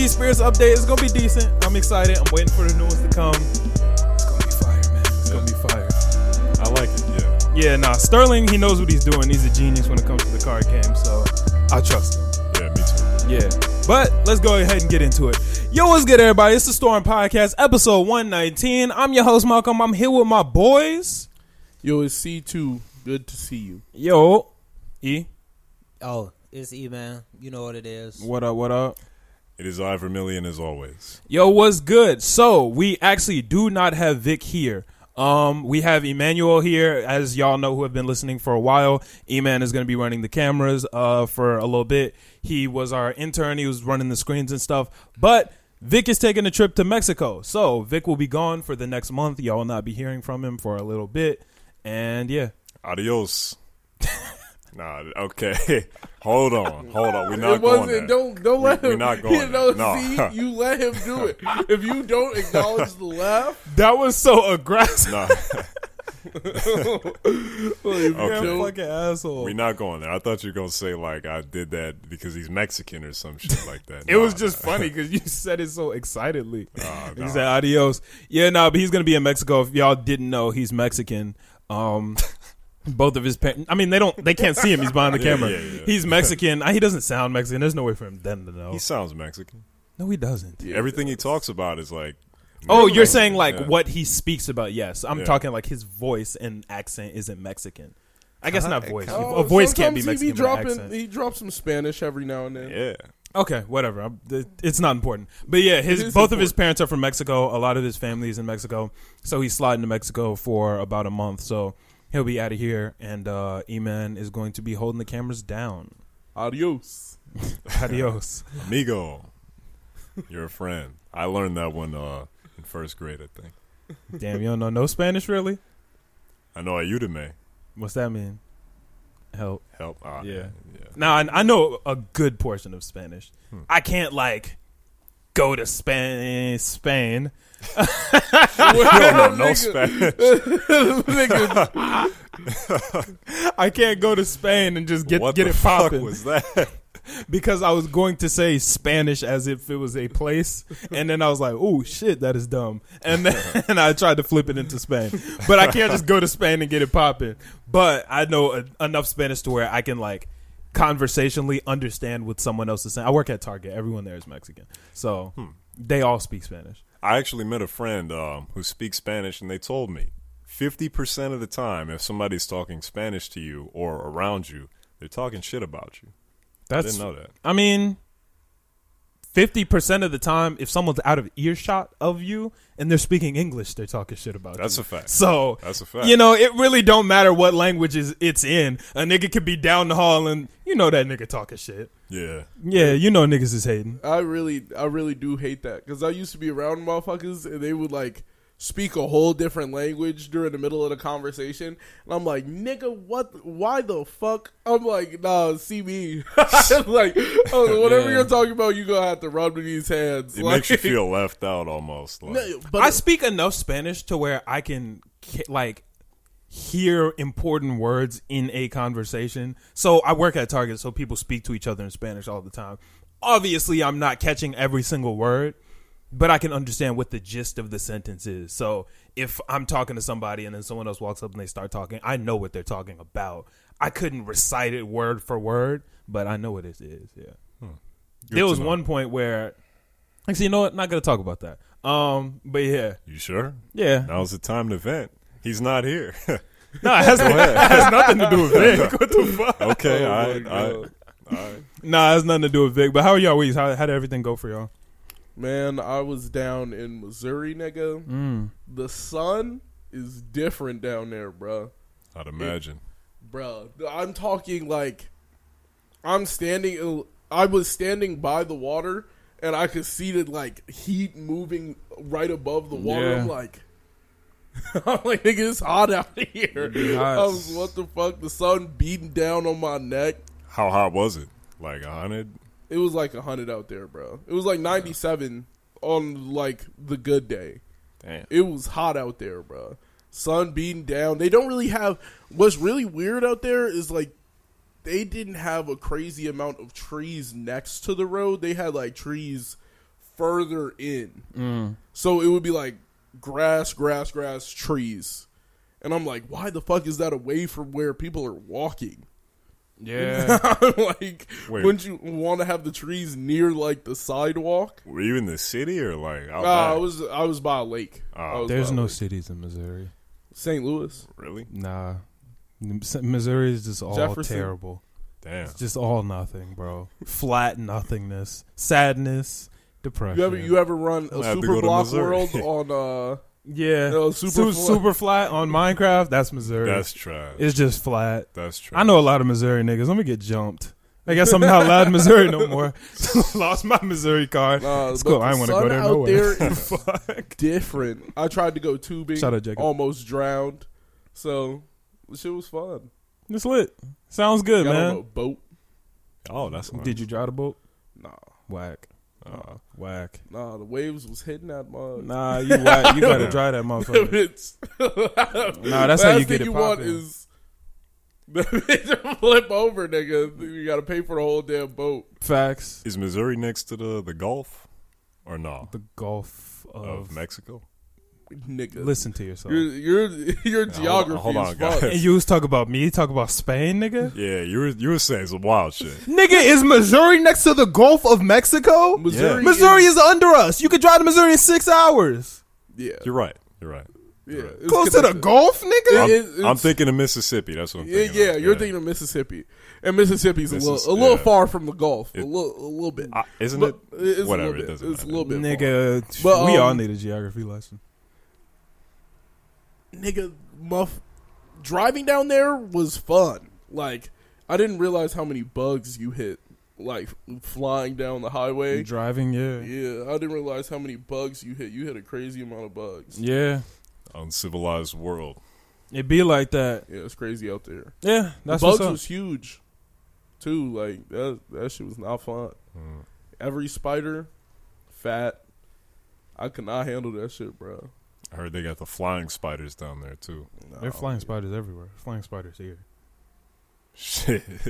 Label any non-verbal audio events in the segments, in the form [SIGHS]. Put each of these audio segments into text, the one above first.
Britney Spears update is gonna be decent. I'm excited. I'm waiting for the new ones to come. It's gonna be fire, man. It's gonna be fire. I like it. Yeah. Yeah, nah. Sterling, he knows what he's doing. He's a genius when it comes to the card game, so I trust him. Yeah, me too. Yeah. But let's go ahead and get into it. Yo, what's good, everybody? It's the Storm Podcast, episode 119. I'm your host, Malcolm. I'm here with my boys. Yo, it's C2. Good to see you. Yo, E. Oh, it's E man. You know what it is. What up, what up? It is I Vermillion as always. Yo, what's good? So we actually do not have Vic here. Um, we have Emmanuel here, as y'all know who have been listening for a while. Eman is going to be running the cameras uh, for a little bit. He was our intern. He was running the screens and stuff. But Vic is taking a trip to Mexico, so Vic will be gone for the next month. Y'all will not be hearing from him for a little bit. And yeah, Adios. Nah, okay. [LAUGHS] hold on, hold on. We're not it going wasn't. there. Don't don't let We- him. we're not [LAUGHS] you going know, there. No. see, you let him do it. [LAUGHS] if you don't acknowledge the laugh, that was so aggressive. Nah, You're a Okay. fucking asshole. we're not going there. I thought you were gonna say like I did that because he's Mexican or some shit like that. It Nah, was just nah. funny because you said it so excitedly. Nah, He said adios. Yeah, no, but he's gonna be in Mexico. If y'all didn't know, he's Mexican. Um, both of his parents. I mean, they don't. They can't see him. He's behind the Yeah, camera. yeah, yeah. He's Mexican. He doesn't sound Mexican. There's no way for him them to know. He sounds Mexican. no, he doesn't. Everything he talks about is like. Oh, you're saying like yeah. what he speaks about? Yes, I'm Yeah. talking like his voice and accent isn't Mexican. I guess not voice. Oh, a voice can't be sometimes he Mexican. but dropping. accent. He drops some Spanish every now and then. Yeah. Okay, whatever. I'm- th- It's not important. But yeah, his It is both of his important. parents are from Mexico. A lot of his family is in Mexico. So he's sliding to Mexico for about a month. So he'll be out of here, and uh, E-Man is going to be holding the cameras down. Adios. [LAUGHS] [LAUGHS] Adios. Amigo. You're a friend. I learned that one uh, in first grade, I think. Damn, you don't know no Spanish, really? I know Ayúdame. What's that mean? Help. Help. Ah, Yeah. yeah. yeah. Now I, I know a good portion of Spanish. Hmm. I can't like go to Spain. Spain. [LAUGHS] You don't know no Spanish. [LAUGHS] I can't go to Spain and just get what get it popping. was that? [LAUGHS] because I was going to say Spanish as if it was a place, and then I was like, "Oh shit, that is dumb," and then and I tried to flip it into Spain, but I can't just go to Spain and get it popping. But I know a, enough Spanish to where I can like conversationally understand what someone else is saying. I work at Target; everyone there is Mexican, so hmm. they all speak Spanish. I actually met a friend um, who speaks Spanish, and they told me 50% of the time, if somebody's talking Spanish to you or around you, they're talking shit about you. I didn't know that. I mean, fifty percent of the time, if someone's out of earshot of you and they're speaking English, they're talking shit about That's you. That's a fact. So That's a fact. You know, it really don't matter what language is it's in. A nigga could be down the hall and you know that nigga talking shit. Yeah. Yeah, you know niggas is hating. I really, I really do hate that because I used to be around motherfuckers and they would like speak a whole different language during the middle of the conversation, and I'm like, nigga, what? Why the fuck? I'm like, nah, see [LAUGHS] me. like, oh, whatever Yeah. you're talking about, you're gonna have to rub with these hands. It like, makes you feel [LAUGHS] left out almost. Like, No, but I speak enough Spanish to where I can like hear important words in a conversation. So I work at Target, so people speak to each other in Spanish all the time. Obviously, I'm not catching every single word, but I can understand what the gist of the sentence is. So if I'm talking to somebody and then someone else walks up and they start talking, I know what they're talking about. I couldn't recite it word for word, but I know what it is. Yeah. Good there was know. one point where, actually, you know what? Not gonna talk about that. Um, but yeah, You sure? yeah. Now's the time to vent. He's not here. [LAUGHS] No, it has, [LAUGHS] [LAUGHS] has nothing to do with Vic. What the fuck? okay, Oh all my right, all right, God. Nah, it has nothing to do with Vic. But how are y'all weeks? How, how did everything go for y'all? Man, I was down in Missouri, nigga. Mm. The sun is different down there, bruh. I'd imagine. bro. I'm talking like I'm standing. I was standing by the water, and I could see the like heat moving right above the water. Yeah. I'm like, [LAUGHS] I'm like, nigga, it's hot out here. I was, what the fuck? The sun beating down on my neck. How hot was it? Like a hundred? It was like hundred out there, bro. It was like 97 on like the good day. Damn. It was hot out there, bro. Sun beating down. They don't really have. What's really weird out there is like they didn't have a crazy amount of trees next to the road. They had like trees further in. Mm. So it would be like grass, grass, grass, trees. And I'm like, why the fuck is that away from where people are walking? Yeah. [LAUGHS] like, Wait. wouldn't you want to have the trees near like the sidewalk? Were you in the city or like out Nah, I was I was by a lake. Oh. I was There's no lake. cities in Missouri. St. Louis. really? Nah. Missouri is just all Jefferson? terrible. Damn. It's just all nothing, bro. Flat nothingness, sadness, depression. You ever you ever run a I'll super go block world [LAUGHS] on uh yeah, No, super, super super, flat. flat on Minecraft. That's Missouri. That's trash. it's just flat. That's trash. I know a lot of Missouri niggas. Let me get jumped. I guess I'm not allowed in Missouri no more. [LAUGHS] [LAUGHS] Lost my Missouri card. Nah, It's but cool. I the ain't want to go sun there out nowhere. there [LAUGHS] is Fuck. different. I tried to go tubing, Shout out, Jacob. almost drowned. So the shit was fun. It's lit. Sounds good, Got on man. a boat. Oh, that's nice. Did you drive the boat? Nah, Whack. Uh, whack. nah. The waves was hitting that mud. Nah, you whack. You gotta [LAUGHS] drive that motherfucker. it's Nah, that's how last you get it you want is [LAUGHS] the bitch flip over, nigga. You got to pay for the whole damn boat. Facts. Is Missouri next to the the Gulf or no? The Gulf Of of. Mexico? Nigga, Listen to yourself. your your [LAUGHS] your Hold on, geography hold on, is fucked. guys. And you was talking about me, talk about Spain, nigga? Yeah, you were you were saying some wild shit. Nigga, is Missouri next to the Gulf of Mexico? Missouri, Missouri is under us. You could drive to Missouri in six hours. yeah, You're right. You're right. yeah. it's Close to the. Gulf, nigga? I'm, it's- I'm thinking of Mississippi. That's what I'm Yeah, thinking. yeah, of. you're thinking of Mississippi, and Mississippi's a little a little yeah. far from the Gulf, a little a little bit. Uh, isn't But it? it's Whatever, A little it doesn't it's a little bit, far. Nigga, But, we all um, need a geography lesson. Nigga, muff. Driving down there was fun. Like I didn't realize how many bugs you hit, like flying down the highway. Driving, yeah. Yeah, I didn't realize how many bugs you hit. You hit a crazy amount of bugs. Yeah. Uncivilized world. It be like that. Yeah, it's crazy out there. Yeah, that's the what's bugs up. was huge, too. Like that, that shit was not fun. Mm. Every spider, fat. I could not handle that shit, bro. I heard they got the flying spiders down there too. They're flying spiders everywhere. Flying spiders here. Shit. [LAUGHS]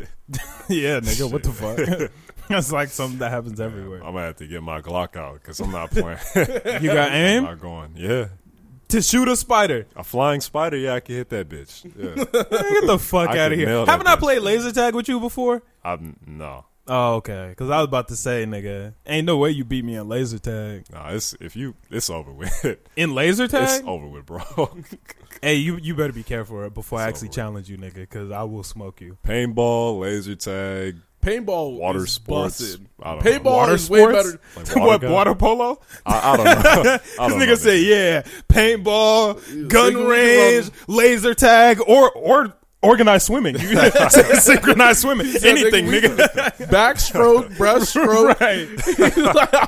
yeah, nigga, what the fuck? [LAUGHS] That's like something that happens everywhere. I'm gonna have to get my Glock out because I'm not playing. [LAUGHS] You got aim? I'm not going. Yeah, to shoot a spider. a flying spider. Yeah, I can hit that bitch. Yeah, Get the fuck I out of here. Haven't I bitch. played laser tag with you before? I'm no. Oh, okay. Because I was about to say, nigga, ain't no way you beat me in laser tag. Nah, it's if you it's over with. [LAUGHS] In laser tag, it's over with, bro. [LAUGHS] Hey, you you better be careful before I actually over. challenge you, nigga, because I will smoke you. Paintball, laser tag, Paintball, water is sports. I don't Paintball know. Water is way sports? better. Like what gun? water polo? I, I don't know. [LAUGHS] This don't know nigga said, yeah, paintball, gun range, laser tag, or or organized swimming, [LAUGHS] [LAUGHS] synchronized swimming, anything, nigga. Backstroke, [LAUGHS] breaststroke. right?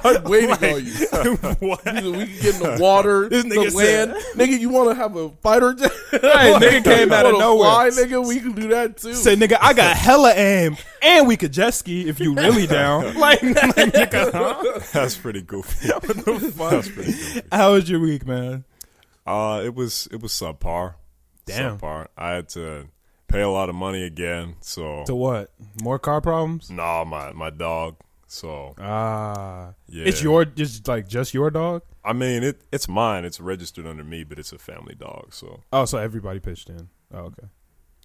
I'm waiting on you. what? Either we can get in the water, This the nigga said- land. Nigga, you want to have a fighter jet? Hey, nigga came out of nowhere. Fly, nigga, we can do that too. Say, nigga, I got hella aim, and we could jet ski if you really down. Like, like nigga, huh? That's pretty goofy. That's pretty goofy. How was your week, man? Uh, it was it was subpar. Damn. Subpar. I had to pay a lot of money again. So To what? More car problems? nah, my my dog. So Ah, yeah, it's your just like just your dog. I mean, it it's mine. It's registered under me, but it's a family dog. So Oh, so everybody pitched in. Oh, okay.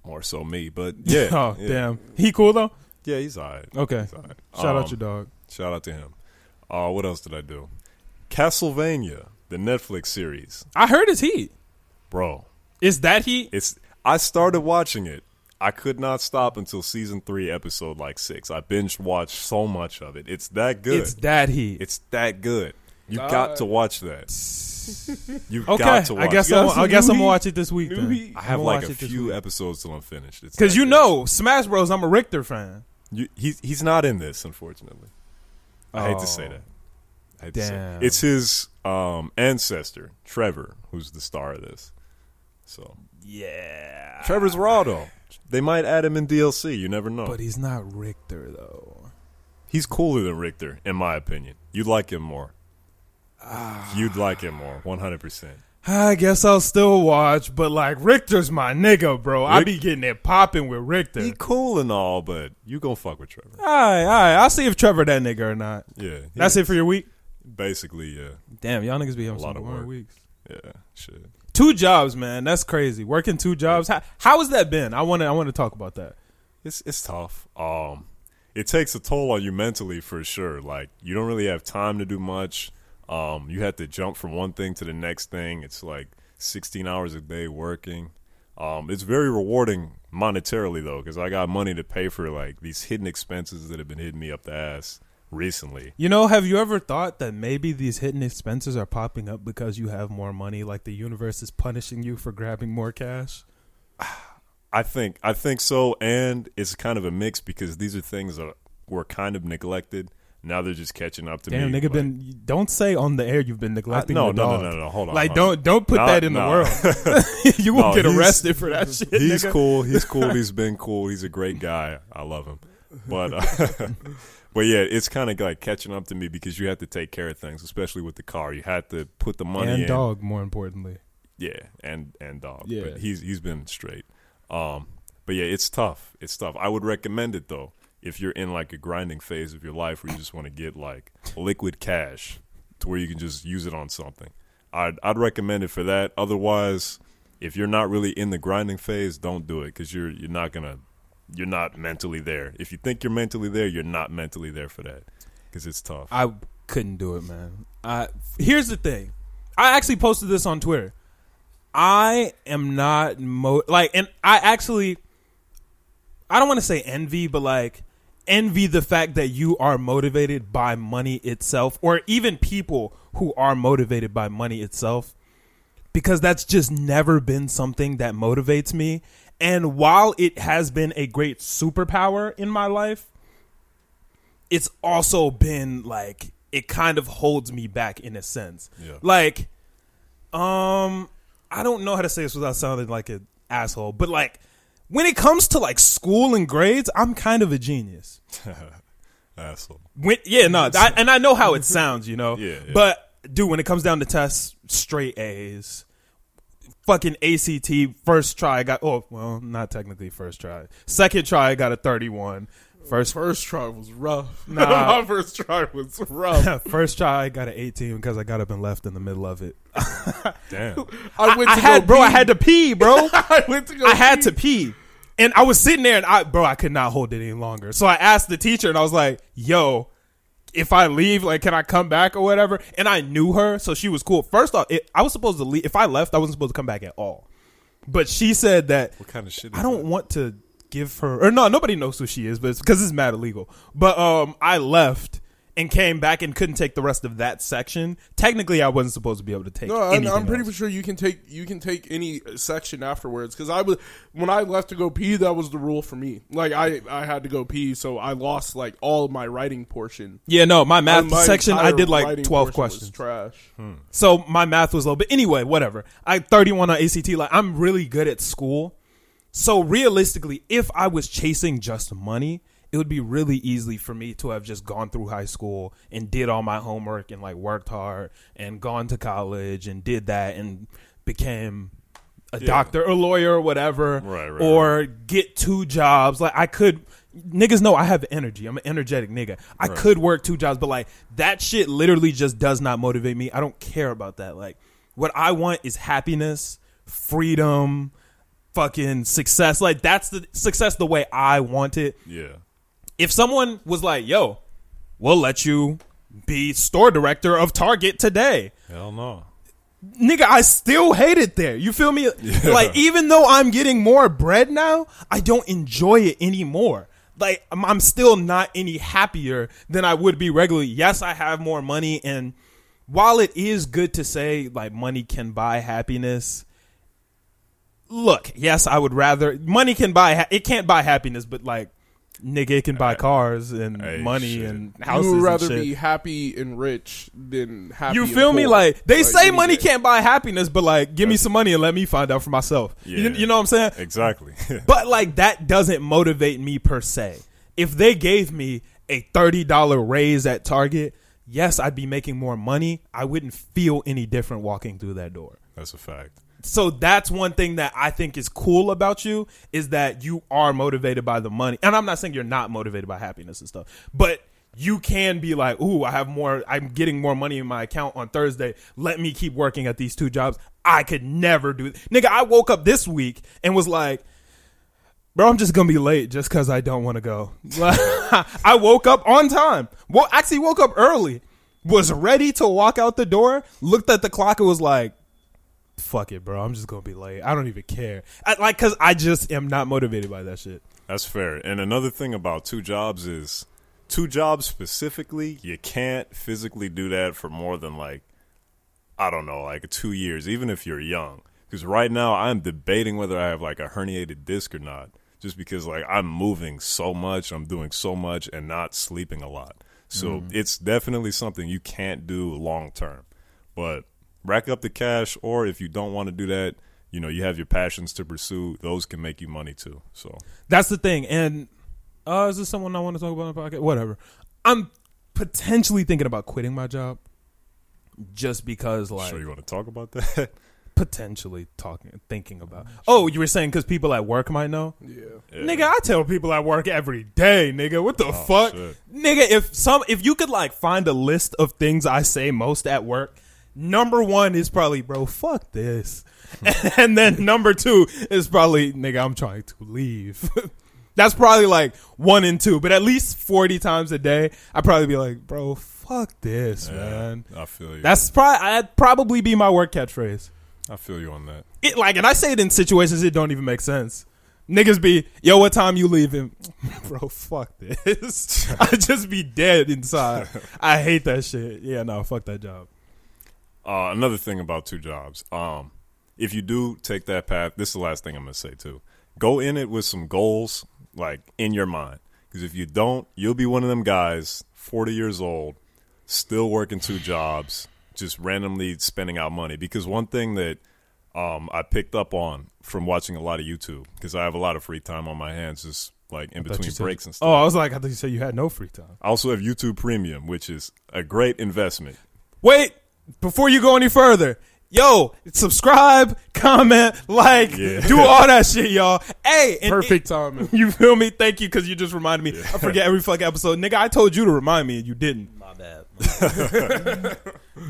more so me. But yeah. [LAUGHS] oh, yeah. damn. He cool though. Yeah, he's alright. Okay. He's alright. Shout out Um, your dog. Shout out to him. Uh, what else did I do? Castlevania, the Netflix series, I heard it's heat. bro. Is that heat? It's I started watching it. I could not stop until season three, episode like six. I binge watched so much of it. It's that good. It's that heat. It's that good. You God. got to watch that. [LAUGHS] You okay. got to watch. I guess it. I'm, I guess I'm gonna watch it this week. Then. I have like a watch it this few episodes till I'm finished. Because you good. know, Smash Bros. I'm a Richter fan. you, he's he's not in this, unfortunately. I hate Oh. to say that. I hate to say Damn. it. It's his um, ancestor, Trevor, who's the star of this. So Yeah. Trevor's raw though. They might add him in DLC. You never know. But he's not Richter though. He's cooler than Richter, in my opinion. You'd like him more. Ah. You'd like him more, one hundred percent. I guess I'll still watch, but like Richter's my nigga, bro. I be getting it popping with Richter. He cool and all, but you gonna fuck with Trevor. All right, all right. I'll see if Trevor that nigga or not. Yeah, That's is. it for your week. Basically, yeah, Damn, y'all niggas be having A lot of boring work. weeks. yeah, shit. Two jobs, man. That's crazy. Working two jobs. How, how has that been? I want to. I want to talk about that. It's it's tough. Um, it takes a toll on you mentally for sure. Like you don't really have time to do much. Um, you have to jump from one thing to the next thing. It's like 16 hours a day working. Um, it's very rewarding monetarily though, because I got money to pay for like these hidden expenses that have been hitting me up the ass recently. You know, have you ever thought that maybe these hidden expenses are popping up because you have more money? Like the universe is punishing you for grabbing more cash. I think I think so, and it's kind of a mix because these are things that were kind of neglected. Now they're just catching up to Damn, me. nigga, like- been don't say on the air you've been I- neglecting. no, the no, dog. no, no, no. Hold on. Like hold on. don't don't put that in nah. the world. [LAUGHS] [LAUGHS] you will No, get arrested for that shit. He's nigga. cool. He's cool. [LAUGHS] He's been cool. He's a great guy. I love him. But uh, but yeah, it's kind of like catching up to me because you have to take care of things, especially with the car. You had to put the money in and in. dog, more importantly. Yeah, and and dog. Yeah. But he's he's been straight. Um, but yeah, it's tough. It's tough. I would recommend it though if you're in like a grinding phase of your life where you just want to get like liquid cash to where you can just use it on something. I'd I'd recommend it for that. Otherwise, if you're not really in the grinding phase, don't do it because you're you're not gonna you're not mentally there. If you think you're mentally there, you're not mentally there for that because it's tough. I couldn't do it, man. I here's the thing. I actually posted this on Twitter. I am not mo like, and I actually, I don't want to say envy, but like envy the fact that you are motivated by money itself, or even people who are motivated by money itself, because that's just never been something that motivates me. And while it has been a great superpower in my life, it's also been like it kind of holds me back in a sense. Yeah. Like, um, I don't know how to say this without sounding like an asshole, but like when it comes to like school and grades, I'm kind of a genius. [LAUGHS] Asshole. When, yeah, no, I, and I know how it sounds, you know. [LAUGHS] Yeah, yeah. But dude, when it comes down to tests, straight A's. Fucking ACT first try I got oh well not technically first try second try I got a thirty one first First try was rough. [LAUGHS] Nah. my first try was rough. [LAUGHS] first try I got an eighteen because I got up and left in the middle of it [LAUGHS] Damn. I went I to had go bro I had to pee bro I went to go. I had to pee. And I was sitting there and I bro, I could not hold it any longer. So I asked the teacher and I was like, yo, if I leave, like can I come back or whatever? And I knew her, so she was cool. First off, it, I was supposed to leave if I left, I wasn't supposed to come back at all. But she said that What kind of shit? Is I don't that? want to give her or no, nobody knows who she is, but it's because it's mad illegal. But um I left and came back and couldn't take the rest of that section. Technically I wasn't supposed to be able to take No, I'm, I'm pretty else. sure you can take you can take any section afterwards because I was when I left to go pee that was the rule for me. Like I I had to go pee, so I lost like all of my writing portion. Yeah, no, my math My section I did like 12 portion was questions. Trash. Hmm. So my math was low, but anyway, whatever. I 31 on ACT. Like I'm really good at school. So realistically, if I was chasing just money, it would be really easily for me to have just gone through high school and did all my homework and like worked hard and gone to college and did that and became a Yeah. doctor, a lawyer, or whatever, Right, right, or get two jobs. Like I could, niggas know I have energy. I'm an energetic nigga. I Right. could work two jobs, but like that shit literally just does not motivate me. I don't care about that. Like what I want is happiness, freedom, fucking success. Like that's the success the way I want it. Yeah. If someone was like, "Yo, we'll let you be store director of Target today." Hell no. nigga, I still hate it there. You feel me? [LAUGHS] Like, even though I'm getting more bread now, I don't enjoy it anymore. Like, I'm, I'm still not any happier than I would be regularly. Yes, I have more money, and while it is good to say like money can buy happiness, look, yes, I would rather money can buy ha- it can't buy happiness, but like. Nigga, can buy cars and Hey, money shit. and You houses. would and rather shit. be happy and rich than happy. You and feel me? poor. Like they say, any money day. can't buy happiness, but like, give me some money and let me find out for myself. You, Yeah. you know what I'm saying? Exactly. [LAUGHS] But like, that doesn't motivate me per se. If they gave me a thirty dollar raise at Target, yes, I'd be making more money. I wouldn't feel any different walking through that door. That's a fact. So that's one thing that I think is cool about you is that you are motivated by the money. And I'm not saying you're not motivated by happiness and stuff, but you can be like, "Ooh, I have more. I'm getting more money in my account on Thursday. Let me keep working at these two jobs." I could never do. Nigga, I woke up this week and was like, "Bro, I'm just gonna be late just because I don't want to go." [LAUGHS] I woke up on time. Well, actually, woke up early. Was ready to walk out the door. Looked at the clock. and was like, "Fuck it, bro. I'm just gonna be late. I don't even care." I, like, cause I just am not motivated by that shit. That's fair. And another thing about two jobs is two jobs specifically, you can't physically do that for more than like I don't know, like two years, even if you're young. Because right now I'm debating whether I have like a herniated disc or not. Just because like I'm moving so much, I'm doing so much and not sleeping a lot. So mm-hmm. it's definitely something you can't do long term. But rack up the cash or if you don't want to do that, you know, you have your passions to pursue, those can make you money too. So That's the thing. And uh, is this someone I want to talk about on the podcast? Whatever. I'm potentially thinking about quitting my job just because, like, sure you want to talk about that? [LAUGHS] potentially talking, thinking about. Oh, you were saying because people at work might know? Yeah. Yeah. Nigga, I tell people at work every day, nigga. What the Oh, fuck? shit. Nigga, if some if you could like find a list of things I say most at work, number one is probably, bro, fuck this. [LAUGHS] and then number two is probably, nigga, I'm trying to leave. [LAUGHS] That's probably like one and two, but at least 40 times a day, I'd probably be like, bro, fuck this, Yeah, man. I feel you. That's probably, I'd probably be my work catchphrase. I feel you on that. It like, and I say it in situations it don't even make sense. Niggas be, yo, what time you leaving? [LAUGHS] Bro, fuck this. I just be dead inside. I hate that shit. Yeah, no, fuck that job. Uh, another thing about two jobs. Um, if you do take that path, this is the last thing I'm gonna say too. Go in it with some goals, like in your mind. Because if you don't, you'll be one of them guys, 40 years old, still working two jobs, just randomly spending out money. Because one thing that um, I picked up on from watching a lot of YouTube, because I have a lot of free time on my hands, just like in between said- breaks and stuff. Oh, I was like, I thought you said you had no free time. I also have YouTube Premium, which is a great investment. Wait, before you go any further, yo, subscribe, [LAUGHS] comment, like, Yeah. do all that shit, y'all. Hey, Perfect timing. [LAUGHS] You feel me? Thank you, because you just reminded me. I forget every fucking episode. Nigga, I told you to remind me and you didn't. My bad. [LAUGHS]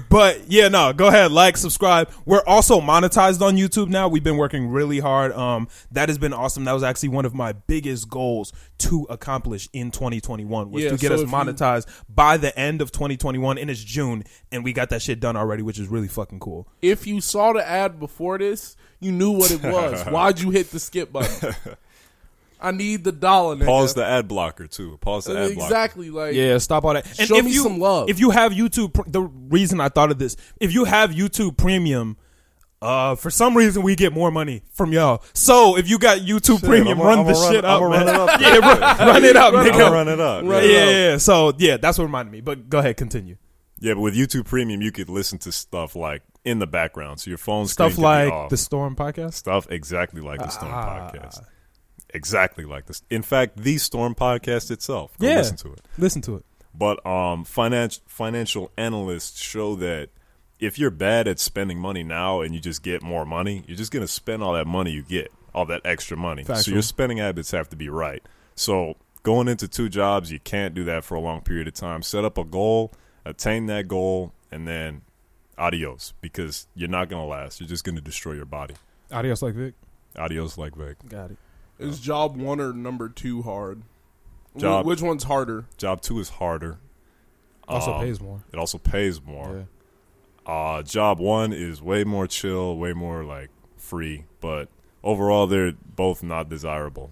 But yeah, no, go ahead, like, subscribe. We're also monetized on YouTube now. We've been working really hard. Um, that has been awesome. That was actually one of my biggest goals to accomplish in 2021 was Yeah, to get so us if you- monetized by the end of 2021, and it's June, and we got that shit done already, which is really fucking cool. If you saw the ad before this, you knew what it was. [LAUGHS] Why'd you hit the skip button? [LAUGHS] I need the dollar. Nigga. Pause the ad blocker too. Pause the ad blocker. exactly. Like Yeah, stop all that. And Show if me you, some love. If you have YouTube, pr- the reason I thought of this, if you have YouTube Premium, uh, for some reason we get more money from y'all. So if you got YouTube Premium, I'ma- run I'ma the run- shit up, I'ma man. run it up. [LAUGHS] yeah, run, run it up, I'll nigga. run it up. Run yeah, it yeah, up. yeah. So yeah, that's what reminded me. But go ahead, continue. Yeah, but with YouTube Premium, you could listen to stuff like in the background, so your phone Stuff screen could be like the Storm podcast. stuff exactly like the Storm Ah. podcast. Exactly like this. In fact, the Storm podcast itself. Go Yeah. listen to it. Listen to it. But um, financial financial analysts show that if you're bad at spending money now and you just get more money, you're just gonna spend all that money you get, all that extra money. So your spending habits have to be right. So going into two jobs, you can't do that for a long period of time. Set up a goal, attain that goal, and then adios because you're not gonna last. You're just gonna destroy your body. Adios, like Vic. Adios, like Vic. Got it. Is job one or number two hard? Wh- Job- Which one's harder? Job two is harder. Also Um, pays more. It also pays more. Uh, job one is way more chill, way more like free, but overall they're both not desirable.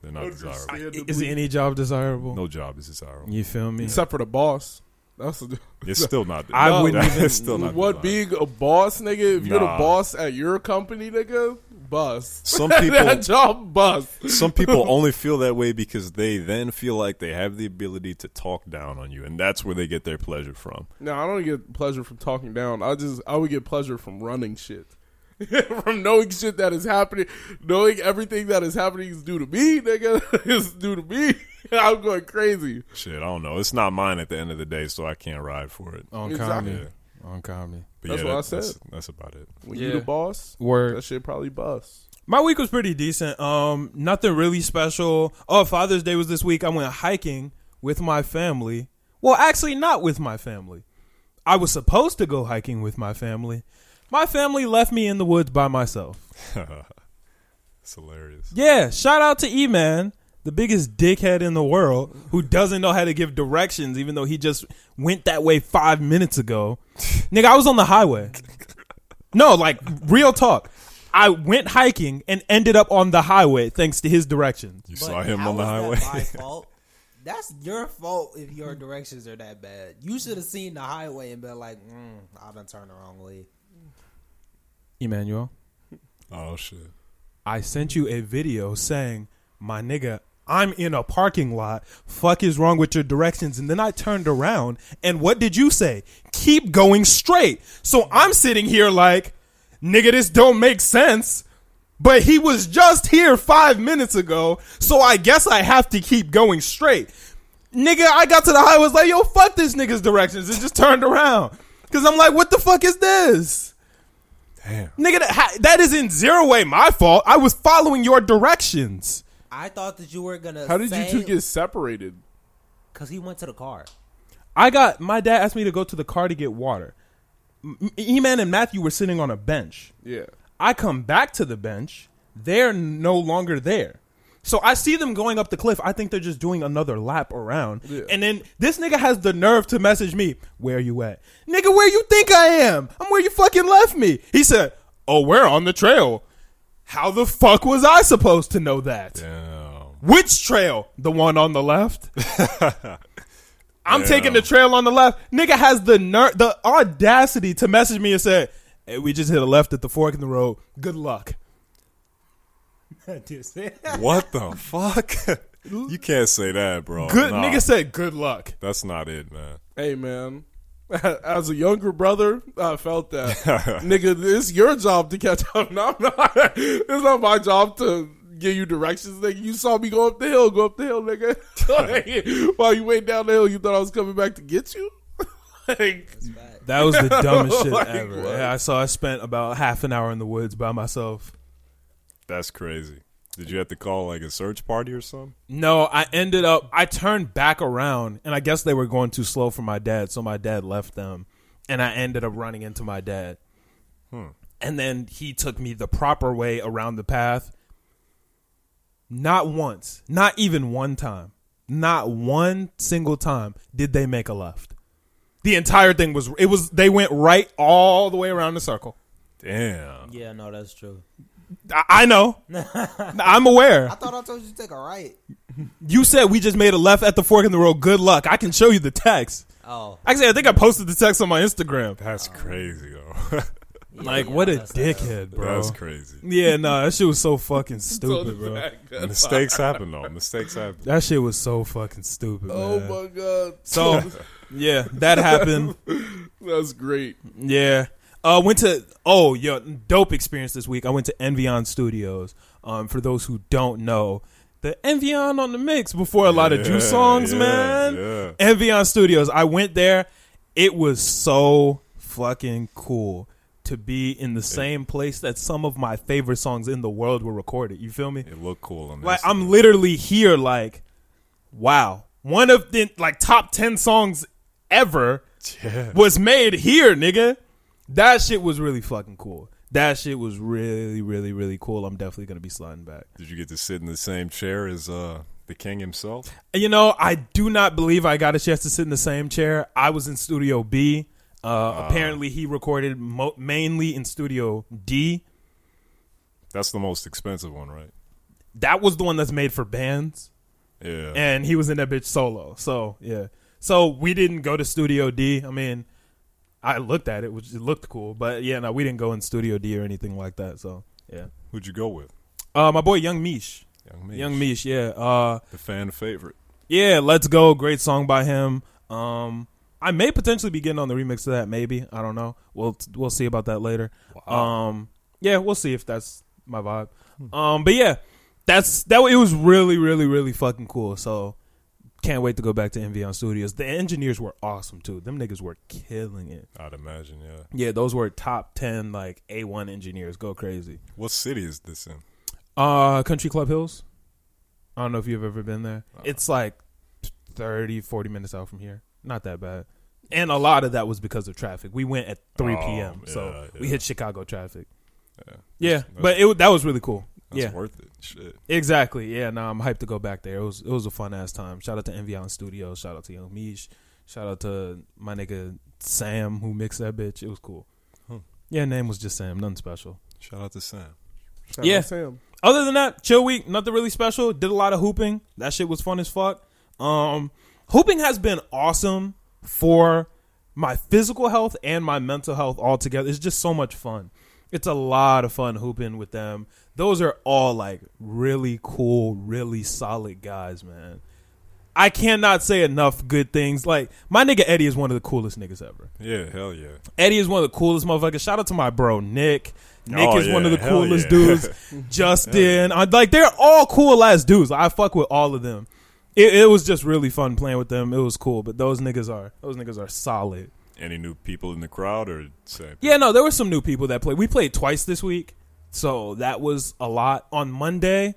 They're not desirable. Is any job desirable? No job is desirable. You feel me? except for the boss? That's a, It's still not. I no, wouldn't [LAUGHS] it's even- still not. what desirable. being a boss, nigga. If you're the Nah. boss at your company, nigga, bust. Some [LAUGHS] that people, job bust. some people only feel that way because they then feel like they have the ability to talk down on you, and that's where they get their pleasure from. No, I don't get pleasure from talking down. I just I would get pleasure from running shit. [LAUGHS] from knowing shit that is happening, knowing everything that is happening is due to me, nigga. [LAUGHS] is due to me. I'm going crazy. Shit, I don't know. It's not mine at the end of the day, so I can't ride for it. On Exactly. comedy. On comedy. But That's yeah, what I said. That's, that's about it. When Yeah. you the boss, Word. that shit probably bust. My week was pretty decent. Um, nothing really special. Oh, Father's Day was this week. I went hiking with my family. Well, actually, not with my family. I was supposed to go hiking with my family. My family left me in the woods by myself. [LAUGHS] It's hilarious. Yeah, shout out to E Man, the biggest dickhead in the world, who doesn't know how to give directions, even though he just went that way five minutes ago. [LAUGHS] Nigga, I was on the highway. No, like real talk. I went hiking and ended up on the highway thanks to his directions. You But saw him on the is that highway. my [LAUGHS] fault? That's your fault if your directions are that bad. You should have seen the highway and been like, mm, I done turned the wrong way. Emmanuel, oh shit. I sent you a video saying, my nigga, I'm in a parking lot. Fuck is wrong with your directions? And then I turned around and what did you say? Keep going straight. So I'm sitting here like, nigga, this don't make sense. But he was just here five minutes ago, so I guess I have to keep going straight. Nigga, I got to the highway, was like, yo, fuck this nigga's directions, and just turned around. Cause I'm like, what the fuck is this? Damn. Nigga, that, that is in zero way my fault. I was following your directions. I thought that you were gonna. How did say, you two get separated? Because he went to the car. I got my dad asked me to go to the car to get water. M- E-Man and Matthew were sitting on a bench. Yeah. I come back to the bench. They're no longer there. So I see them going up the cliff. I think they're just doing another lap around. Yeah. And then this nigga has the nerve to message me, Where you at? Nigga, where you think I am? I'm where you fucking left me. He said, Oh, we're on the trail. How the fuck was I supposed to know that? Damn. Which trail? The one on the left? [LAUGHS] I'm Damn. taking the trail on the left. Nigga has the ner- the audacity to message me and say, "Hey, we just hit a left at the fork in the road. Good luck." [LAUGHS] What the fuck? [LAUGHS] you can't say that, bro. Good Nah, nigga said, "Good luck." That's not it, man. Hey man, [LAUGHS] as a younger brother, I felt that [LAUGHS] nigga. It's your job to catch up. [LAUGHS] No, no, it's not my job to give you directions. Nigga, you saw me go up the hill. Go up the hill, nigga. While you went down the hill, you thought I was coming back to get you. like, That was the dumbest shit Like ever. what? Yeah, I saw. I spent about half an hour in the woods by myself. That's crazy. Did you have to call like a search party or something? No, I ended up. I turned back around, and I guess they were going too slow for my dad, so my dad left them, and I ended up running into my dad. Hmm. And then he took me the proper way around the path. Not once, not even one time, not one single time did they make a left. The entire thing was it was they went right all the way around the circle. Damn. Yeah, no, that's true. I, I know, [LAUGHS] I'm aware. I thought I told you to take a right. You said we just made a left at the fork in the road. Good luck. I can show you the text. Oh, Actually, I think I posted the text on my Instagram. That's crazy though. [LAUGHS] [LAUGHS] yeah, Like, yeah, what a dickhead, bro. That's crazy. Yeah, no, that shit was so fucking stupid, bro. Mistakes happen though. Mistakes happen. That shit was so fucking stupid, oh man. my god. So, yeah, that happened. that's great. Yeah. Uh, went to oh yo dope experience this week. I went to Envion Studios. Um, for those who don't know, the Envion on the mix before a lot of Yeah, Juice songs, yeah, man. yeah. Envion Studios. I went there. It was so fucking cool to be in the same place that some of my favorite songs in the world were recorded. You feel me? It looked cool on Like I'm literally here. Like, wow, one of the like top ten songs ever [LAUGHS] Yeah. was made here, nigga. That shit was really fucking cool. That shit was really, really, really cool. I'm definitely gonna be sliding back. Did you get to sit in the same chair as uh the king himself? You know, I do not believe I got a chance to sit in the same chair. I was in Studio B. Uh, apparently, he recorded mo- mainly in Studio D. That's the most expensive one, right? That was the one that's made for bands, Yeah. and he was in that bitch solo. So yeah, so we didn't go to Studio D. I mean, I looked at it, which it looked cool, but yeah, no, we didn't go in Studio D or anything like that. So yeah, Who'd you go with? uh, my boy Young Mish, Young Mish. Young Mish, yeah, uh, The fan favorite. yeah, let's go, great song by him. Um, I may potentially be getting on the remix of that, maybe I don't know. We'll we'll see about that later. Um, yeah, we'll see if that's my vibe. Um, but yeah, that's that. It was really, really, really fucking cool. So can't wait to go back to Envion Studios. The engineers were awesome too. Them niggas were killing it. I'd imagine, yeah. Yeah, those were top ten like A one engineers. Go crazy. What city is this in? Uh, Country Club Hills. I don't know if you've ever been there. It's like 30, 40 minutes out from here. Not that bad. And a lot of that was because of traffic. We went at 3 Oh, p.m. so yeah, we hit Chicago traffic. Yeah, Yeah, That's- but it that was really cool. That's yeah. worth it. Shit. Exactly. Yeah, no, I'm hyped to go back there. It was it was a fun ass time. Shout out to Envy Island Studios. Shout out to Young Mish. Shout out to my nigga Sam who mixed that bitch. It was cool. Huh. Yeah, name was just Sam, nothing special. Shout out to Sam. Shout Yeah. out Sam. Other than that, chill week, nothing really special. Did a lot of hooping. That shit was fun as fuck. Um, hooping has been awesome for my physical health and my mental health all together. It's just so much fun. It's a lot of fun hooping with them. Those are all like really cool, really solid guys, man. I cannot say enough good things. Like my nigga Eddie is one of the coolest niggas ever. Yeah, hell yeah. Eddie is one of the coolest motherfuckers. Shout out to my bro Nick. Nick Oh, is one of the coolest yeah. dudes. [LAUGHS] Justin, I, like they're all cool ass dudes. I fuck with all of them. It, it was just really fun playing with them. It was cool, but those niggas are those niggas are solid. Any new people in the crowd or? Yeah, no, there were some new people that played. We played twice this week, so that was a lot. On Monday,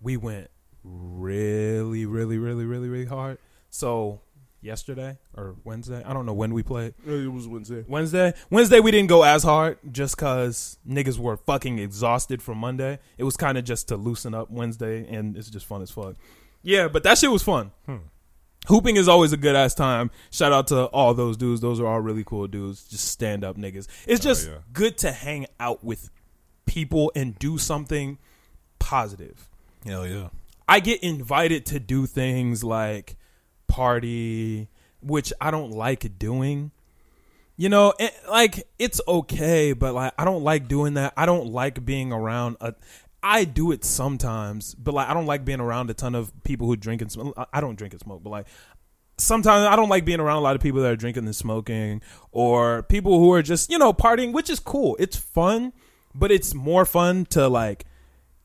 we went really, really, really, really, really hard. So yesterday or Wednesday, I don't know when we played. It was Wednesday. Wednesday. Wednesday we didn't go as hard just cause niggas were fucking exhausted from Monday. It was kind of just to loosen up Wednesday, and it's just fun as fuck. Yeah, but that shit was fun. Hmm. Hooping is always a good ass time. Shout out to all those dudes. Those are all really cool dudes. Just stand up niggas. It's Oh, just yeah. good to hang out with people and do something positive. Hell yeah. I get invited to do things like party, which I don't like doing. You know, and, like it's okay, but like I don't like doing that. I don't like being around a. I do it sometimes, but like I don't like being around a ton of people who drink and smoke. I- I don't drink and smoke, but like sometimes I don't like being around a lot of people that are drinking and smoking or people who are just, you know, partying, which is cool. It's fun, but it's more fun to like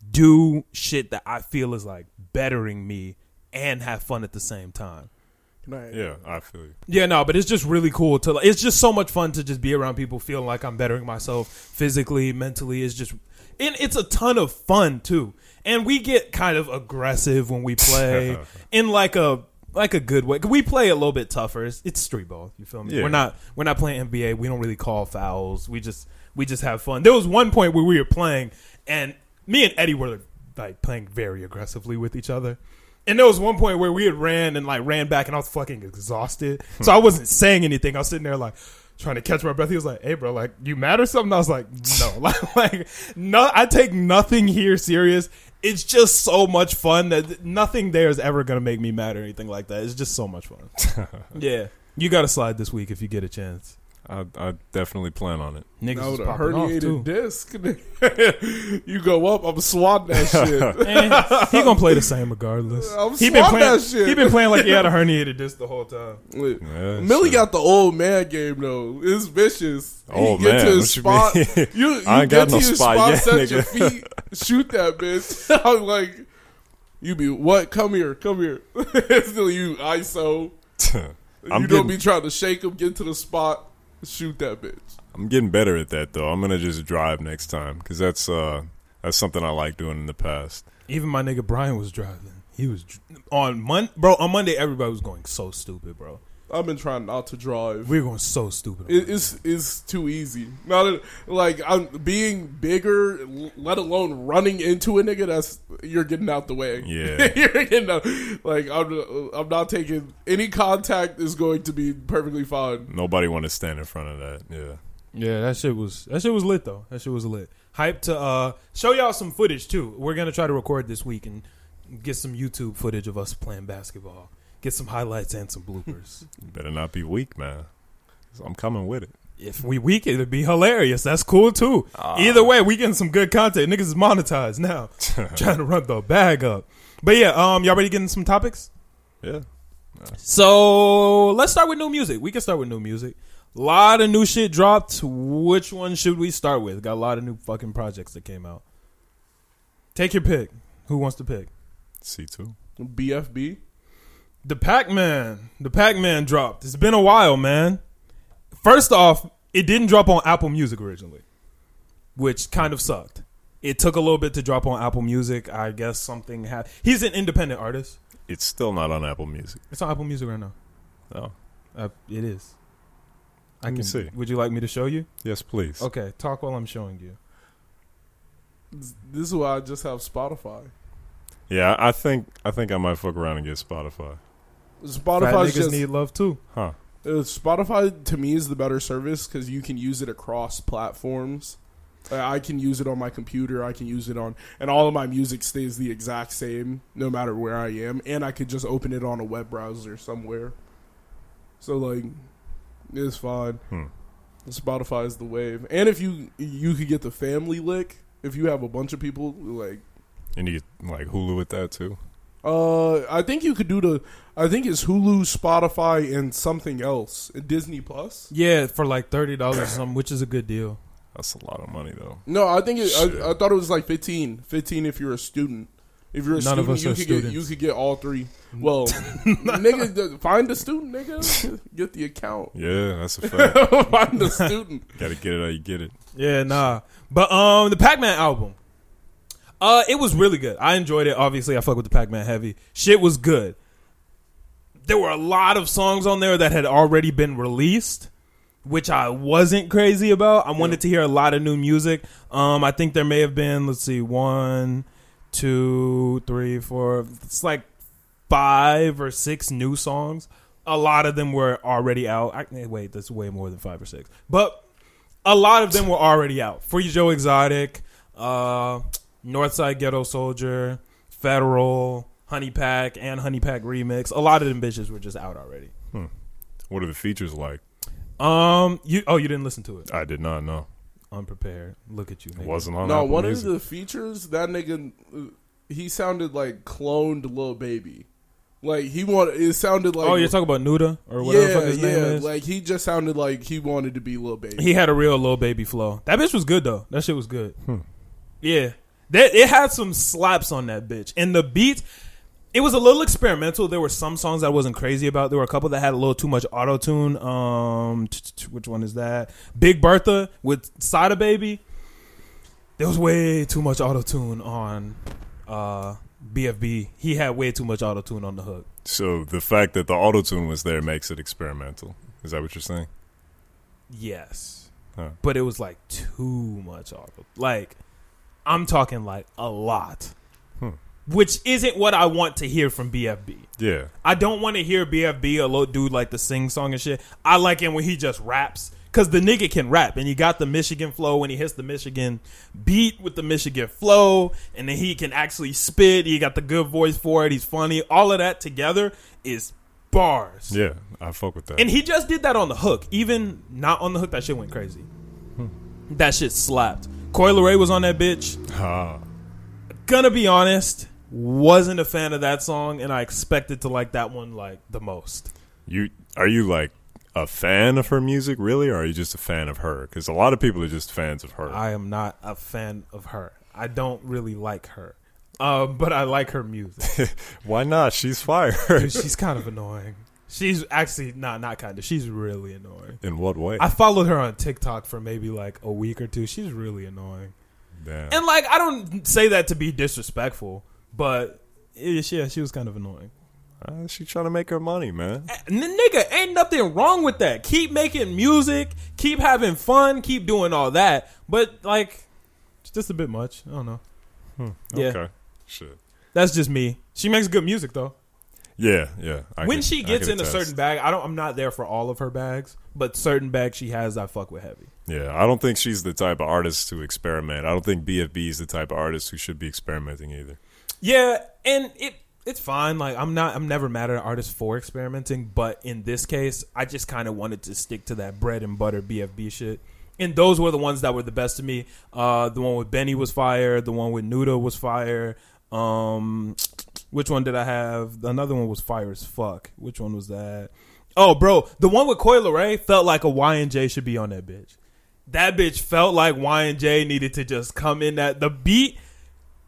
do shit that I feel is like bettering me and have fun at the same time. Can I, Yeah, I feel you. Yeah, no, but it's just really cool to. Like, It's just so much fun to just be around people, feeling like I'm bettering myself physically, mentally. It's just, and it's a ton of fun too. And we get kind of aggressive when we play [LAUGHS] in like a like a good way. We play a little bit tougher. It's, it's street ball. You feel me? Yeah. We're not we're not playing NBA. We don't really call fouls. We just we just have fun. There was one point where we were playing, and me and Eddie were like playing very aggressively with each other. And there was one point where we had ran and like ran back, and I was fucking exhausted. So I wasn't saying anything. I was sitting there like trying to catch my breath. He was like, "Hey, bro, like you mad or something?" I was like, "No, [LAUGHS] like, like no, I take nothing here serious. It's just so much fun that nothing there is ever gonna make me mad or anything like that. It's just so much fun. [LAUGHS] yeah, you got to slide this week if you get a chance. I, I definitely plan on it. Niggas Now was with a off too. herniated disc, [LAUGHS] you go up. I'm swatting that [LAUGHS] shit. [LAUGHS] He gonna play the same regardless. I'm he been playing. that shit. He been playing like he had a herniated disc the whole time. Wait, Yeah, Millie shit. got the old man game though. It's vicious. Oh, he get man, to his what you spot. mean? You, you I ain't get got to no your spot spot, yet, set your nigga. feet, shoot that bitch. I'm like, you be what? Come here, come here. Still you ISO. I'm you don't be trying to shake him, get to the spot, shoot that bitch. I'm getting better at that though. I'm gonna just drive next time because that's uh that's something I like doing in the past. Even my nigga Brian was driving. He was dr- on Mon, bro. On Monday, everybody was going so stupid, bro. I've been trying not to drive. We're going so stupid. It, it's it's too easy. Not a, like I'm being bigger, let alone running into a nigga. That's you're getting out the way. Yeah. [LAUGHS] you're getting out. Like I'm, I'm not taking any contact. Is going to be perfectly fine. Nobody want to stand in front of that. Yeah. Yeah, that shit was that shit was lit though. That shit was lit. Hype to uh show y'all some footage too. We're gonna try to record this week and get some YouTube footage of us playing basketball. Get some highlights and some bloopers. [LAUGHS] You better not be weak, man. 'Cause I'm coming with it. if we weak, it'd be hilarious. That's cool too. Ah. Either way, we getting some good content. Niggas is monetized now. [LAUGHS] Trying to run the bag up. But yeah, um, y'all ready getting some topics? Yeah. So let's start with new music. We can start with new music. A lot of new shit dropped. Which one should we start with? Got a lot of new fucking projects that came out. Take your pick. Who wants to pick? C two. BFB. Da Packman. The Pac Man dropped. It's been a while, man. First off, it didn't drop on Apple Music originally, which kind of sucked. It took a little bit to drop on Apple Music. I guess something had. He's an independent artist. it's still not on Apple Music. It's on Apple Music right now. Oh, Uh, it is. I Let me can see. Would you like me to show you? yes, please. Okay, talk while I'm showing you. This is why I just have Spotify. Yeah, I I think I think I might fuck around and get Spotify. Fat Spotify's niggas just need love too. Huh? uh, Spotify to me is the better service because you can use it across platforms. Uh, I can use it on my computer. I can use it on, and all of my music stays the exact same no matter where I am. And I could just open it on a web browser somewhere. So like, it's fine. Hmm. Spotify is the wave. And if you you could get the family lick if you have a bunch of people like And you get like Hulu with that too. Uh I think you could do the I think it's Hulu, Spotify and something else. Disney Plus. Yeah, for like thirty dollars or [COUGHS] something, which is a good deal. That's a lot of money though. No, I think it, I, I thought it was like 15. 15 if you're a student. If you're a None of student, us you are could get you could get all three. [LAUGHS] Well, [LAUGHS] nigga, find a student, nigga. [LAUGHS] Get the account. Yeah, that's a fact. find a student. Gotta get it how you get it. Yeah, nah. But um, the Packman album, uh, it was really good. I enjoyed it. Obviously, I fuck with the Packman heavy. Shit was good. There were a lot of songs on there that had already been released, which I wasn't crazy about. I wanted to hear a lot of new music. Um, I think there may have been, let's see, one, two, three, four. It's like five or six new songs. A lot of them were already out. I, eh, wait, that's way more than five or six. But a lot of them were already out. Free Joe Exotic, uh, Northside Ghetto Soldier, Federal, Honey Pack, and Honey Pack Remix. A lot of them bitches were just out already. What are the features like? Um, you oh you didn't listen to it? I did not know. Unprepared. Look at you. It nigga. wasn't on no, Apple one Music. of the features that nigga, uh, he sounded like cloned Lil Baby. Like he wanted. It sounded like. oh, you're talking about Nuda or whatever the yeah, fuck his yeah. name is. Like he just sounded like he wanted to be Lil Baby. He had a real little baby flow. That bitch was good though. That shit was good. Hmm. Yeah, that it had some slaps on that bitch, and the beats. It was a little experimental. There were some songs that I wasn't crazy about. There were a couple that had a little too much auto tune. Um, which one is that? Big Bertha with Sada Baby. There was way too much auto tune on uh, BFB. He had way too much auto tune on the hook. So the fact that the auto tune was there makes it experimental. Is that what you're saying? Yes. Huh. But it was like too much auto. Like I'm talking like a lot. Hmm. Which isn't what I want to hear from BFB. Yeah. I don't want to hear BFB a little dude like the sing song and shit. I like him when he just raps. Cause the nigga can rap and he got the Michigan flow when he hits the Michigan beat with the Michigan flow and then he can actually spit. He got the good voice for it. He's funny. All of that together is bars. Yeah. I fuck with that. And he just did that on the hook. Even not on the hook, that shit went crazy. That shit slapped. Coi Leray was on that bitch. ah. Gonna be honest, wasn't a fan of that song, and I expected to like that one like the most. You are you like a fan of her music, really, or are you just a fan of her? Because a lot of people are just fans of her. I am not a fan of her. I don't really like her, um, but I like her music. [LAUGHS] Why not? She's fire. Dude, she's kind of annoying. She's actually not not kind of. She's really annoying. In what way? I followed her on TikTok for maybe like a week or two. She's really annoying. Damn. And like, I don't say that to be disrespectful, but yeah, she, she was kind of annoying. Uh, she trying to make her money, man. N- nigga, ain't nothing wrong with that. Keep making music, keep having fun, keep doing all that. But like, it's just a bit much. I don't know. Yeah, Okay. Shit. that's just me. She makes good music though. Yeah, yeah. I when she gets in a certain bag, I don't. I'm not there for all of her bags, but certain bags she has, I fuck with heavy. Yeah, I don't think she's the type of artist to experiment. I don't think BFB is the type of artist who should be experimenting either. Yeah, and it it's fine. Like I'm not I'm never mad at an artist for experimenting, but in this case, I just kind of wanted to stick to that bread and butter BFB shit. And those were the ones that were the best to me. Uh, the one with Benny was fire. The one with Nuda was fire. Um, which one did I have? Another one was fire as fuck. Which one was that? Oh, bro, the one with Coi Leray felt like a YN Jay should be on that bitch. That bitch felt like YN Jay needed to just come in. That the beat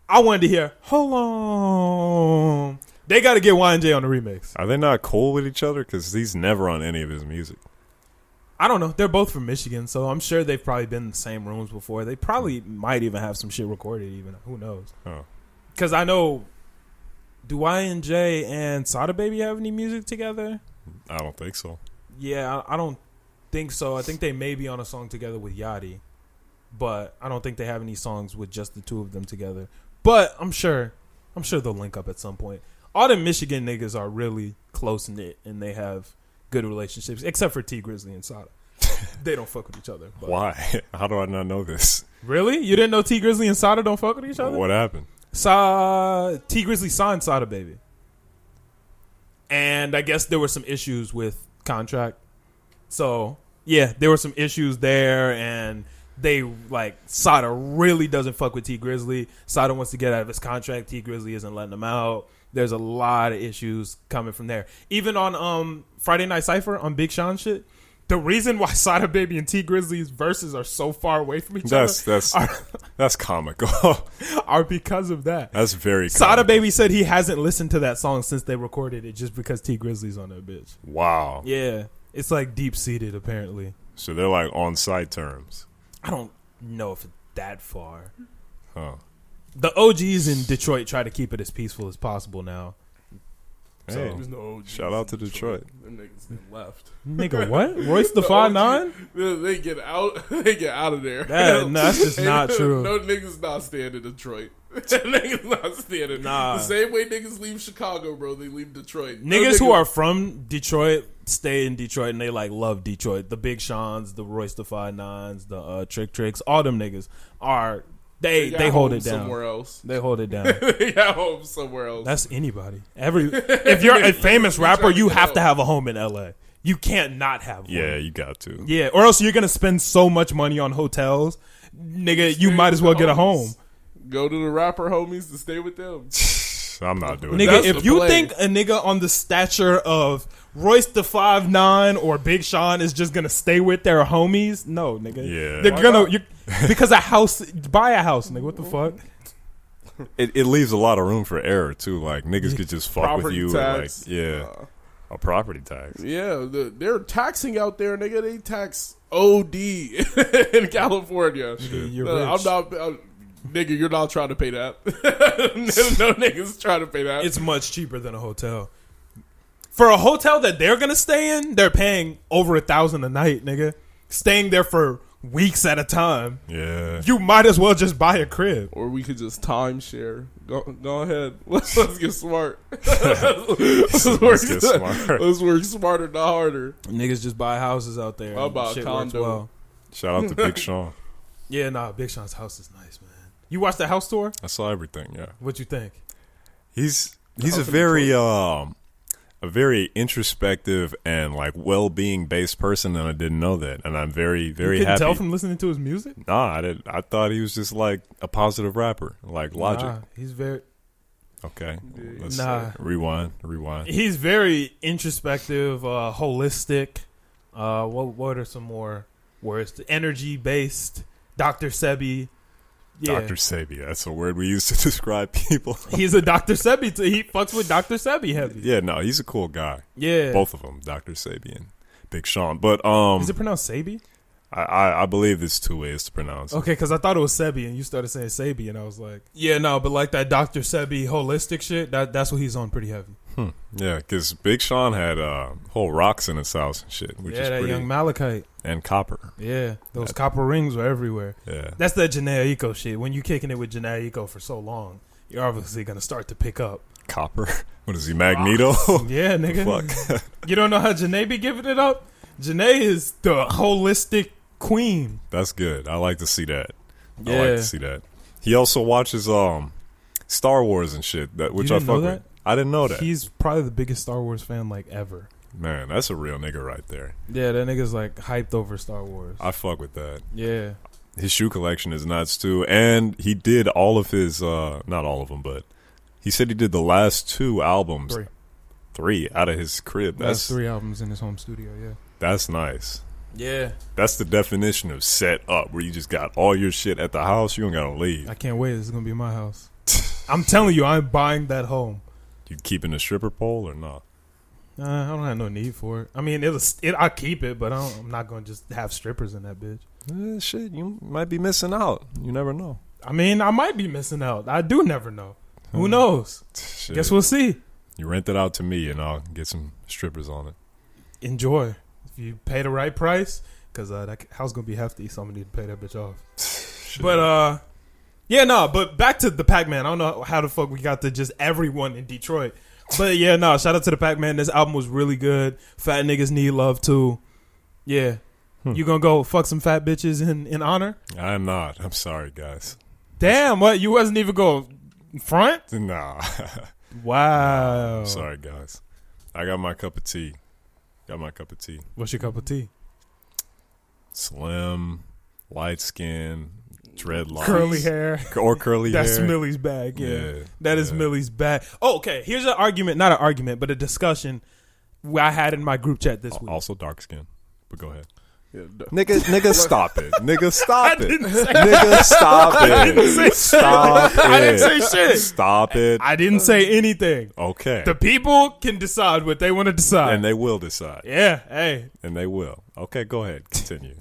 I wanted to hear. Hold on, they got to get YN Jay on the remix. Are they not cool with each other? Because he's never on any of his music. I don't know. They're both from Michigan, so I'm sure they've probably been in the same rooms before. They probably might even have some shit recorded. Even who knows? Oh. Because I know Do J and Sada Baby have any music together? I don't think so. Yeah, I, I don't think so. I think they may be on a song together with Yachty, but I don't think they have any songs with just the two of them together. But I'm sure, I'm sure they'll link up at some point. All the Michigan niggas are really close knit and they have good relationships, except for Tee Grizzley and Sada. [LAUGHS] they don't fuck with each other. But. Why? [LAUGHS] How do I not know this? Really? You didn't know Tee Grizzley and Sada don't fuck with each other? What happened? Tee Grizzley signed Sada Baby, and I guess there were some issues with contract. So yeah, there were some issues there, and they like Sada really doesn't fuck with Tee Grizzley. Sada wants to get out of his contract. Tee Grizzley isn't letting him out. There's a lot of issues coming from there. Even on um Friday Night Cipher on Big Sean shit. The reason why [LAUGHS] Sada Baby and Tee Grizzley's verses are so far away from each That's other that's are, [LAUGHS] that's comical. [LAUGHS] are because of that. that's very Sada. Baby said he hasn't listened to that song since they recorded it just because Tee Grizzley's on that bitch. Wow. Yeah. It's like deep seated apparently. So they're like on site terms. I don't know if it's that far. Huh. The OGs in Detroit try to keep it as peaceful as possible now. Hey, There's no OGs shout out to in Detroit. Them niggas they [LAUGHS] left. Nigga, [LAUGHS] what? Royce the The five OG nine? They, they get out. [LAUGHS] They get out of there. That- no, that's just not true. No niggas not staying in Detroit. niggas not staying in. Nah. The same way niggas leave Chicago, bro. They leave Detroit. No Niggas who are from Detroit stay in Detroit and they like love Detroit. The Big Sean's, the Royce the Five Nines, the uh, Trick Tricks, all them niggas are they got they hold it down. somewhere else. They hold it down. [LAUGHS] they got home somewhere else. That's anybody. Every [LAUGHS] if you're a famous rapper, you have to have a home in LA. You can't not have one. Yeah, you got to. Yeah, or else you're gonna spend so much money on hotels, nigga. You might as well the get a home, Go to the rapper homies to stay with them. [SIGHS] I'm not doing nigga. that. If you play. think a nigga on the stature of Royce the Five Nine or Big Sean is just gonna stay with their homies, no, nigga. Yeah. they're Why gonna not? you because a house, buy a house, nigga. What the fuck? [LAUGHS] It, it leaves a lot of room for error too. Like niggas could just fuck with Property you. tax. And like, yeah, Uh, a property tax. yeah, the, they're taxing out there, nigga. They tax OD [LAUGHS] in California. You're Uh, I'm rich. not, uh, nigga. You're not trying to pay that. [LAUGHS] no, no niggas trying to pay that. It's much cheaper than a hotel. For a hotel that they're gonna stay in, they're paying over a thousand a night, nigga. Staying there for weeks at a time. Yeah. You might as well just buy a crib. or we could just timeshare. Go, go ahead. [LAUGHS] [LAUGHS] [LAUGHS] Let's, let's get smart. let's, work, Let's get smart. let's work smarter, not harder. Niggas just buy houses out there. How about condo? well. Shout out to Big Sean. Yeah, nah, Big Sean's house is nice, man. You watched the house tour? I saw everything. Yeah. What'd you think? He's he's a very um a very introspective and like well-being based person, and I didn't know that, and I'm very very you happy. tell from listening to his music? nah, I didn't. I thought he was just like a positive rapper, like Logic. Nah, he's very Okay, let's Nah. rewind, rewind. he's very introspective, uh, holistic. Uh, what what are some more words? Energy based. Dr. Sebi. Yeah. Dr. Sebi. that's a word we use to [LAUGHS] describe people. He's a Dr. Sebi. T- he fucks with Dr. Sebi heavy. yeah, no, he's a cool guy. Yeah. Both of them, Dr. Sebi and Big Sean. But um, Is it pronounced Sebi? I, I I believe there's two ways to pronounce it. Okay, because I thought it was Sebi, and you started saying Sebi, and I was like, yeah, no, but like that Dr. Sebi holistic shit, that that's what he's on pretty heavy. Hmm. Yeah, because Big Sean had uh, whole rocks in his house and shit, which yeah, is that pretty, young Malachite. And copper. Yeah, those That- copper rings were everywhere. Yeah, That's that Jhené Aiko shit. When you're kicking it with Jhené Aiko for so long, you're obviously gonna start to pick up. copper. [LAUGHS] What is he, Magneto? [LAUGHS] Yeah, nigga. Fuck. [LAUGHS] You don't know how Jhené be giving it up? Jhené is the holistic queen. That's good. I like to see that. I Yeah. like to see that. He also watches um Star Wars and shit. That which I fuck with. I didn't know that. He's probably the biggest Star Wars fan like ever. Man, that's a real nigga right there. Yeah, that nigga's like hyped over Star Wars. I fuck with that. yeah. His shoe collection is nuts too, and he did all of his uh not all of them, but he said he did the last two albums, Three. three out of his crib. That's That's three albums in his home studio, yeah. that's nice. Yeah. That's the definition of set up, where you just got all your shit at the house. You don't gotta leave. I can't wait. This is gonna be my house. [LAUGHS] I'm telling you, I'm buying that home. You keeping the stripper pole or not? Uh, I don't have no need for it. I mean, it'll, it, I'll keep it, but I don't, I'm not gonna just have strippers in that bitch. Eh, shit, you might be missing out. You never know. I mean, I might be missing out. I do never know. Who knows? Shit. Guess we'll see. You rent it out to me, and I'll get some strippers on it. Enjoy. If you pay the right price, because uh, that house gonna be hefty, so I'm gonna need to pay that bitch off. [SIGHS] Shit. But uh, yeah, no. But back to the Packman. I don't know how the fuck we got to just everyone in Detroit. But yeah, no. Shout out to the Packman. This album was really good. Fat niggas need love too. Yeah. Hmm. You gonna go fuck some fat bitches in in honor? I'm not. I'm sorry, guys. Damn, what? You wasn't even go front? Nah. [LAUGHS] Wow. sorry, guys. I got my cup of tea. Got my cup of tea. What's your cup of tea? Slim, light skin, dreadlocks, Curly hair. or curly That's hair. Millie's bag. Yeah. Yeah, That is yeah. Millie's bag. Oh, okay. Here's an argument, not an argument, but a discussion I had in my group chat this week. Also dark skin. But go ahead. Nigga, nigga, [LAUGHS] stop it. Nigga, stop it. didn't say- Nigga, stop [LAUGHS] I didn't say it. Stop it. I didn't say shit. Stop [LAUGHS] it. I didn't say anything. Okay. The people can decide what they want to decide. And they will decide. yeah, hey. And they will. Okay, go ahead. Continue.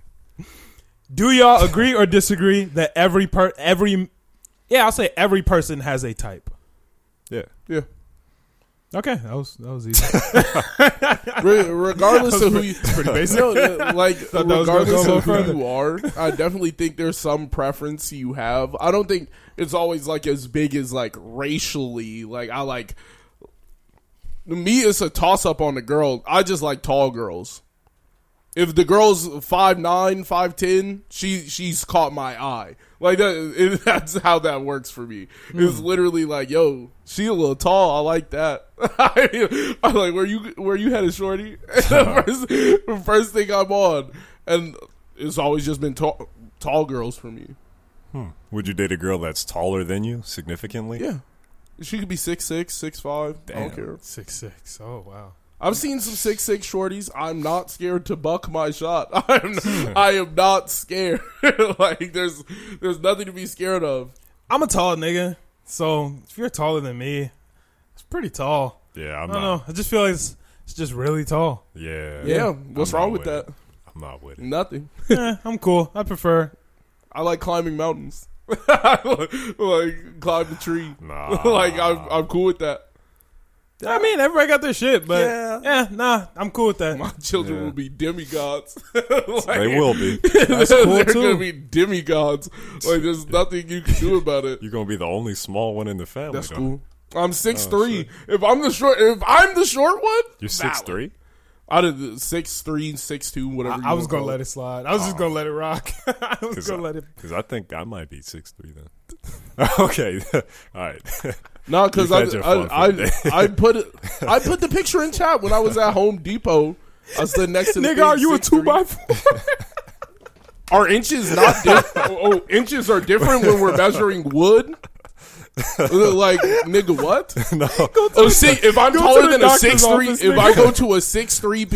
Do y'all agree or disagree that every per every yeah, I'll say every person has a type. Yeah. yeah. Okay, that was that was easy. [LAUGHS] Re- regardless That of was who you, pretty basic. No, uh, like [LAUGHS] Thought that was gonna regardless of who you are, I definitely think there's some preference you have. I don't think it's always like as big as like racially. Like I like me, it's a toss up on the girl. I just like tall girls. If the girl's five nine, five ten, she she's caught my eye. Like that, it, [LAUGHS] that's how that works for me. It's literally like, yo, she a little tall. I like that. [LAUGHS] I'm like, where you where you headed, shorty? [LAUGHS] first, first thing I'm on, and it's always just been tall tall girls for me. Hmm. Would you date a girl that's taller than you significantly? Yeah, she could be six six, six five. I don't Damn. care. Six six. Oh wow. I've seen some six six shorties. I'm not scared to buck my shot. [LAUGHS] I'm I am not scared. [LAUGHS] like there's there's nothing to be scared of. I'm a tall nigga, so if you're taller than me, it's pretty tall. Yeah, I I'm don't not. know. I just feel like it's, it's just really tall. Yeah. Yeah, I'm what's not wrong with with that? it. I'm not with it. Nothing. [LAUGHS] eh, I'm cool. I prefer. I like climbing mountains. like climb the tree. Nah. like I'm I'm cool with that. I mean, everybody got their shit, but Yeah. yeah, nah, I'm cool with that. My children Yeah. will be demigods. [LAUGHS] Like, They will be. [LAUGHS] That's they're cool, they're too. gonna be demigods. Like there's [LAUGHS] nothing you can do about it. You're gonna be the only small one in the family. That's though. cool. I'm six Oh, three. If I'm the short, if I'm the short one, You're six three. Out of the six three, six two, whatever. I, I was gonna let it slide. I was just oh. gonna let it rock. I was Because gonna I, let it. 'cause I think I might be six three then. [LAUGHS] okay. [LAUGHS] All right. [LAUGHS] No, because I, had your fun I, for the day. I, I put I put the picture in chat when I was at Home Depot. I stood next to the nigga. Are you a 6'3". two by four? Are inches not different? oh, oh, inches are different when we're measuring wood. Like nigga, what? [LAUGHS] no. Oh, see, if I'm go taller than a six three, office, if nigga. I go to a six three,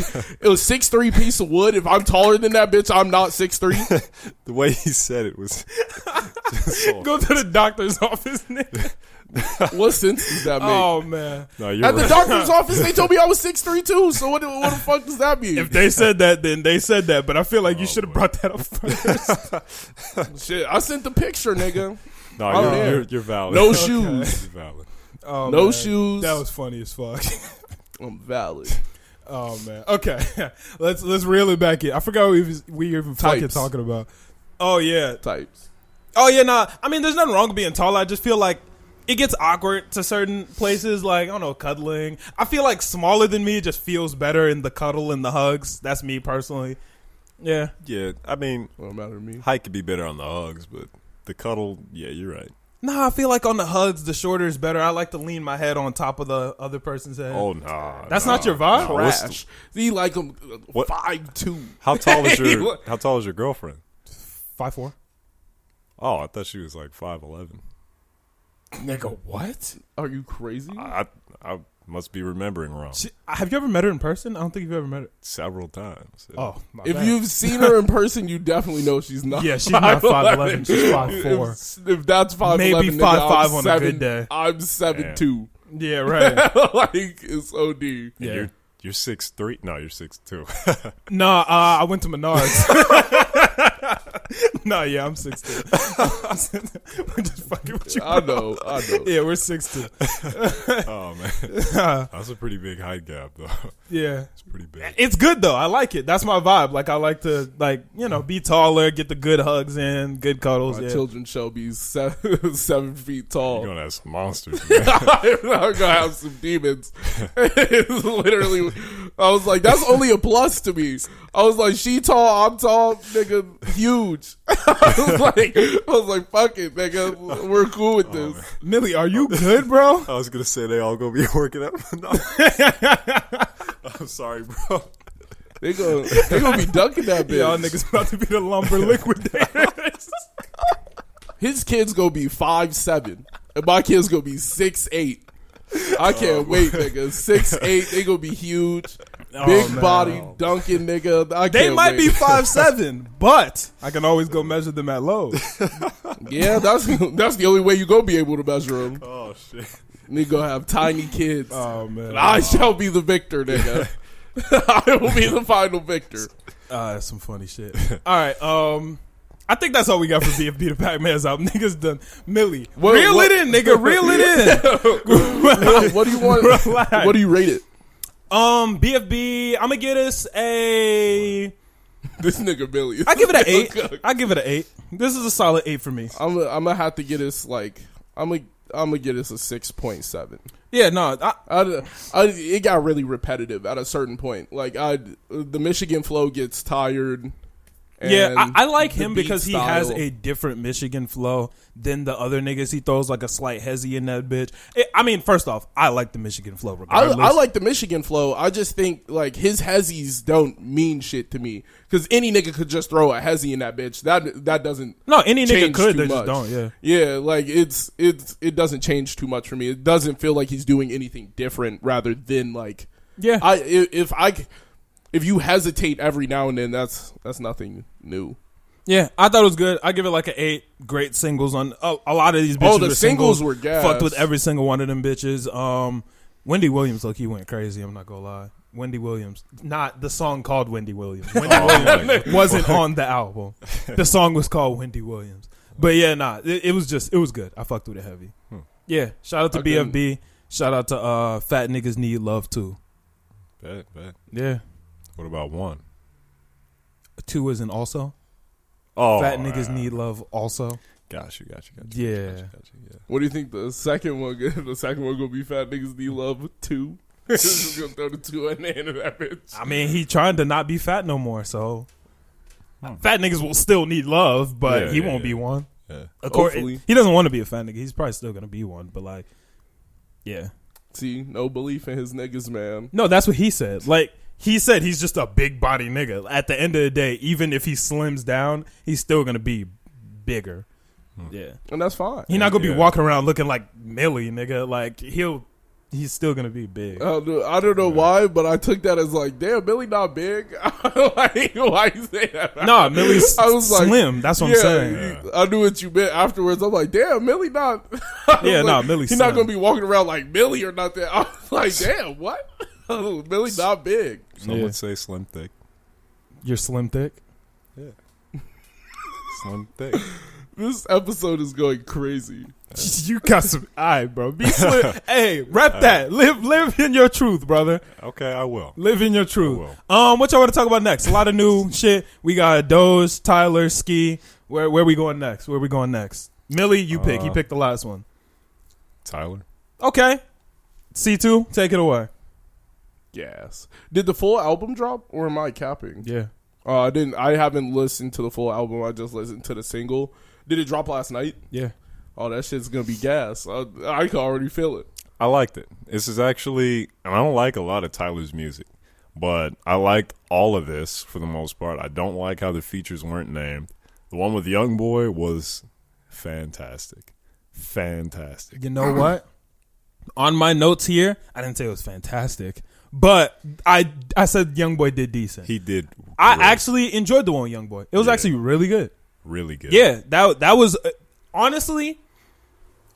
a six three piece of wood, if I'm taller than that bitch, I'm not six three. [LAUGHS] The way he said it was. [LAUGHS] Go to the doctor's office, nigga. What sense does that make? Oh man. no, you're At the doctor's office, they told me I was six three too. So what? What the fuck does that mean? If they said that, then they said that. But I feel like you Oh, should have brought that up first. Shit, I sent the picture, nigga. No, Oh, you're, yeah. you're, you're valid. No [LAUGHS] You're shoes. valid. Oh, No man. shoes. That was funny as fuck. [LAUGHS] I'm valid. Oh man. Okay. [LAUGHS] let's let's reel it back in. I forgot what we was, we even fucking talking about. Oh yeah. Types. Oh yeah. Nah. I mean, there's nothing wrong with being tall. I just feel like it gets awkward to certain places. Like I don't know, cuddling. I feel like smaller than me just feels better in the cuddle and the hugs. That's me personally. Yeah. Yeah, I mean, Don't matter to me. height could be better on the hugs, but the cuddle, yeah, you're right. Nah, I feel like on the hugs, the shorter is better. I like to lean my head on top of the other person's head. Oh, nah. That's nah, not your vibe? nah. What's the- Trash. See, like I'm What- five two. how tall is [LAUGHS] your How tall is your girlfriend? Five four. Oh, I thought she was like five eleven. Nigga, what? Are you crazy? I I must be remembering wrong. She, have you ever met her in person? I don't think you've ever met her. Several times. Oh, my if bad. you've seen her in person, you definitely know she's not. Yeah, she's not 5'11", she's 5'4". If, if that's five Maybe eleven, 5'5" on a good day. I'm seven Damn. two. yeah, [LAUGHS] right. like it's OD. And Yeah. You're you're six three. No, you're six two. [LAUGHS] no, uh, I went to Menards. [LAUGHS] [LAUGHS] no, yeah, I'm six two. we're just fucking with you. I bro. know, I know. Yeah, we're six two. [LAUGHS] Oh man, that's a pretty big height gap, though. yeah. It's pretty big. It's good though. I like it. That's my vibe. Like I like to like you know be taller, get the good hugs in, good cuddles. My Yeah. children shall be seven, [LAUGHS] seven feet tall. You're gonna have some monsters. Man. I'm gonna have some demons. it's literally, I was like, that's only a plus to me. I was like, she tall, I'm tall, nigga, huge. [LAUGHS] I was [LAUGHS] like, I was like, fuck it, nigga, we're cool with oh, this. Millie, are you [LAUGHS] good, bro? I was gonna say they all gonna be working out. no. I'm sorry, bro. they gonna, they gonna be dunking that bitch. Y'all niggas about to be the lumber liquidators. His kid's gonna be five seven, and my kid's gonna be six eight. I can't oh, wait, nigga. Six eight, they gonna be huge, big man. body, dunking, nigga. I they might wait. be [LAUGHS] five seven, but I can always go measure them at Lowe's. [LAUGHS] Yeah, that's that's the only way you gonna be able to measure them. Oh shit. Nigga gonna have tiny kids. Oh man, And I shall be the victor, nigga. [LAUGHS] I will be the final victor. Ah, that's some funny shit. All right, um, I think that's all we got for BFB the Packman's album. Niggas done. Millie, What- reel what- it in, nigga, reel it in. what, what do you want? Relax. What do you rate it? Um, BFB, I'm gonna get us a. [LAUGHS] This nigga Billy. I give it an eight. I give it an eight. This is a solid eight for me. I'm gonna I'm gonna have to get us like I'm gonna I'm gonna get us a six point seven. Yeah, no, I, I, I, it got really repetitive at a certain point. Like I, the Michigan flow gets tired. Yeah, I, I like him because he has a different Michigan flow than the other niggas. He throws like a slight hezzy in that bitch. It, I mean, first off, I like the Michigan flow. I, Regardless. I like the Michigan flow. I just think like his hezzies don't mean shit to me because any nigga could just throw a hezzy in that bitch. That that doesn't no any nigga could. They just don't. Yeah. Yeah, like it's it's it doesn't change too much for me. It doesn't feel like he's doing anything different rather than like Yeah. I if, if I if you hesitate every now and then that's that's nothing new. Yeah, I thought it was good. I give it like an eight. Great singles on a, a lot of these bitches. Oh, the were singles were gas. Fucked with every single one of them bitches. Um, Wendy Williams, look, he went crazy. I'm not gonna lie. Wendy Williams, not the song called Wendy Williams. Wendy [LAUGHS] Oh, Williams wasn't on the album. The song was called Wendy Williams. But yeah, nah, it, it was just it was good. I fucked with it heavy. Hmm. Yeah, shout out to I couldn't- BFB. Shout out to uh, Fat Niggas Need Love too. Bet, bet. Yeah, What about one? two isn't also. Oh, Fat Niggas Need Love also. Got you, got you, got you. Yeah. got you, got you, yeah. What do you think the second one? [LAUGHS] The second one gonna be fat niggas need love two. just [LAUGHS] gonna throw the two in the end of that bitch. I mean, he trying to not be fat no more, so fat niggas will still need love, but Yeah, he yeah, won't be one. Yeah. Of course, Hopefully. he doesn't want to be a fat nigga. He's probably still gonna be one, but like, yeah, See, no belief in his niggas, man. no, that's what he said. Like he said, he's just a big body nigga. At the end of the day, even if he slims down, he's still gonna be bigger. Hmm. Yeah, And that's fine. he's not gonna be walking around looking like Millie, nigga. Like he'll, he's still gonna be big. I don't know, I don't know why, but I took that as like, damn, Millie not big. [LAUGHS] like, why you say that? Nah, Millie's [LAUGHS] I was like, slim. That's what yeah, I'm saying. you- I knew what you meant afterwards. I'm like, damn, Millie not. [LAUGHS] I was Yeah, like, nah, Millie's He's not gonna be walking around like Millie or nothing. I was like, damn, what? [LAUGHS] Millie not big. Some Yeah. would say slim thick. You're slim thick. Yeah. [LAUGHS] slim thick. [LAUGHS] This episode is going crazy. You got some eye, bro. Be slim. hey, rep that. Live live in your truth, brother. Okay, I will. Live in your truth. will. Um, what y'all want to talk about next? A lot of new shit. We got Doze, Tyler, Ski. Where where we going next? Where we going next? Millie, you pick. He Uh, picked the last one. Tyler. Okay. C two, take it away. Yes. Did the full album drop or am I capping? Yeah. Uh, I didn't. I haven't listened to the full album. I just listened to the single. Did it drop last night? Yeah. Oh, that shit's gonna be gas. I, I can already feel it. I liked it. This is actually, and I don't like a lot of Tyler's music, but I liked all of this for the most part. I don't like how the features weren't named. The one with Young Boy was fantastic, fantastic. You know what? [CLEARS THROAT] On my notes here, I didn't say it was fantastic, but I I said Young Boy did decent. He did. I great. actually enjoyed the one with Young Boy. It was Yeah. actually really good. really good. Yeah, that that was uh, honestly,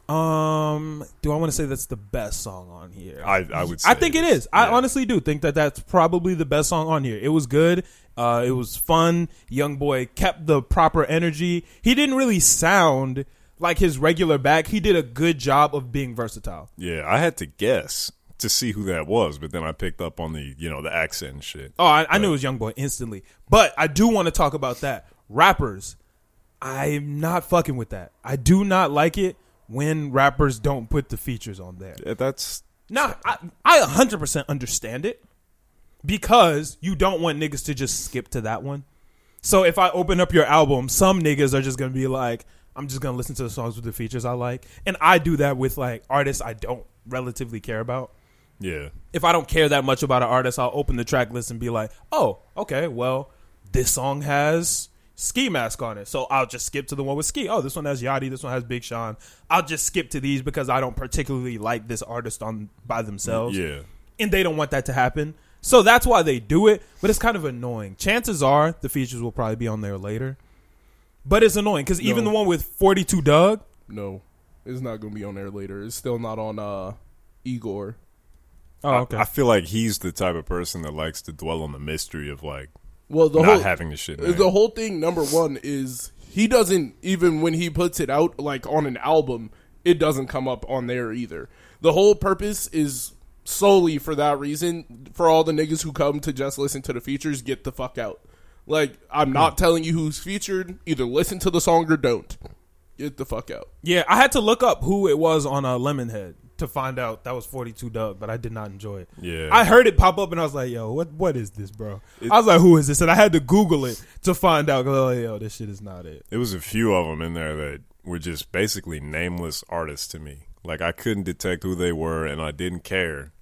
Um, do I want to say that's the best song on here? I I would. Say I think it is. I honestly do think that that's probably the best song on here. It was good. Uh, it was fun. Young boy kept the proper energy. He didn't really sound like his regular back. He did a good job of being versatile. Yeah, I had to guess to see who that was, but then I picked up on the you know the accent and shit. Oh, I, I knew it was Young Boy instantly. But I do want to talk about that. Rappers, I'm not fucking with that. I do not like it when rappers don't put the features on there. Yeah, that's Now, I, I 100% understand it because you don't want niggas to just skip to that one. So if I open up your album, some niggas are just going to be like, I'm just going to listen to the songs with the features I like. And I do that with like artists I don't relatively care about. Yeah. If I don't care that much about an artist, I'll open the track list and be like, oh, okay, well, this song has Ski Mask on it. So I'll just skip to the one with Ski. Oh, this one has Yachty. This one has Big Sean. I'll just skip to these because I don't particularly like this artist on by themselves Yeah. and they don't want that to happen. So that's why they do it, but it's kind of annoying. Chances are the features will probably be on there later. But it's annoying because even No. the one with 42 Dugg, No, it's not gonna be on there later. It's still not on uh Igor. Oh, I- okay. I, feel like he's the type of person that likes to dwell on the mystery of like Well, the not whole having the shit. the whole thing. Number one is he doesn't even when he puts it out like on an album, it doesn't come up on there either. The whole purpose is solely for that reason. For all the niggas who come to just listen to the features, get the fuck out. Like I'm not telling you who's featured. Either listen to the song or don't. Get the fuck out. yeah, I had to look up who it was on uh, Lemonhead to find out that was 42 Dugg, but I did not enjoy it. Yeah. I heard it pop up and I was like, yo, what what is this, bro? I was like, who is this? And I had to Google it to find out. 'cause I was like, yo, this shit is not it. It was a few of them in there that were just basically nameless artists to me. Like I couldn't detect who they were, and I didn't care.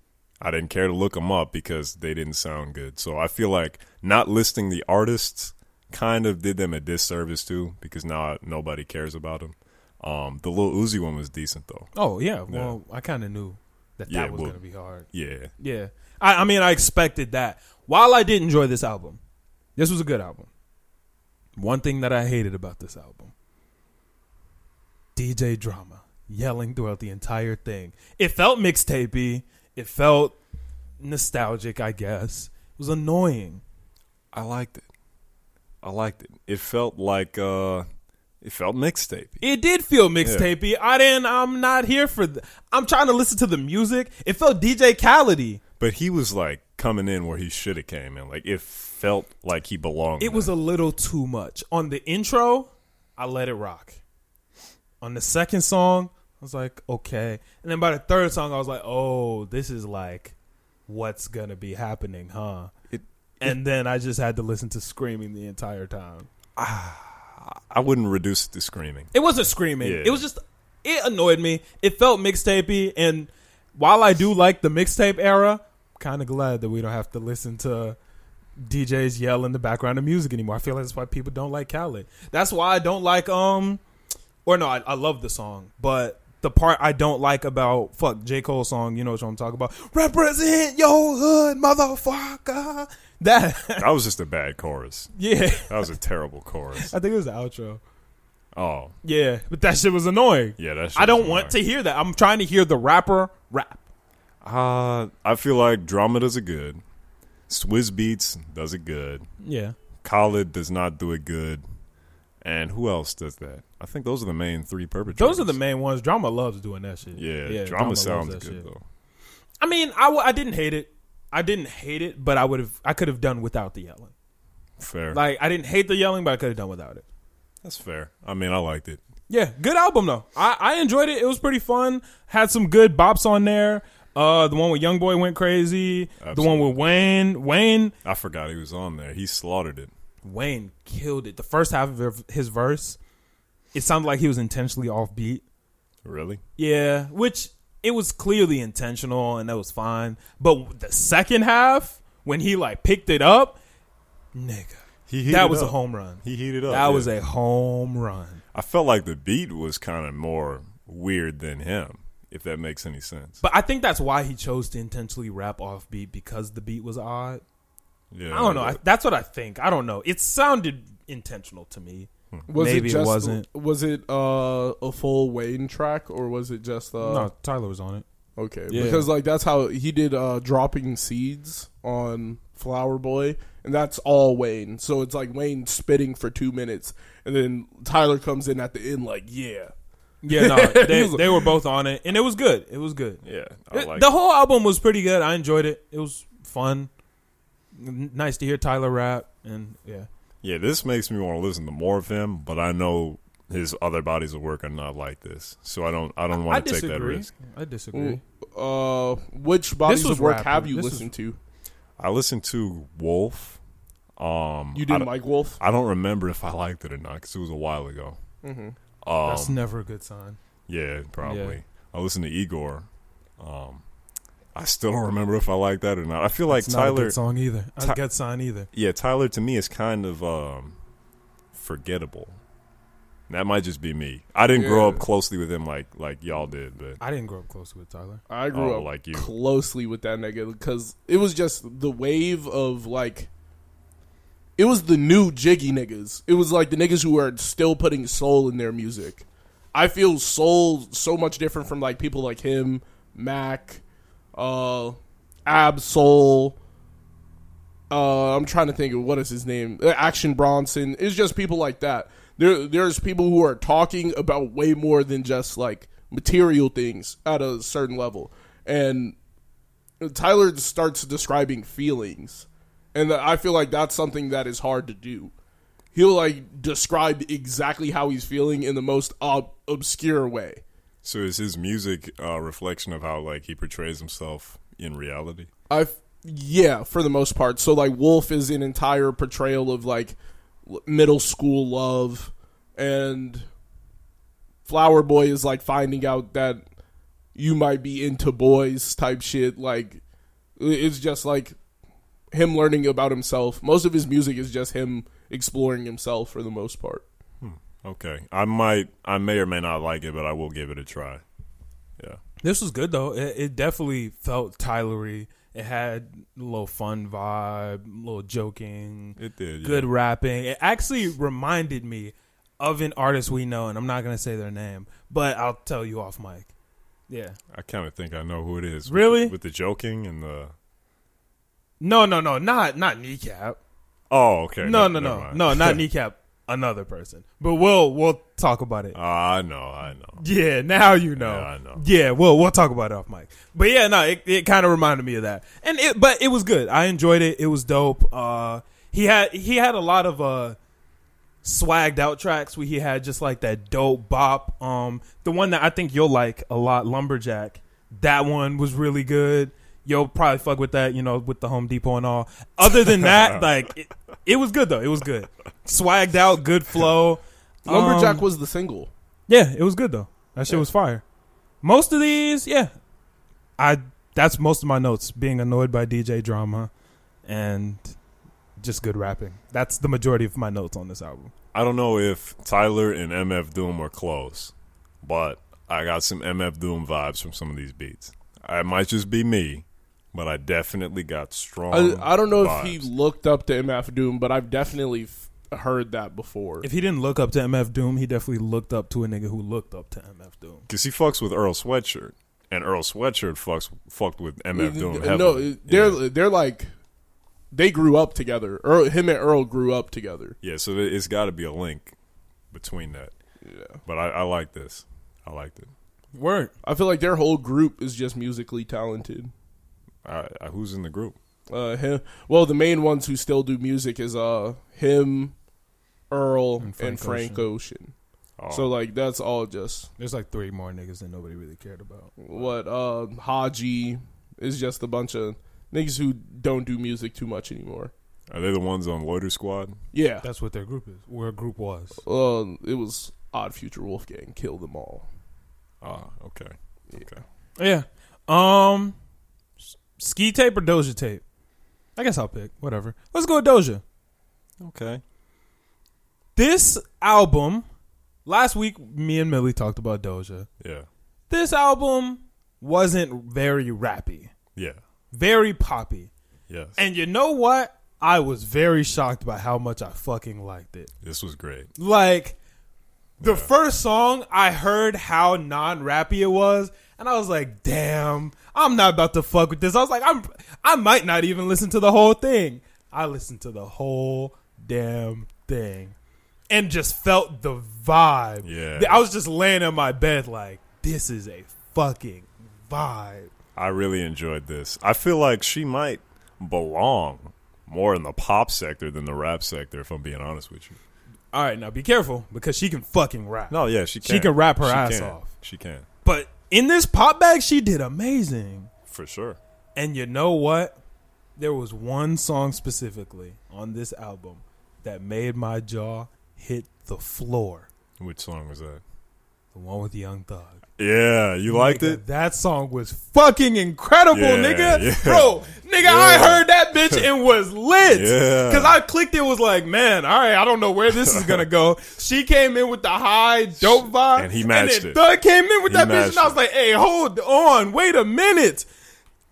I didn't care to look them up because they didn't sound good. So I feel like not listing the artists kind of did them a disservice too, because now nobody cares about them. Um, the Lil Uzi one was decent though. Oh, yeah. Well, I kind of knew that that Yeah, was well- going to be hard. Yeah, Yeah. I, I mean, I expected that. While I did enjoy this album, this was a good album. One thing that I hated about this album DJ Drama yelling throughout the entire thing. It felt mixtapey. It felt nostalgic, I guess. It was annoying. I liked it. I liked it. It felt like uh, it felt mixtape. It did feel mixtapey. I didn't. I'm not here for. Th- I'm trying to listen to the music. It felt DJ Khaled. But he was like coming in where he should have came in. Like it felt like he belonged. It was a little too much. On the intro, I let it rock. On the second song, I was like, okay. And then by the third song, I was like, oh, this is like what's gonna be happening, huh? It- and then I just had to listen to screaming the entire time. Ah. I wouldn't reduce it to screaming. It wasn't screaming. Yeah. It was just it annoyed me. It felt mixtapey, and while I do like the mixtape era, kind of glad that we don't have to listen to DJs yell in the background of music anymore. I feel like that's why people don't like Khaled. That's why I don't like um, or no, I, I love the song, but the part I don't like about fuck J Cole song, you know what I'm talking about? Represent your hood, motherfucker. That [LAUGHS] That was just a bad chorus. yeah, That was a terrible chorus. I think it was the outro. Oh, Yeah, but that shit was annoying. yeah, that's. I don't want to hear that. I'm trying to hear the rapper rap. Uh, I feel like drama does it good. Swizz Beatz does it good. Yeah. Khaled does not do it good. And who else does that? I think those are the main three perpetrators. Those are the main ones. Drama loves doing that shit. Yeah, drama, loves sounds good shit. though. I mean, I, w- I didn't hate it. I didn't hate it, but I would have. I could have done without the yelling. Fair. Like I didn't hate the yelling, but I could have done without it. That's fair. I mean, I liked it. Yeah, good album though. I, I enjoyed it. It was pretty fun. Had some good bops on there. Uh, the one with Young Boy went crazy. The one with Wayne. Wayne. I forgot he was on there. He slaughtered it. Wayne killed it. The first half of his verse, it sounded like he was intentionally off beat. Really? Yeah, which it was clearly intentional and that was fine. But the second half, when he like picked it up, nigga, He that was up. a home run. He heated up. That yeah. was a home run. I felt like the beat was kind of more weird than him, if that makes any sense. But I think that's why he chose to intentionally rap off beat because the beat was odd. Yeah, I don't know. I, that's what I think. I don't know. It sounded intentional to me. Was Maybe it it wasn't. was it uh, a full Wayne track or was it just uh, no, Tyler was on it. Okay, Yeah. because like that's how he did uh dropping seeds on Flower Boy, and that's all Wayne. So it's like Wayne spitting for two minutes, and then Tyler comes in at the end like, yeah, Yeah, no, [LAUGHS] they, they were both on it, and it was good. It was good. Yeah, I It- like. the whole album was pretty good. I enjoyed it. It was fun. N- Nice to hear Tyler rap, and yeah, yeah, this makes me want to listen to more of him, but I know his other bodies of work are not like this, so I don't. I don't I want to take that risk. I disagree. uh, which bodies of work rap. have you This was- listened to? I listened to Wolf. Um, You did don't- Mike Wolf. I don't remember if I liked it or not because it was a while ago. Mm-hmm. Um, That's never a good sign. yeah, probably. Yeah. I listened to Igor. Um, I still don't remember if I like that or not. I feel like It's not a Tyler. good song either. A Ty- good sign either. Yeah, Tyler to me is kind of um, forgettable. That might just be me. I didn't grow up closely with him like like y'all did, but I didn't grow up closely with Tyler. I grew Oh, up like you. closely with that nigga because it was just the wave of like. It was the new jiggy niggas. It was like the niggas who are still putting soul in their music. I feel soul so much different from like people like him, Mac, uh, Ab Soul. Uh, I'm trying to think of what is his name. Uh, Action Bronson. It's just people like that. There, there's people who are talking about way more than just like material things at a certain level, and Tyler starts describing feelings, and I feel like that's something that is hard to do. He'll like describe exactly how he's feeling in the most ob- obscure way. So is his music a reflection of how like he portrays himself in reality? I yeah, for the most part. So like Wolf is an entire portrayal of like middle school love, and Flower Boy is like finding out that you might be into boys type shit. Like it's just like him learning about himself. Most of his music is just him exploring himself for the most part. Okay, I might, I may or may not like it, but I will give it a try. Yeah, This was good though. It, it definitely felt Tylery. It had a little fun vibe, a little joking, it did. yeah. good rapping. It actually reminded me of an artist we know, and I'm not gonna say their name, but I'll tell you off mic. Yeah. I kind of think I know who it is. Really? With, with the joking and the. No, no, no, not not kneecap. Oh, okay. No, no, never no, no, not [LAUGHS] kneecap. Another person, but we'll we'll talk about it. Uh, I know, I know. Yeah, now you know. Yeah, I know. Yeah, well, we'll talk about it off mic. But yeah, no, it, it kind of reminded me of that, and it, but it was good. I enjoyed it. It was dope. Uh, he had he had a lot of uh swagged out tracks where he had just like that dope bop. Um, the one that I think you'll like a lot, Lumberjack. That one was really good. You'll probably fuck with that, you know, with the Home Depot and all. Other than that, [LAUGHS] like it, it was good though. It was good. Swagged out, good flow. Lumberjack Um, was the single. yeah, it was good though. That shit was fire. Most of these, yeah, I that's most of my notes. Being annoyed by DJ drama, and just good rapping. That's the majority of my notes on this album. I don't know if Tyler and MF Doom are close, but I got some MF Doom vibes from some of these beats. It might just be me, but I definitely got strong. I, I don't know if he looked up to MF Doom, but I've definitely f- heard that before. If he didn't look up to MF Doom, he definitely looked up to a nigga who looked up to MF Doom. Because he fucks with Earl Sweatshirt, and Earl Sweatshirt fucks fucked with MF Doom. no, they're yeah. they're like they grew up together. Earl, him and Earl grew up together. yeah, so it's got to be a link between that. Yeah, But I, I like this. I liked it. Word. I feel like their whole group is just musically talented. I, I, who's in the group? Uh, him, well, the main ones who still do music is uh him, Earl, And and Frank Frank, Ocean. Oh, So like that's all just There's like three more niggas that nobody really cared about. what uh Hodgy is just a bunch of niggas who don't do music too much anymore. are they the ones on Loiter Squad? Yeah, That's what their group is. Where group was. uh, it was Odd Future Wolfgang kill them all. Ah, okay. Okay. Yeah. Um, s- ski tape or Doja tape? I guess I'll pick whatever. Let's go with Doja. Okay. This album. Last week, me and Millie talked about Doja. Yeah. This album wasn't very rappy, Yeah. very poppy. Yes. And you know what? I was very shocked by how much I fucking liked it. This was great. Like the Yeah. first song, I heard how non-rappy it was, and I was like, "Damn, I'm not about to fuck with this." I was like, "I'm, I might not even listen to the whole thing." I listened to the whole damn thing, and just felt the vibe. Yeah. I was just laying in my bed like, "This is a fucking vibe." I really enjoyed this. I feel like she might belong more in the pop sector than the rap sector, if I'm being honest with you. All right, now be careful because she can fucking rap. No, yeah, she can. She can rap her She ass can. off. She can, in this pop bag, she did amazing. for sure. And you know what? There was one song specifically on this album that made my jaw hit the floor. Which song was that? The one with Young Thug. Yeah, you liked Nigga, it? That song was fucking incredible, Yeah, nigga. yeah. Bro, nigga, I heard that bitch and was lit. Yeah. Cause I clicked it, was like, man, all right, I don't know where this is gonna go. [LAUGHS] She came in with the high dope vibe, And he matched then it. Thug came in with He that bitch, and I was like, hey, hold on, wait a minute.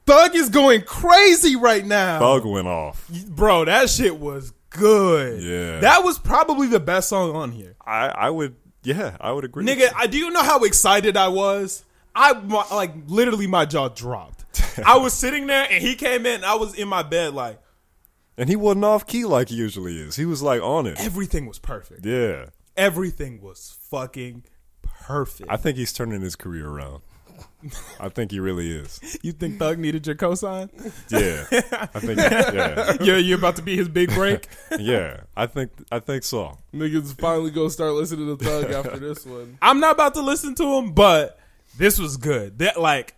Thug is going crazy right now. Thug went off. Bro, that shit was good. Yeah. That was probably the best song on here. I, I would, yeah, I would agree. Nigga. I, do you know how excited I was? I my, like literally my jaw dropped. I was [LAUGHS] sitting there and he came in. And I was in my bed like And he wasn't off key like he usually is. He was like on it. everything was perfect. Yeah. Everything was fucking perfect. I think he's turning his career around. I think he really is. you think Thug needed your cosign? Yeah. I think yeah. you're you're about to be his big break. [LAUGHS] Yeah. I think I think so. Niggas finally gonna start listening to Thug [LAUGHS] after this one. I'm not about to listen to him, but this was good. That like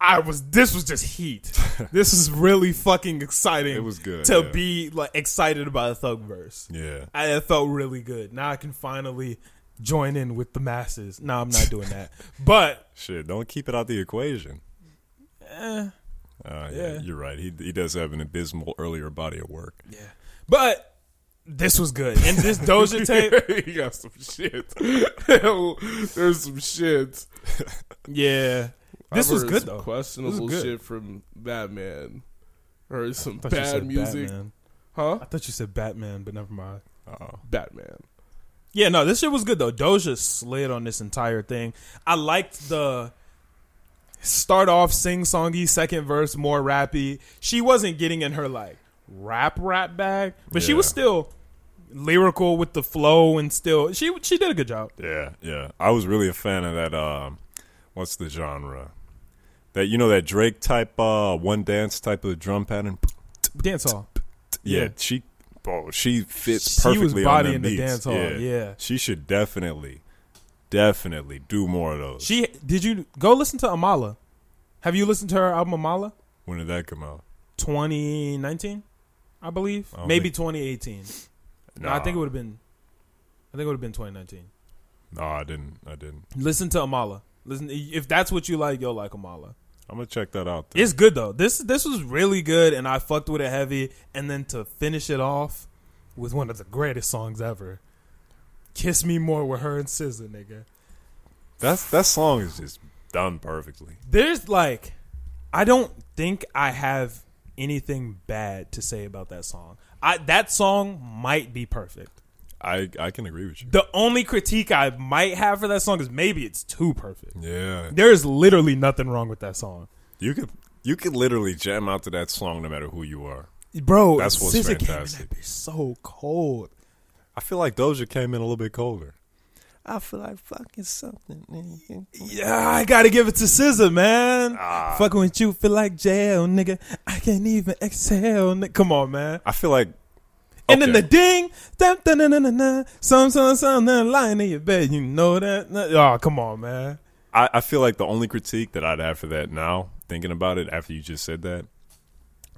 I was this was just heat. [LAUGHS] this is really fucking exciting. It was good, to yeah. be like excited about a thug verse. Yeah. I, it felt really good. Now I can finally join in with the masses. No, I'm not doing that. [LAUGHS] But Shit, don't keep it out the equation. eh, Uh, yeah, Yeah. you're right. He he does have an abysmal earlier body of work. yeah. But this was good. And this Doja [LAUGHS] tape, he got some shit. [LAUGHS] There's some shit. yeah. This I've was heard good some though. Questionable good. shit from Batman. Heard some I bad music, Batman. huh? I thought you said Batman, but never mind. Oh, Batman. Yeah, no, this shit was good though. Doja slid on this entire thing. I liked the start off sing songy, second verse more rappy. She wasn't getting in her like rap rap bag, but she was still lyrical with the flow and still she she did a good job. yeah, yeah. I was really a fan of that. Um, what's the genre? That you know that Drake type, uh, one dance type of drum pattern. Dance hall. Yeah, Yeah. she, bro, she fits She was perfectly on the beats. dance hall, yeah. she should definitely, definitely do more of those. She did you go listen to Amala? Have you listened to her album Amala? when did that come out? 2019, I believe. I Maybe think- 2018. No, I think it would have been I think it would have been 2019. No, I didn't. I didn't. Listen to Amala. Listen, if that's what you like, you'll like Amala. I'm gonna check that out. Then. It's good though. This this was really good, and I fucked with it heavy. And then to finish it off with one of the greatest songs ever, "Kiss Me More" with her and SZA, nigga. That's that song is just done perfectly. There's like, I don't think I have anything bad to say about that song. I that song might be perfect. I I can agree with you. The only critique I might have for that song is maybe it's too perfect. Yeah, There is literally nothing wrong with that song. you could you could literally jam out to that song no matter who you are. Bro, That's what's SZA came in fantastic. that bitch so cold. I feel like Doja came in a little bit colder. I feel like fucking something. Yeah, I gotta give it to SZA, man. Ah. Fucking with you feel like jail, nigga. I can't even exhale. Nigga. Come on, man. I feel like And then the ding, dun, dun, dun, dun, dun, dun, some, some, some, then lying in your bed. You know that? Oh, come on, man. I, I feel like the only critique that I'd have for that now, thinking about it after you just said that,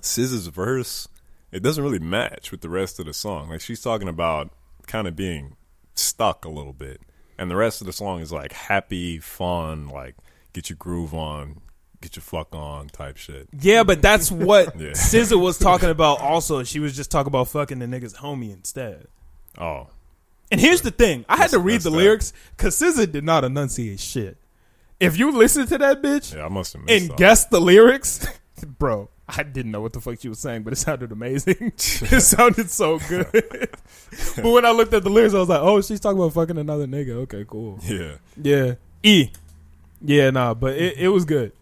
SZA's verse, it doesn't really match with the rest of the song. Like she's talking about kind of being stuck a little bit, and the rest of the song is like happy, fun, like get your groove on, get your fuck on type shit. Yeah, but that's [LAUGHS] what Yeah. SZA was talking about. Also, she was just talking about fucking the niggas homie instead. Oh, And here's the thing: I had to read the that. lyrics because SZA did not enunciate shit. If you listen to that bitch yeah, I must have missed and something. guess the lyrics, [LAUGHS] bro, I didn't know what the fuck she was saying, but it sounded amazing. [LAUGHS] it sounded so good. but when I looked at the lyrics, I was like, "Oh, she's talking about fucking another nigga." Okay, cool. Yeah. Yeah, E. Yeah, nah, but it, it was good.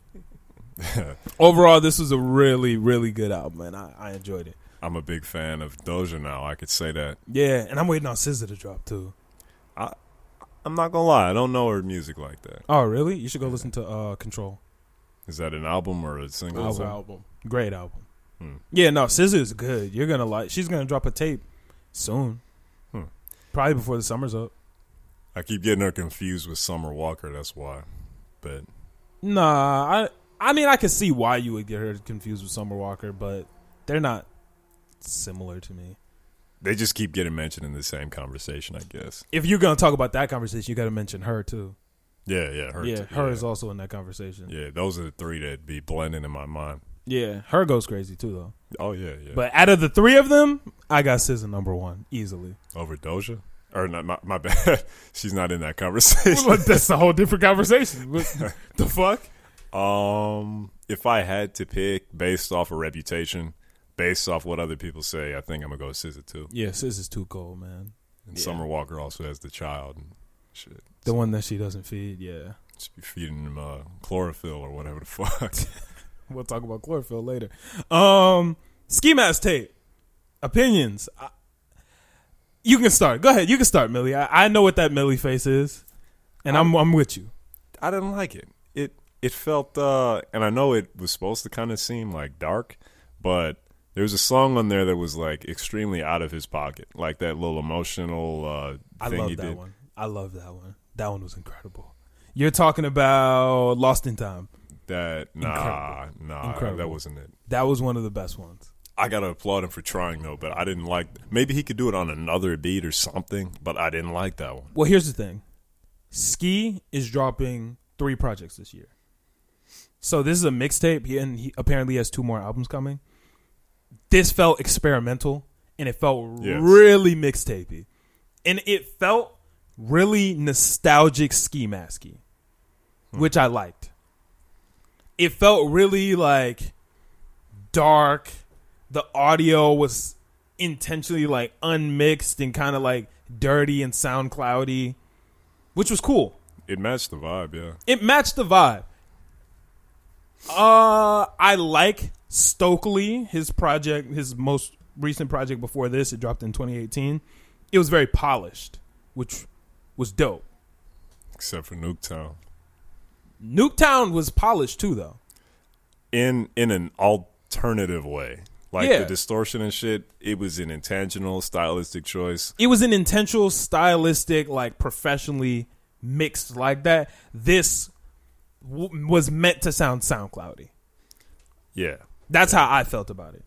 [LAUGHS] Overall, this was a really, really good album, and I, I enjoyed it. I'm a big fan of Doja now. I could say that. Yeah, and I'm waiting on SZA to drop too. I, I'm not gonna lie. I don't know her music like that. Oh, really? You should go listen to uh, Control. Is that an album or a single? Album. Album. album. Great album. Hmm. Yeah, no, SZA is good. You're gonna like. She's gonna drop a tape soon. Hmm. Probably before the summer's up. I keep getting her confused with Summer Walker. That's why. But Nah, I I mean I can see why you would get her confused with Summer Walker, but they're not similar to me. they just keep getting mentioned in the same conversation. I guess. If you're gonna talk about that conversation, you got to mention her too. Yeah, yeah. Her. yeah, too, her yeah. is also in that conversation. Yeah. Those are the three that be blending in my mind. Yeah, her goes crazy too though. Oh yeah, yeah. But out of the three of them, I got SZA number one easily. Over Doja, or not? My, my bad. [LAUGHS] She's not in that conversation. [LAUGHS] That's a whole different conversation. [LAUGHS] What the fuck? Um, if I had to pick based off a reputation, based off what other people say, I think I'm gonna go with SZA too. Yeah, SZA's too cold, man. And Yeah. Summer Walker also has the child and shit. The one that she doesn't feed. Yeah, Just be feeding him uh, chlorophyll or whatever the [LAUGHS] fuck. [LAUGHS] we'll talk about chlorophyll later. Um, ski mask tape opinions. I, you can start. Go ahead. You can start, Millie. I, I know what that Millie face is, and I'm I'm with you. I didn't like it. It felt uh and I know it was supposed to kind of seem like dark, but there was a song on there that was like extremely out of his pocket. Like that little emotional uh I thing love he that did. one. I love that one. That one was incredible. You're talking about Lost in Time. That nah, Incredible. nah, Incredible. that wasn't it. That was one of the best ones. I gotta applaud him for trying though, but I didn't like. Maybe he could do it on another beat or something, but I didn't like that one. Well, here's the thing. Ski is dropping three projects this year. So this is a mixtape, and he apparently has two more albums coming. This felt experimental, and it felt Yes. really mixtapey, and it felt really nostalgic ski masky, hmm. which I liked. It felt really like dark. The audio was intentionally like unmixed and kind of like dirty and sound cloudy, which was cool. It matched the vibe, yeah. It matched the vibe. Uh, I like Stokeley, his project, his most recent project before this. It dropped in 2018. It was very polished, which was dope. Except for Nuketown. Nuketown was polished too, though. in in an alternative way. Like Yeah. the distortion and shit, it was an intentional stylistic choice. It was an intentional, stylistic, like professionally mixed like that. This w- was meant to sound SoundCloudy. Yeah. That's how I felt about it.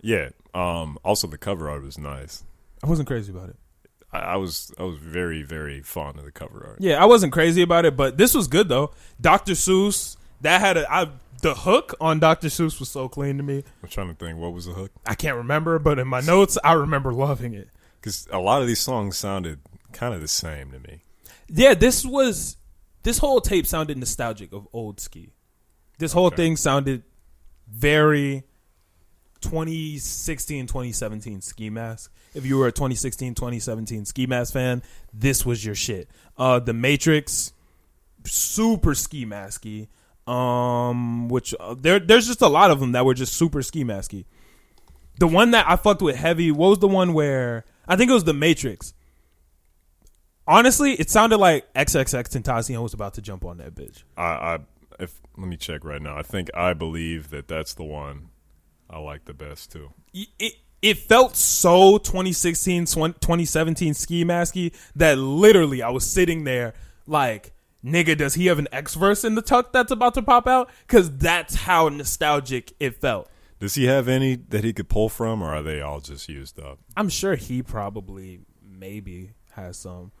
Yeah. Um also the cover art was nice. I wasn't crazy about it. I, I was I was very, very fond of the cover art. Yeah, I wasn't crazy about it, but this was good though. Dr. Seuss, that had a I, the hook on Dr. Seuss was so clean to me. I'm trying to think what was the hook? I can't remember, but in my notes, I remember loving it. Because a lot of these songs sounded kind of the same to me. Yeah, this was this whole tape sounded nostalgic of old ski. This whole Okay. thing sounded very 2016 2017 ski mask. If you were a 2016 2017 ski mask fan, this was your shit. Uh The Matrix super ski masky. Um which uh, there there's just a lot of them that were just super ski masky. The one that I fucked with heavy, what was the one where I think it was The Matrix. Honestly, it sounded like XXXTentacion was about to jump on that bitch. I, I if let me check right now. I think I believe that that's the one I like the best too. it, it felt so 2016 2017 ski masky that literally I was sitting there like nigga does he have an X verse in the tuck that's about to pop out cuz that's how nostalgic it felt Does he have any that he could pull from, or are they all just used up? I'm sure he probably maybe has some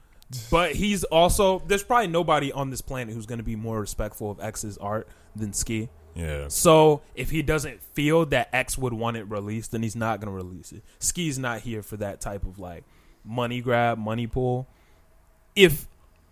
but he's also there's probably nobody on this planet who's going to be more respectful of X's art than Ski Yeah, So if he doesn't feel that X would want it released, then he's not gonna release it. Ski's not here for that type of like money grab, money pull. If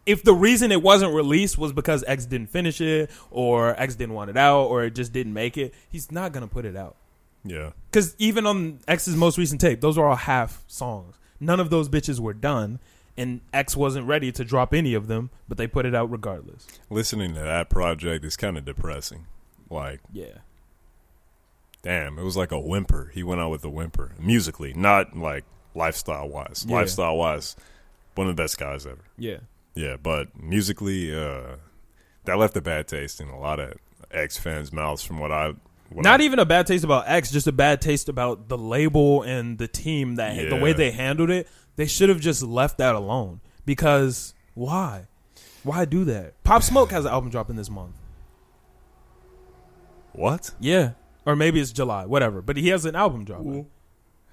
if the reason it wasn't released was because X didn't finish it or X didn't want it out or it just didn't make it, he's not gonna put it out. Yeah. Because even on X's most recent tape, those were all half songs. None of those bitches were done, and X wasn't ready to drop any of them, but they put it out regardless. Listening to that project is kind of depressing. Like, Yeah. damn, it was like a whimper. He went out with a whimper musically, not like lifestyle wise. Yeah. Lifestyle wise, one of the best guys ever. Yeah. Yeah, but musically, uh, that left a bad taste in a lot of X fans' mouths. From what I, what Not I, even a bad taste about X, just a bad taste about the label and the team that the way they handled it. They should have just left that alone. Because why? Why do that? Pop Smoke has an album dropping this month. what Yeah. Or maybe it's July, whatever. But he has an album dropping.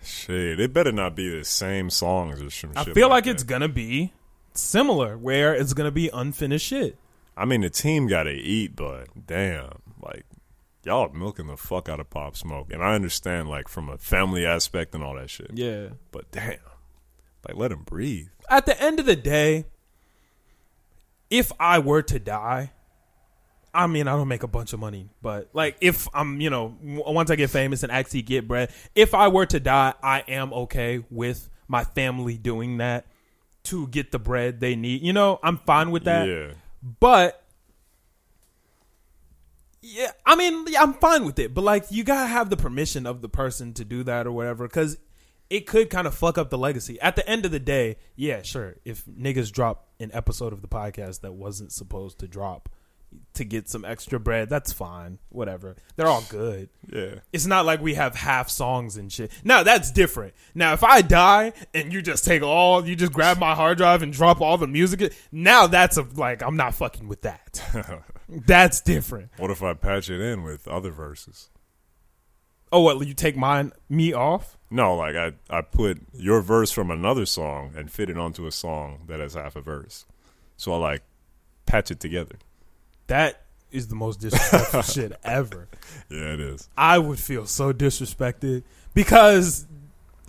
shit. It better not be the same songs or some I shit. I feel like that. it's gonna be similar, where it's gonna be unfinished shit. I mean, the team got to eat, but damn, like y'all are milking the fuck out of Pop Smoke, and I understand like from a family aspect and all that shit. Yeah. But damn, like let him breathe. At the end of the day, if I were to die, I mean, I don't make a bunch of money, but like if I'm, you know, once I get famous and actually get bread, if I were to die, I am okay with my family doing that to get the bread they need. You know, I'm fine with that. yeah, But yeah, I mean, yeah, I'm fine with it. But like, you gotta have the permission of the person to do that or whatever, because it could kind of fuck up the legacy. At the end of the day, yeah, sure. If niggas drop an episode of the podcast that wasn't supposed to drop to get some extra bread, that's fine. Whatever. They're all good. yeah. It's not like we have half songs and shit. Now that's different. Now if I die and you just take all, you just grab my hard drive and drop all the music. Now that's a like I'm not fucking with that. [LAUGHS] that's different. What if I patch it in with other verses? Oh, what you take mine me off? No, like I I put your verse from another song and fit it onto a song that has half a verse. So I like patch it together. That is the most disrespectful [LAUGHS] shit ever. Yeah, it is. I would feel so disrespected because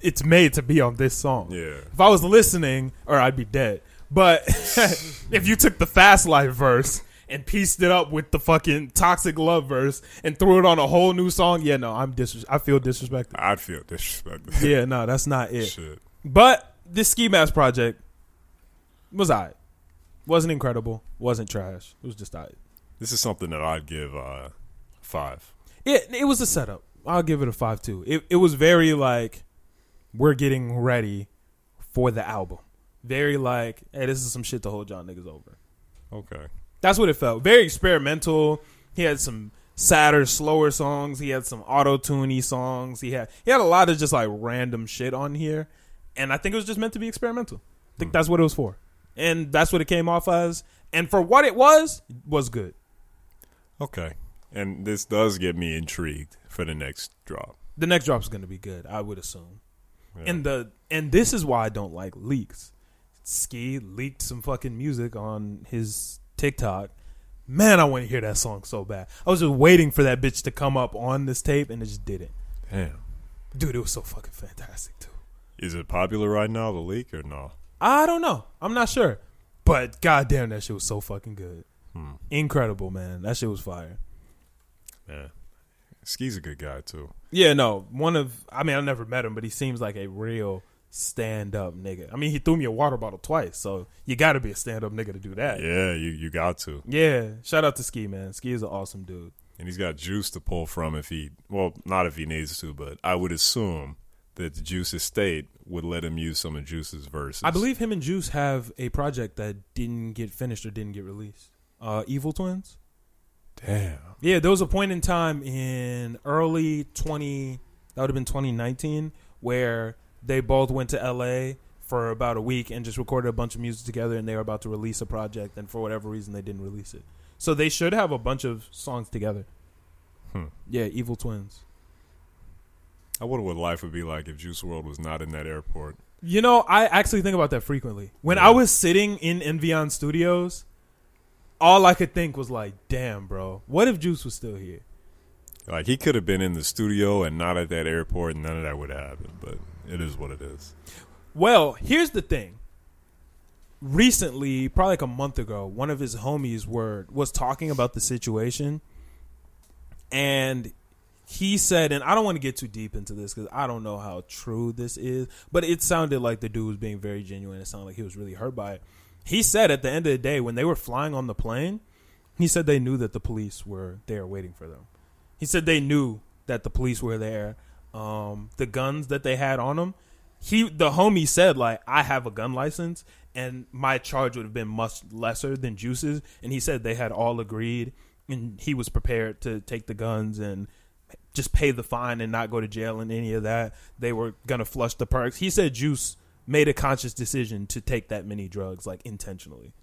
it's made to be on this song. Yeah. If I was listening, or I'd be dead. But [LAUGHS] if you took the fast life verse and pieced it up with the fucking toxic love verse and threw it on a whole new song, yeah, no, I'm dis. I feel disrespected. I'd feel disrespected. Yeah, no, that's not it. Shit. But this ski mask project was alright. Wasn't incredible. Wasn't trash. It was just alright. This is something that I'd give uh five. It it was a setup. I'll give it a five too. It it was very like we're getting ready for the album. Very like, hey, this is some shit to hold y'all niggas over. Okay. That's what it felt. Very experimental. He had some sadder, slower songs. He had some auto tuney songs. He had he had a lot of just like random shit on here, and I think it was just meant to be experimental. I think hmm. that's what it was for, and that's what it came off as. And for what it was, it was good. Okay. And this does get me intrigued for the next drop. The next drop is going to be good, I would assume. Yeah. And the and this is why I don't like leaks. Ski leaked some fucking music on his TikTok. Man, I want to hear that song so bad. I was just waiting for that bitch to come up on this tape, and it just didn't. Damn. Dude, it was so fucking fantastic too. Is it popular right now, the leak, or no? I don't know. I'm not sure, but goddamn, that shit was so fucking good. Hmm. Incredible, man. That shit was fire. Yeah. Ski's a good guy too. Yeah, no. One of I mean, I never met him, but he seems like a real stand up nigga. I mean, he threw me a water bottle twice, so you got to be a stand up nigga to do that. Yeah, you you got to. Yeah, shout out to Ski, man. Ski is an awesome dude. And he's got juice to pull from if he well, not if he needs to, but I would assume that the Juice estate would let him use some of Juice's verses. I believe him and Juice have a project that didn't get finished or didn't get released. Uh, Evil Twins. Damn. Yeah, there was a point in time in early 20, that would have been 2019, where they both went to LA for about a week and just recorded a bunch of music together and they were about to release a project and for whatever reason they didn't release it. So they should have a bunch of songs together. Hmm. Yeah, Evil Twins. I wonder what life would be like if Juice WRLD was not in that airport. You know, I actually think about that frequently. When Yeah. I was sitting in Envion Studios, all I could think was like, "Damn, bro, what if Juice was still here?" Like he could have been in the studio and not at that airport, and none of that would have happened. But it is what it is. Well, here's the thing. recently, probably like a month ago, one of his homies were was talking about the situation, and he said, and I don't want to get too deep into this because I don't know how true this is, but it sounded like the dude was being very genuine. It sounded like he was really hurt by it. He said at the end of the day, when they were flying on the plane, he said they knew that the police were there waiting for them. He said they knew that the police were there. Um, the guns that they had on them, he the homie said like I have a gun license and my charge would have been much lesser than Juice's, and he said they had all agreed and he was prepared to take the guns and just pay the fine and not go to jail and any of that. They were gonna flush the perks. He said Juice made a conscious decision to take that many drugs, like intentionally.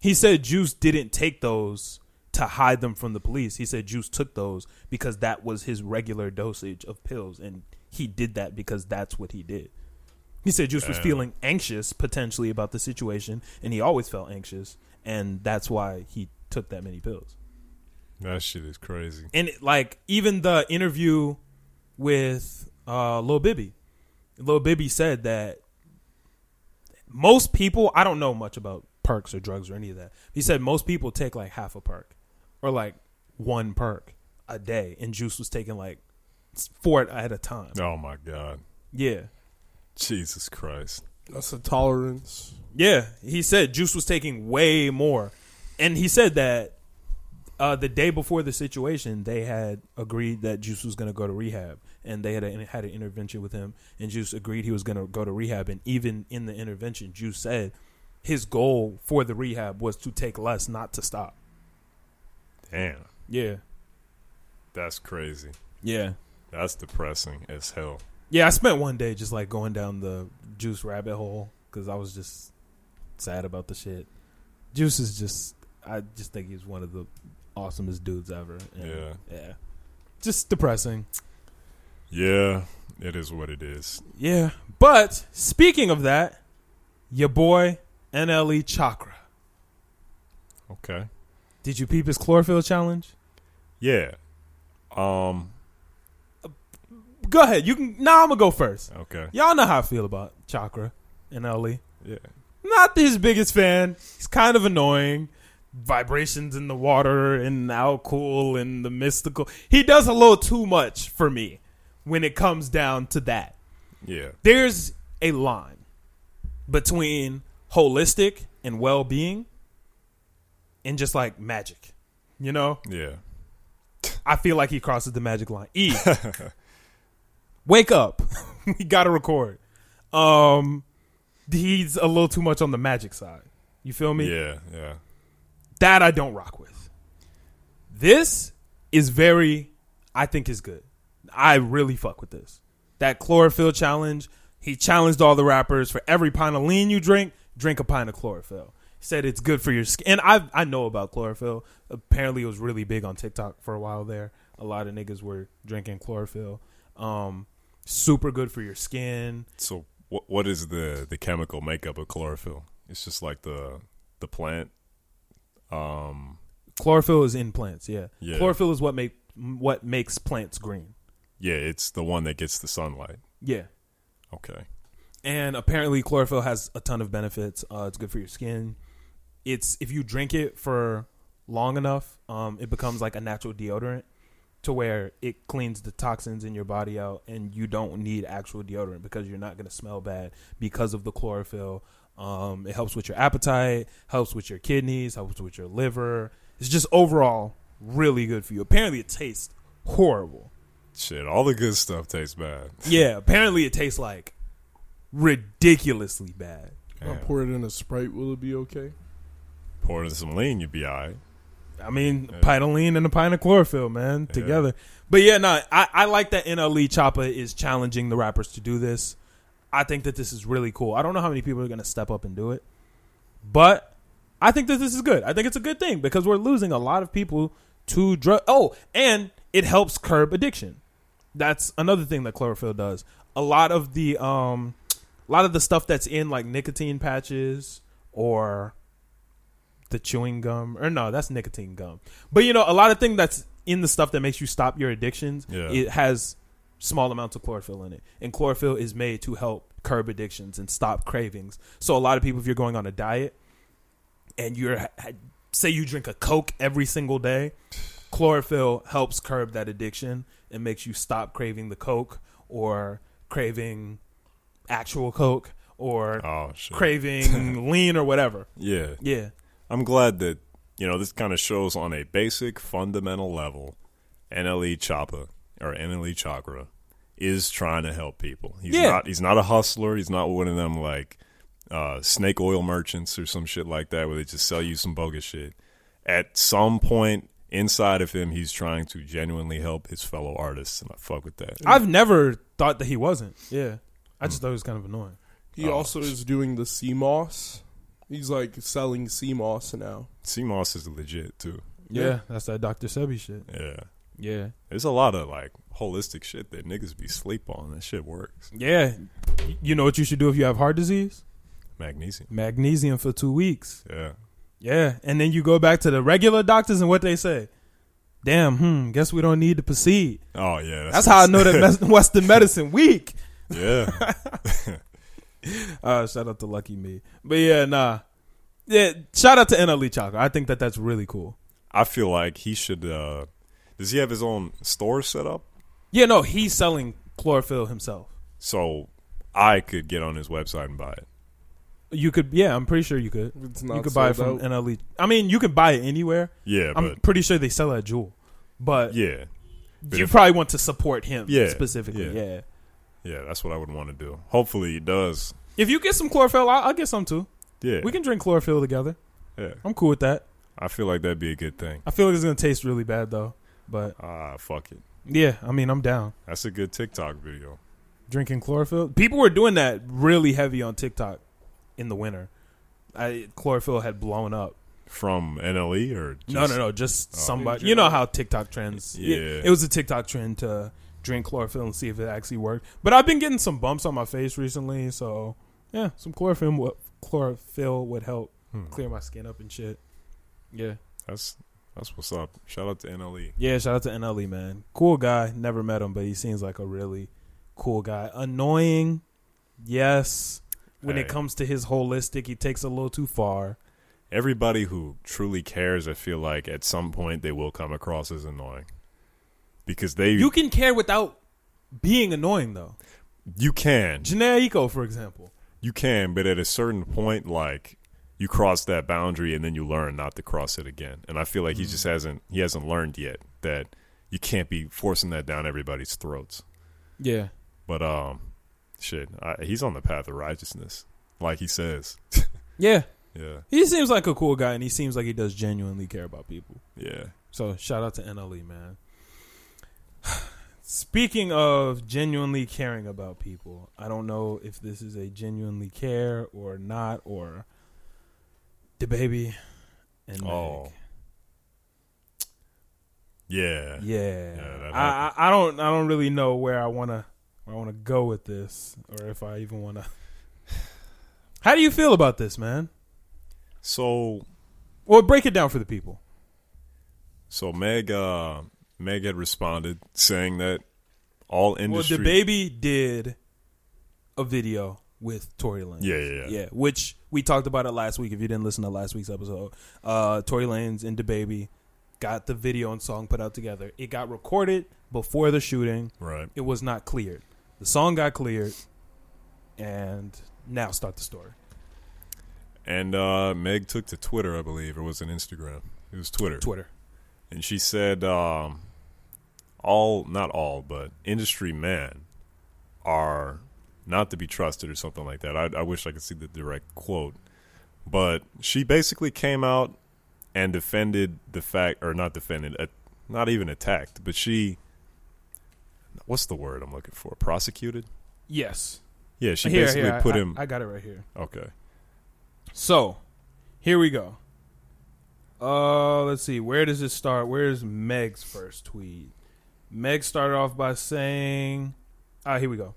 He said Juice didn't take those to hide them from the police. He said Juice took those because that was his regular dosage of pills, and he did that because that's what he did. He said Juice was feeling anxious potentially about the situation, and he always felt anxious, and that's why he took that many pills. That shit is crazy. And it, like even the interview with uh, Lil Bibby, Lil Bibby said that most people, I don't know much about perks or drugs or any of that. He said most people take like half a perk or like one perk a day, and Juice was taking like four at a time. Oh my god. Yeah. Jesus Christ. That's a tolerance. Yeah, he said Juice was taking way more, and he said that uh, the day before the situation, they had agreed that Juice was going to go to rehab, and they had a, had an intervention with him, and Juice agreed he was going to go to rehab, and even in the intervention, Juice said his goal for the rehab was to take less, not to stop. Damn. Yeah, That's crazy. yeah, That's depressing as hell. yeah. I spent one day just like going down the Juice rabbit hole because I was just sad about the shit. Juice is just, I just think he's one of the awesomest dudes ever. and Yeah. yeah, just depressing. Yeah, it is what it is. Yeah, but speaking of that, your boy NLE Chakra. Okay. Did you peep his chlorophyll challenge? Yeah. Um. Go ahead. You can. Now I'm gonna go first. Okay. Y'all know how I feel about Chakra NLE. Yeah. Not his biggest fan. He's kind of annoying. Vibrations in the water and alcohol and the mystical. He does a little too much for me when it comes down to that. Yeah. there's a line between holistic and well-being and just like magic you know? Yeah. i feel like he crosses the magic line. E. [LAUGHS] Wake up. [LAUGHS] We gotta record. Um he's a little too much on the magic side. You feel me? Yeah. Yeah. that i don't rock with. This is very i think is good. I really fuck with this. That chlorophyll challenge he challenged all the rappers for every pint of lean you drink drink a pint of chlorophyll said it's good for your skin and i i know about chlorophyll apparently it was really big on tiktok for a while there a lot of niggas were drinking chlorophyll um super good for your skin So, what what is the the chemical makeup of chlorophyll? It's just like the the plant. Um. chlorophyll is in plants yeah, Yeah. chlorophyll is what make what makes plants green Yeah. It's the one that gets the sunlight. yeah Okay. and apparently chlorophyll has a ton of benefits. Uh, it's good for your skin. It's if you drink it for long enough, um, it becomes like a natural deodorant to where it cleans the toxins in your body out, and you don't need actual deodorant because you're not gonna smell bad because of the chlorophyll. Um, it helps with your appetite, helps with your kidneys, helps with your liver. It's just overall really good for you. Apparently, it tastes horrible. Shit. All the good stuff tastes bad. [LAUGHS] Yeah, apparently it tastes like ridiculously bad. I'll Yeah. pour it in a Sprite. Will it be okay? Pour in some lean, you'd be alright. I mean, Yeah. a pint of lean and a pint of chlorophyll, man, Yeah. together. But yeah, no, I, I like that NLE Choppa is challenging the rappers to do this. I think that this is really cool. I don't know how many people are going to step up and do it, but I think that this is good. I think it's a good thing because we're losing a lot of people to drug. Oh, and it helps curb addiction. That's another thing that chlorophyll does. A lot of the um, a lot of the stuff that's in like nicotine patches or the chewing gum or no, that's nicotine gum. But you know, a lot of thing that's in the stuff that makes you stop your addictions, Yeah. it has small amounts of chlorophyll in it, and chlorophyll is made to help curb addictions and stop cravings. So a lot of people, if you're going on a diet and you're say you drink a Coke every single day, chlorophyll helps curb that addiction and makes you stop craving the Coke or craving actual Coke or Oh craving [LAUGHS] lean or whatever. Yeah. Yeah. I'm glad that you know this kind of shows on a basic fundamental level. NLE Choppa or NLE Chakra is trying to help people. He's Yeah. not. He's not a hustler. He's not one of them like uh, snake oil merchants or some shit like that where they just sell you some bogus shit. At some point inside of him, he's trying to genuinely help his fellow artists, and I fuck with that. I've never thought that he wasn't. Yeah. I just thought it was kind of annoying. He Oh. also is doing the sea moss. He's like selling sea moss now. Sea moss is legit too. Yeah, Yeah. that's that Dr. Sebi shit. Yeah. Yeah. There's a lot of like holistic shit that niggas be sleep on. That shit works. Yeah. You know what you should do if you have heart disease? Magnesium. Magnesium for two weeks. Yeah. Yeah. And then you go back to the regular doctors and what they say. Damn, hmm, guess we don't need to proceed. Oh yeah. That's how I know that [LAUGHS] mes- Western medicine weak. yeah. [LAUGHS] [LAUGHS] [LAUGHS] Uh, shout out to Lucky Me. But yeah, nah. Yeah, shout out to NLE Chakra. I think that that's really cool. I feel like he should. uh Does he have his own store set up? Yeah, no, he's selling chlorophyll himself. So I could get on his website and buy it. You could, yeah, I'm pretty sure you could. It's not You could buy it from out. NLE. I mean, you can buy it anywhere. Yeah, I'm but pretty sure they sell it at Jewel, but yeah, but you if- probably want to support him Yeah, specifically. yeah. Yeah. Yeah, that's what I would want to do. Hopefully, he does. If you get some chlorophyll, I'll, I'll get some too. Yeah, We can drink chlorophyll together. yeah. I'm cool with that. I feel like that'd be a good thing. I feel like it's gonna taste really bad though, but Ah, fuck it. yeah, I mean, I'm down. That's a good TikTok video. Drinking chlorophyll. People were doing that really heavy on TikTok in the winter. I chlorophyll had blown up. From NLE or just, no, no, no, just Oh. somebody. You know how TikTok trends. Yeah. it, it was a TikTok trend to drink chlorophyll and see if it actually worked. But I've been getting some bumps on my face recently, so yeah, some chlorophyll would, chlorophyll would help Hmm. clear my skin up and shit. Yeah, That's that's what's up. Shout out to. NLE. yeah. Shout out to NLE man, cool guy. Never met him, but he seems like a really cool guy. Annoying, yes. When Hey. it comes to his holistic, he takes a little too far. Everybody who truly cares, I feel like at some point they will come across as annoying because they You can care without being annoying, though. you can Jhené Aiko, for example. You can, but at a certain point, like you cross that boundary, and then you learn not to cross it again. And I feel like he just hasn't he hasn't learned yet that you can't be forcing that down everybody's throats. Yeah. But um, shit, I, he's on the path of righteousness, like he says. [LAUGHS] Yeah. Yeah, He seems like a cool guy, and he seems like he does genuinely care about people. yeah. So shout out to NLE, man. Speaking of genuinely caring about people, I don't know if this is a genuinely care or not, or the baby and Meg. Oh. Yeah. yeah. Yeah, I, I I don't I don't really know where I wanna where I wanna go with this, or if I even wanna. [SIGHS] How do you feel about this, man? So Well, break it down for the people. so Meg uh Meg had responded saying that all industry Well, the baby did a video with Tory Lanez. Yeah, yeah, yeah. yeah. Which we talked about it last week. If you didn't listen to last week's episode, uh, Tory Lanez and the baby got the video and song put out together. It got recorded before the shooting. right. It was not cleared. The song got cleared, and now start the story. And uh, Meg took to Twitter, I believe, or was it Instagram? It was Twitter. Twitter. And she said, um, all, not all, but industry men are not to be trusted or something like that. I, I wish I could see the direct quote. But she basically came out and defended the fact, or not defended, uh, not even attacked, but she, what's the word I'm looking for? Prosecuted? Yes. Yeah, she Here, basically here, put I, him. I got it right here. okay. So, here we go. Uh, let's see. Where does it start? Where's Meg's first tweet? Meg started off by saying, "Ah, here we go.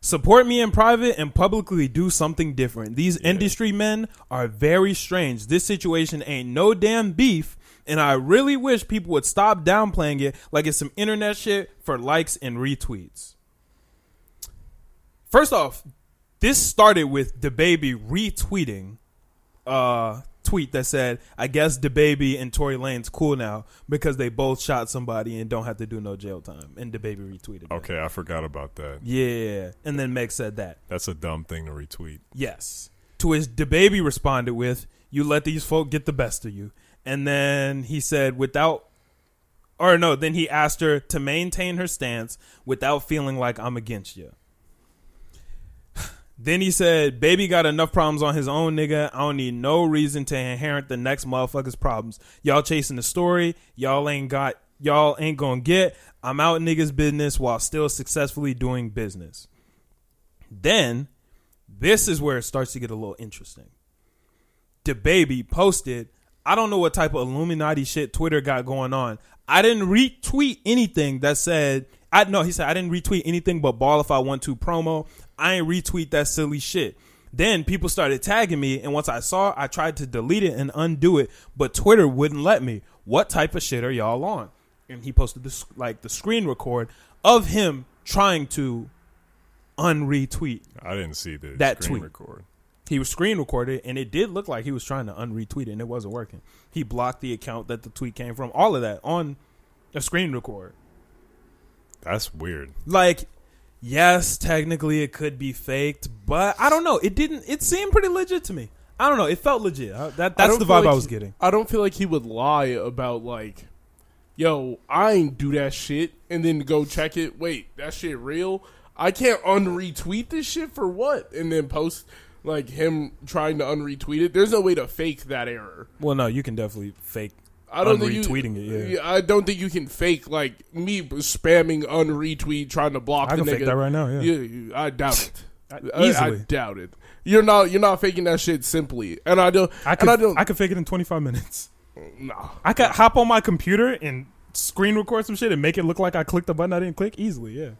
Support me in private and publicly do something different. These Yeah. industry men are very strange. This situation ain't no damn beef. And I really wish people would stop downplaying it like it's some internet shit for likes and retweets. First off, this started with the baby retweeting uh tweet that said, I guess the baby and Tory Lanez cool now because they both shot somebody and don't have to do no jail time. And the baby retweeted. that. Okay, I forgot about that. Yeah. And then Meg said that. That's a dumb thing to retweet. Yes. To which the baby responded with, "You let these folk get the best of you." And then he said, "Without." Or no, then he asked her to maintain her stance without feeling like I'm against you. Then he said, Baby got enough problems on his own, nigga. I don't need no reason to inherit the next motherfucker's problems. Y'all chasing the story. Y'all ain't got, y'all ain't gonna get. I'm out niggas' business while still successfully doing business. Then, this is where it starts to get a little interesting. The baby posted, I don't know what type of Illuminati shit Twitter got going on. I didn't retweet anything that said, I no, he said I didn't retweet anything but ball if I want to promo. I ain't retweet that silly shit. Then people started tagging me, and once I saw, I tried to delete it and undo it, but Twitter wouldn't let me. What type of shit are y'all on? And he posted this like the screen record of him trying to unretweet. I didn't see the That screen tweet. record. He was screen recorded, and it did look like he was trying to unretweet it, and it wasn't working. He blocked the account that the tweet came from. All of that on a screen record. That's weird. Like, yes, technically it could be faked, but I don't know. It didn't. It seemed pretty legit to me. I don't know. It felt legit. Uh, That that's the vibe I like was he- getting. I don't feel like he would lie about like, yo, I ain't do that shit, and then go check it. Wait, that shit real? I can't unretweet this shit for what? And then post like him trying to unretweet it. There's no way to fake that error. Well, no, you can definitely fake. I don't think you, Unretweeting it, yeah. I don't think you can fake like me spamming unretweet trying to block I the can fake that right now. Yeah, you- I doubt it. I- I- doubt it. You're not. You're not faking that shit simply. And I don't. I could. I don't. I could fake it in 25 minutes. [LAUGHS] nah. I could hop on my computer and screen record some shit and make it look like I clicked the button I didn't click easily. Yeah.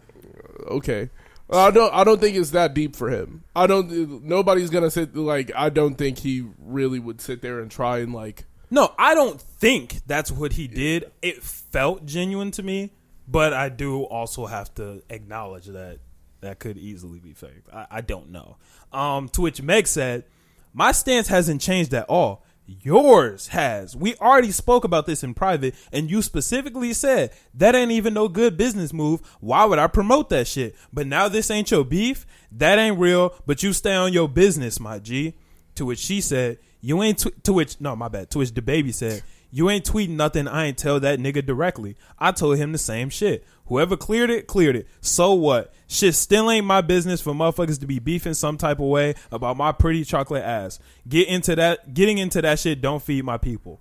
okay. I don't. I don't think it's that deep for him. I don't. Nobody's gonna sit like. I don't think he really would sit there and try and like. No, I don't think that's what he did. It felt genuine to me, but I do also have to acknowledge that that could easily be fake. I, I don't know. Um, to which Meg said, "My stance hasn't changed at all. Yours has. We already spoke about this in private, and you specifically said that ain't even no good business move. Why would I promote that shit? But now this ain't your beef. That ain't real. But you stay on your business, my G." To which she said, "You ain't." Tw-, to which no, my bad. To which the baby said, "You ain't tweeting nothing. I ain't tell that nigga directly. I told him the same shit. Whoever cleared it, cleared it. So what? Shit still ain't my business for motherfuckers to be beefing some type of way about my pretty chocolate ass. Get into that. Getting into that shit don't feed my people."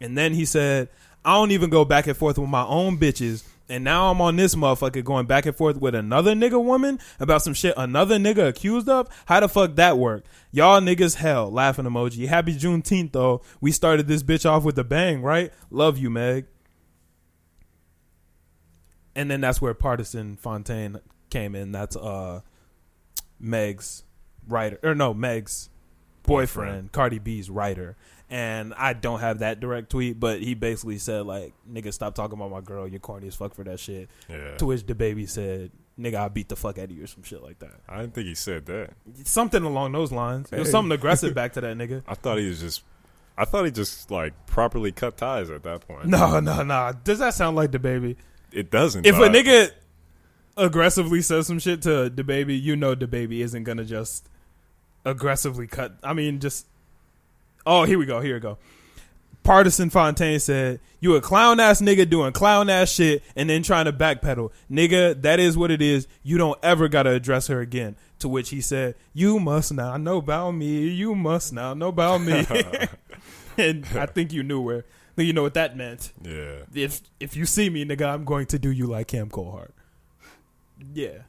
And then he said, "I don't even go back and forth with my own bitches." And now I'm on this motherfucker going back and forth with another nigga woman about some shit another nigga accused of. How the fuck that work? Y'all niggas hell. Laughing emoji. Happy Juneteenth though. We started this bitch off with a bang, right? Love you, Meg. And then that's where Pardison Fontaine came in. That's uh Meg's writer or no, Meg's boyfriend, Boyfriend. Cardi B's writer. And I don't have that direct tweet, but he basically said like, "Nigga, stop talking about my girl. You're corny as fuck for that shit." Yeah. To which the baby said, "Nigga, I beat the fuck out of you," or some shit like that. I didn't think he said that. Something along those lines. It was something aggressive [LAUGHS] back to that nigga. I thought he was just. I thought he just like properly cut ties at that point. No, no, no. Does that sound like the baby? it doesn't. If a nigga aggressively says some shit to the baby, you know the baby isn't gonna just aggressively cut. I mean, just oh, here we go. Here we go. Pardison Fontaine said, "You a clown ass nigga doing clown ass shit and then trying to backpedal, nigga. That is what it is. You don't ever gotta address her again." To which he said, "You must now know about me. You must now know about me." [LAUGHS] [LAUGHS] and I think you knew where. You know what that meant yeah, if if you see me, nigga, I'm going to do you like Cam Coldheart. Yeah.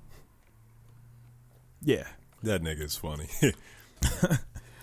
Yeah. that nigga is funny. [LAUGHS]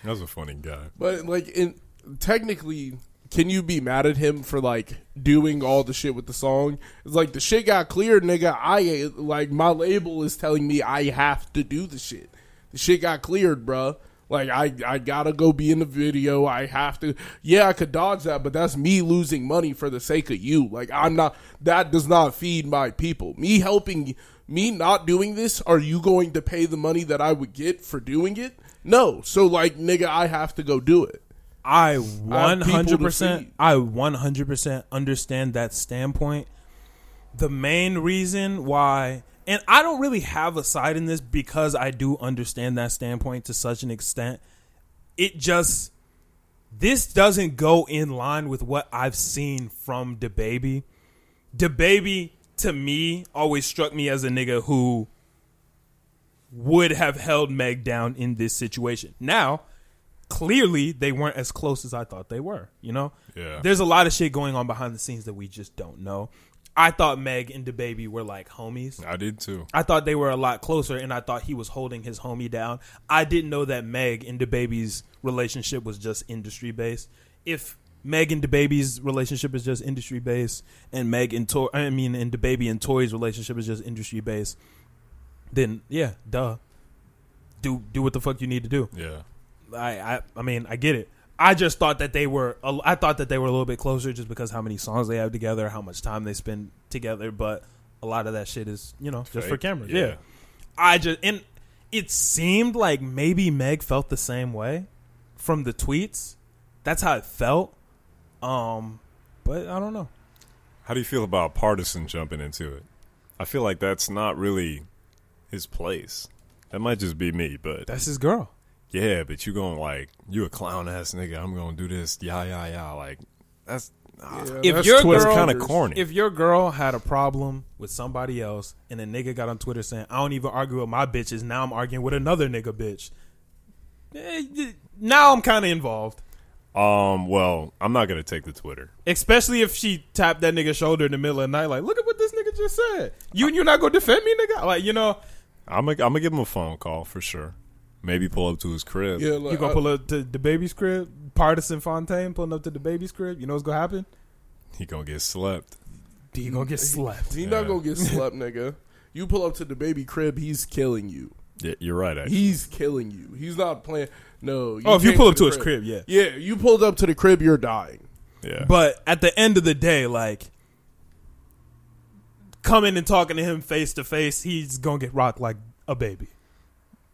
That's a funny guy. But like, in technically, can you be mad at him for like doing all the shit with the song? It's like the shit got cleared, nigga. I like my label is telling me I have to do the shit. The shit got cleared, bruh. Like I, I gotta go be in the video. I have to. Yeah, I could dodge that, but that's me losing money for the sake of you. Like I'm not. That does not feed my people. Me helping, me not doing this. Are you going to pay the money that I would get for doing it? No. So like, nigga, I have to go do it. I one hundred percent, I one hundred percent understand that standpoint. The main reason why, and I don't really have a side in this because I do understand that standpoint to such an extent. It just this doesn't go in line with what I've seen from the baby. The baby to me always struck me as a nigga who would have held Meg down in this situation. Now, clearly they weren't as close as I thought they were, you know? Yeah. There's a lot of shit going on behind the scenes that we just don't know. I thought Meg and the baby were like homies. I did too. I thought they were a lot closer, and I thought he was holding his homie down. I didn't know that Meg and the baby's relationship was just industry based. If Meg and the baby's relationship is just industry based, and Meg and Toy, I mean, and the baby and Toy's relationship is just industry based, then yeah, duh. Do do what the fuck you need to do. Yeah. I, I I mean I get it. I just thought that they were I thought that they were a little bit closer just because how many songs they have together, how much time they spend together. But a lot of that shit is you know just for cameras. Yeah. Yeah. I just and it seemed like maybe Meg felt the same way from the tweets. That's how it felt. Um, but I don't know. How do you feel about Pardison jumping into it? I feel like that's not really his place. That might just be me, but That's his girl. yeah, but you going like you a clown ass nigga. I'm gonna do this. Yeah, yeah, yeah. Like that's Yeah, If that's your Twitter girl- kind of corny. If your girl had a problem with somebody else and a nigga got on Twitter saying, I don't even argue with my bitches, now I'm arguing with another nigga bitch. Eh, Now I'm kind of involved. um, well, I'm not gonna take the Twitter. Especially if she tapped that nigga's shoulder in the middle of the night, like, look at what this nigga just said. You and you're not gonna defend me, nigga? Like, you know, I'm gonna I'm gonna give him a phone call for sure. Maybe pull up to his crib. Yeah, you gonna I- pull up to the baby's crib, Pardison Fontaine pulling up to the baby's crib. You know what's gonna happen? He gonna get slept. He gonna get slept. He Yeah. not gonna get [LAUGHS] slept, nigga. You pull up to the baby crib, he's killing you. Yeah, you're right. Actually. He's killing you. He's not playing. No. Oh, if you came pull up the to his crib, yeah. Yeah, you pulled up to the crib, you're dying. yeah. But at the end of the day, like coming and talking to him face to face, he's gonna get rocked like a baby.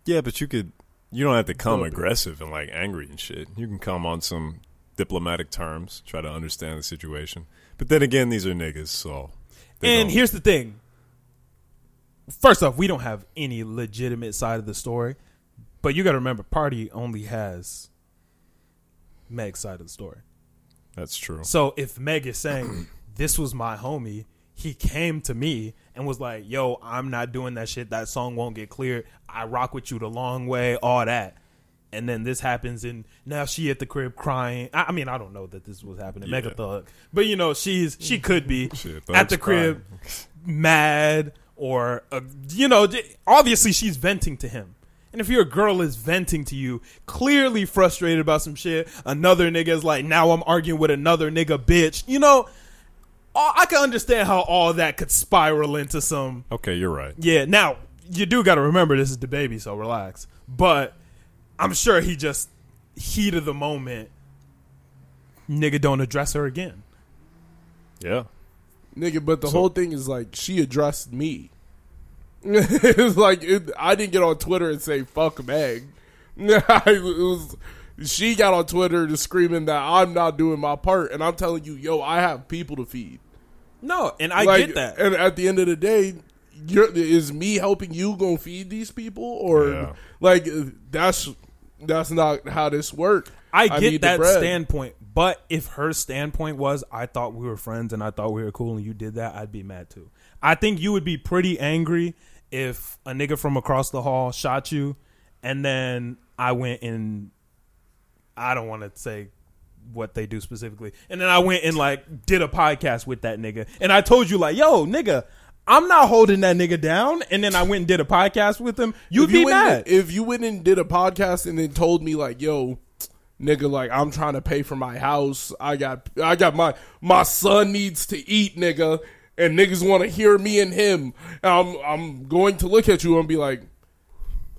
Yeah, but you could. You don't have to come aggressive and like angry and shit. You can come on some diplomatic terms, try to understand the situation. But then again, these are niggas, so. and don't- here's the thing. First off, we don't have any legitimate side of the story, but you got to remember, Party only has Meg's side of the story. that's true. So if Meg is saying [CLEARS THROAT] this was my homie, he came to me and was like, "Yo, I'm not doing that shit. That song won't get cleared. I rock with you the long way, all that." And then this happens, and now she at the crib crying. I, I mean, I don't know that this was happening, Yeah. Mega Thug, but you know, she's she could be [LAUGHS] Shit, at the crib, crying. mad or uh, you know, obviously she's venting to him. And if your girl is venting to you, clearly frustrated about some shit, another nigga is like, now I'm arguing with another nigga, bitch. You know, all- I can understand how all that could spiral into some. Okay, you're right. Yeah, now you do got to remember this is the baby, so relax. But I'm sure he just heat of the moment. Nigga, don't address her again. Yeah. Nigga, but the So- whole thing is like she addressed me. [LAUGHS] it's like it, I didn't get on Twitter and say fuck Meg. I, [LAUGHS] it was she got on Twitter to screaming that I'm not doing my part, and I'm telling you, yo, I have people to feed. No, and I Like, get that. And at the end of the day, you're, is me helping you gonna feed these people, or Yeah. like that's that's not how this works. I get the that standpoint, but if her standpoint was I thought we were friends and I thought we were cool and you did that, I'd be mad too. I think you would be pretty angry if a nigga from across the hall shot you and then I went and I don't want to say what they do specifically. And then I went and like did a podcast with that nigga. And I told you like, "Yo, nigga, I'm not holding that nigga down." And then I went and did a podcast with him. You'd if you be went mad. and- if you went and did a podcast and then told me like, "Yo, nigga, like I'm trying to pay for my house. I got, I got my my son needs to eat, nigga, and niggas want to hear me and him. I'm I'm going to look at you and be like,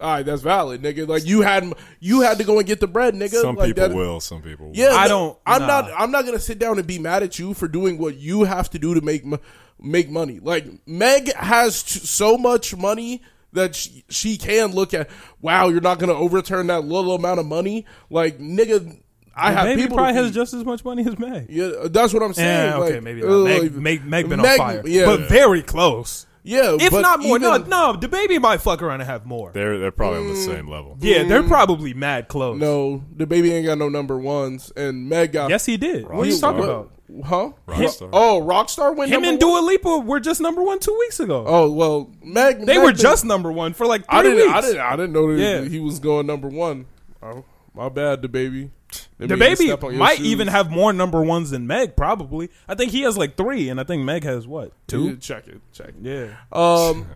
All right, that's valid, nigga. Like you had you had to go and get the bread, nigga. Some like, people that- will. Some people. Yeah, I don't- I'm nah. not. I'm not gonna sit down and be mad at you for doing what you have to do to make mo- make money. Like Meg has t- so much money that she, she can look at. Wow, you're not gonna overturn that little amount of money. Like nigga, I have Baby people. probably to has feed. just as much money as Meg. Yeah, that's what I'm saying. Yeah, okay, like, maybe uh, not. Meg, like, Meg, Meg been Meg- on fire, Yeah, but very close. Yeah. If but not more, no, even- no, the baby might fuck around and have more. They're they're probably on the same level. Yeah, they're probably mad close. Mm. No, the baby ain't got no number ones, and Meg got. yes, he did. What are you talking about? Huh? Rockstar. Oh, Rockstar went Him and Dua Lipa were just number one two weeks ago. Oh well, Meg. they Meg were just number one for like three I didn't. weeks. I didn't. I didn't know that Yeah. he was going number one. Oh, my bad, the baby. The baby step on your might shoes. even have more number ones than Meg. Probably, I think he has like three, and I think Meg has what two? Check it. Check it. Yeah. Um.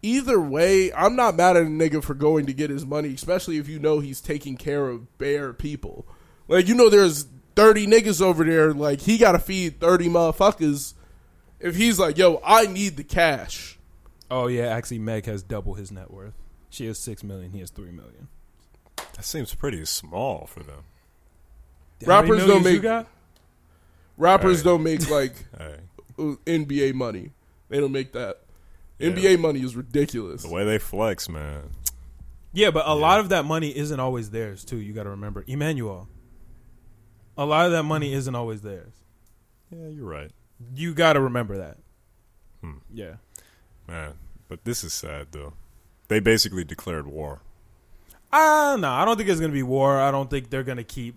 Either way, I'm not mad at a nigga for going to get his money, especially if you know he's taking care of bare people. Like you know, there's 30 niggas over there. Like he got to feed 30 motherfuckers. If he's like, yo, I need the cash. Oh yeah, actually, Meg has double his net worth. She has six million. He has three million. That seems pretty small for them. How Rappers don't millions you make- got? Rappers Hey. don't make like [LAUGHS] Hey, uh, NBA money. They don't make that. NBA money is ridiculous. the way they flex, man. Yeah, but a lot of that money isn't always theirs too. You got to remember, Emmanuel. A lot of that money isn't always theirs. Yeah, you're right, You got to remember that. Hmm. Yeah. man. But this is sad though. They basically declared war. Uh no, I don't think it's gonna be war. I don't think they're gonna keep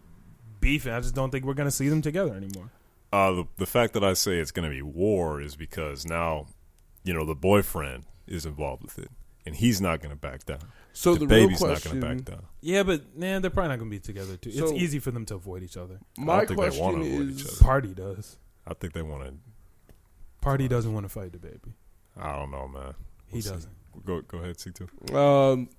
beefing. I just don't think we're gonna see them together anymore. Uh, the the fact that I say it's going to be war is because now, you know, the boyfriend is involved with it, and he's not going to back down. So the, the, real baby's not going to back down. Yeah, but man, they're probably not gonna be together too. it's easy for them to avoid each other. my think they question wanna avoid each is, other. Party does. I think they want to. Party doesn't want to fight the baby. I don't know, man. He We'll see. doesn't. Go go ahead, C two. um,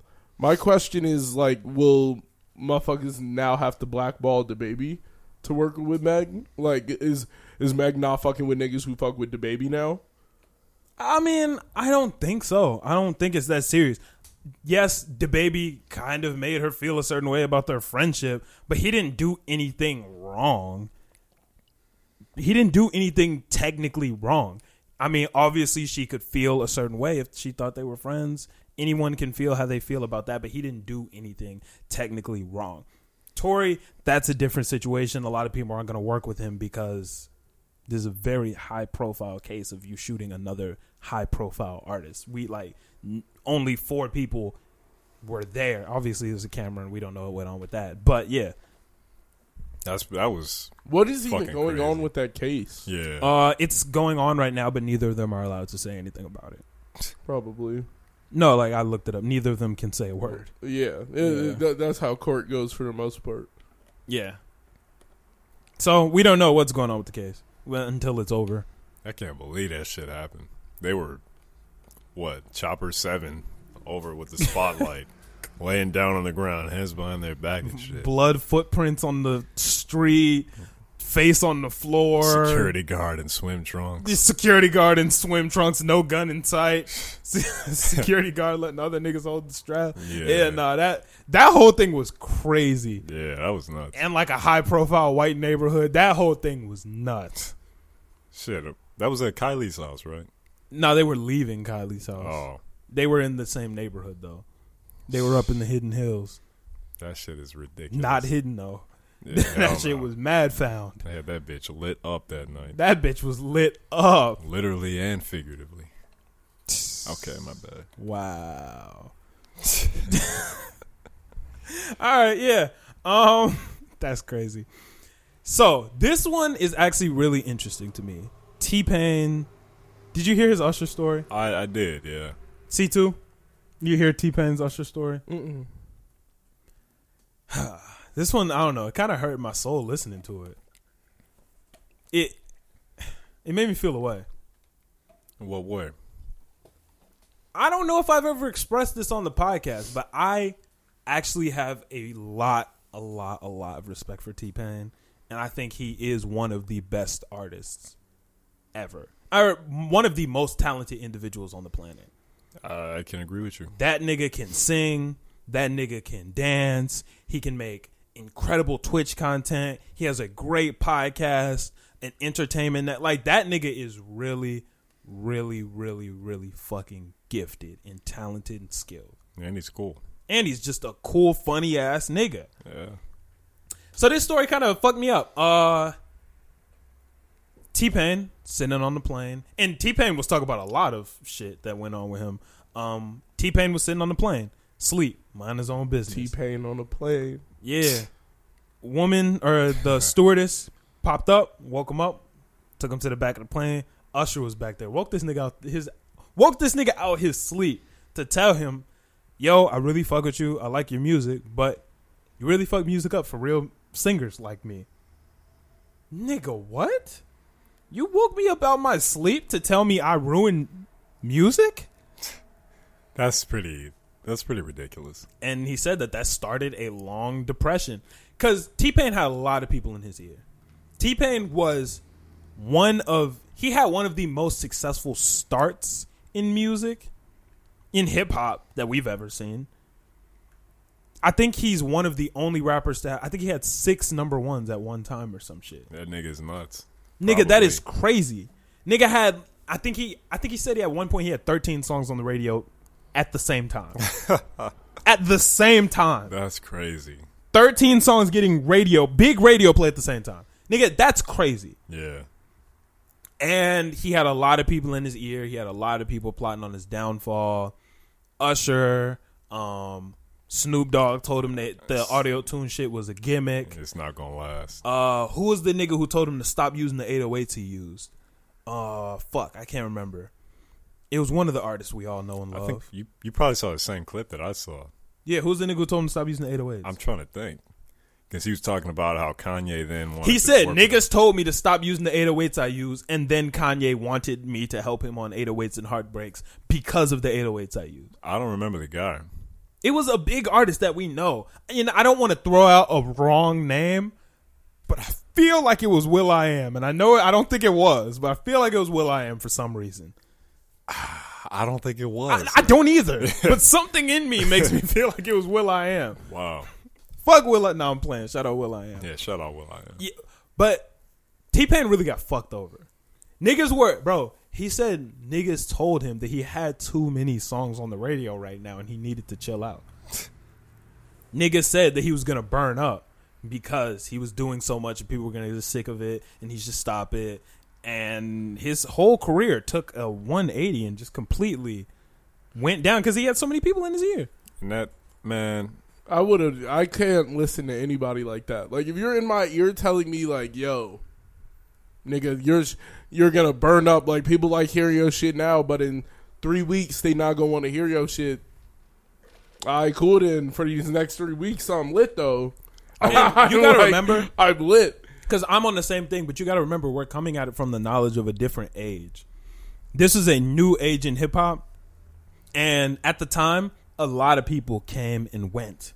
my question is like, will motherfuckers now have to blackball the baby to work with Meg? Like, is is Meg not fucking with niggas who fuck with the baby now? I mean, I don't think so. I don't think it's that serious. Yes, the baby kind of made her feel a certain way about their friendship, but he didn't do anything wrong. He didn't do anything technically wrong. I mean, obviously, she could feel a certain way if she thought they were friends. Anyone can feel how they feel about that, but he didn't do anything technically wrong. Tory, that's a different situation. A lot of people aren't going to work with him because there's a very high profile case of you shooting another high profile artist. We like n- only four people were there. Obviously, there's a camera, and we don't know what went on with that. But yeah, That's that was What is even going crazy. on with that case? yeah. uh, it's going on right now, but neither of them are allowed to say anything about it. Probably. No, like I looked it up. Neither of them can say a word. Yeah, Yeah. It- that- that's how court goes for the most part. Yeah. So we don't know what's going on with the case well, until it's over. I can't believe that shit happened. They were what chopper seven over with the spotlight, [LAUGHS] laying down on the ground, hands behind their back and [LAUGHS] shit. Blood footprints on the street, face on the floor. Security guard in swim trunks. Security guard in swim trunks, no gun in sight. [LAUGHS] security guard letting other niggas hold the strap. Yeah. Yeah, nah, that that whole thing was crazy. Yeah, that was nuts. And like a high profile white neighborhood, that whole thing was nuts. Shit, uh, that was at Kylie's house, right? No, they were leaving Kylie's house. Oh, They were in the same neighborhood though. They were up in the hidden hills. that shit is ridiculous. Not hidden though. Yeah, [LAUGHS] that shit no. was mad found. They had that bitch lit up that night, That bitch was lit up. literally and figuratively. Okay, my bad. Wow. [LAUGHS] All right, yeah. Um [LAUGHS] that's crazy. So, this one is actually really interesting to me. T-Pain Did you hear his Usher story? I I did, yeah. C2? You hear T-Pain's Usher story? Mm-mm. [SIGHS] [SIGHS] [SIGHS] This one, I don't know. It kind of hurt my soul listening to it. It it made me feel away. What way? I don't know if I've ever expressed this on the podcast, but I actually have a lot, a lot, a lot of respect for T Pain, and I think he is one of the best artists ever, or one of the most talented individuals on the planet. Uh, I can agree with you. That nigga can sing. That nigga can dance. He can make incredible Twitch content. He has a great podcast and entertainment that like that nigga is really, really, really, really fucking gifted and talented and skilled. And he's cool. And he's just a cool, funny ass nigga. Yeah. So this story kind of fucked me up. Uh T Pain sitting on the plane, and T Pain was talking about a lot of shit that went on with him. Um, T Pain was sitting on the plane, sleep, mind his own business. T business. Pain on the plane. Yeah, woman or the stewardess popped up, woke him up, took him to the back of the plane. Usher was back there, woke this nigga out his, woke this nigga out his sleep to tell him, "Yo, I really fuck with you. I like your music, but you really fuck music up for real singers like me." Nigga, what? You woke me up out my sleep to tell me I ruined music? That's pretty. That's pretty ridiculous. and he said that that started a long depression because T Pain had a lot of people in his ear. T Pain was one of he had one of the most successful starts in music in hip hop that we've ever seen. I think he's one of the only rappers that I think he had six number ones at one time or some shit. That nigga's nuts. Nigga, that Probably. is crazy. Nigga had I think he I think he said he at one point he had 13 songs on the radio at the same time. [LAUGHS] at the same time. That's crazy. 13 songs getting radio, big radio play at the same time. Nigga, that's crazy. Yeah. And he had a lot of people in his ear. He had a lot of people plotting on his downfall. Usher, um, Snoop Dogg told him that the auto tune shit was a gimmick. It's not gonna last. Uh, who was the nigga who told him to stop using the 808 he used? Uh, fuck, I can't remember. It was one of the artists we all know and I love. think you you probably saw the same clip that I saw. yeah, who's the nigga who told him to stop using the 808s? I'm trying to think because he was talking about how Kanye then wanted He said, "Niggas told me to stop using the 808s I use, and then Kanye wanted me to help him on 808s and heartbreaks because of the 808s I use." I don't remember the guy. It was a big artist that we know. Know, I don't want to throw out a wrong name, but I feel like it was Will I Am, and I know it, I don't think it was, but I feel like it was Will I Am for some reason. [SIGHS] I don't think it I, was. I don't either, [LAUGHS] but something in me makes me [LAUGHS] feel like it was Will I Am. wow. Fuck Will I. No, I'm playing. Shout out Will I Am. Yeah. Shut up, Will I am. Yeah, but T Pain really got fucked over. Niggas were, bro. He said niggas told him that he had too many songs on the radio right now and he needed to chill out. [LAUGHS] niggas said that he was gonna burn up because he was doing so much and people were gonna get sick of it and he should stop it. And his whole career took a 180 and just completely went down because he had so many people in his ear. And that man, I would have. I can't listen to anybody like that. Like if you're in my ear telling me like, "Yo, nigga, you're you're gonna burn up." Like people like hearing your shit now, but in three weeks they not gonna want to hear your shit. I cool then for these next three weeks. I'm lit though. I mean, you [LAUGHS] gotta Like, remember I'm lit. Because I'm on the same thing, but you got to remember we're coming at it from the knowledge of a different age. This is a new age in hip hop, and at the time, a lot of people came and went.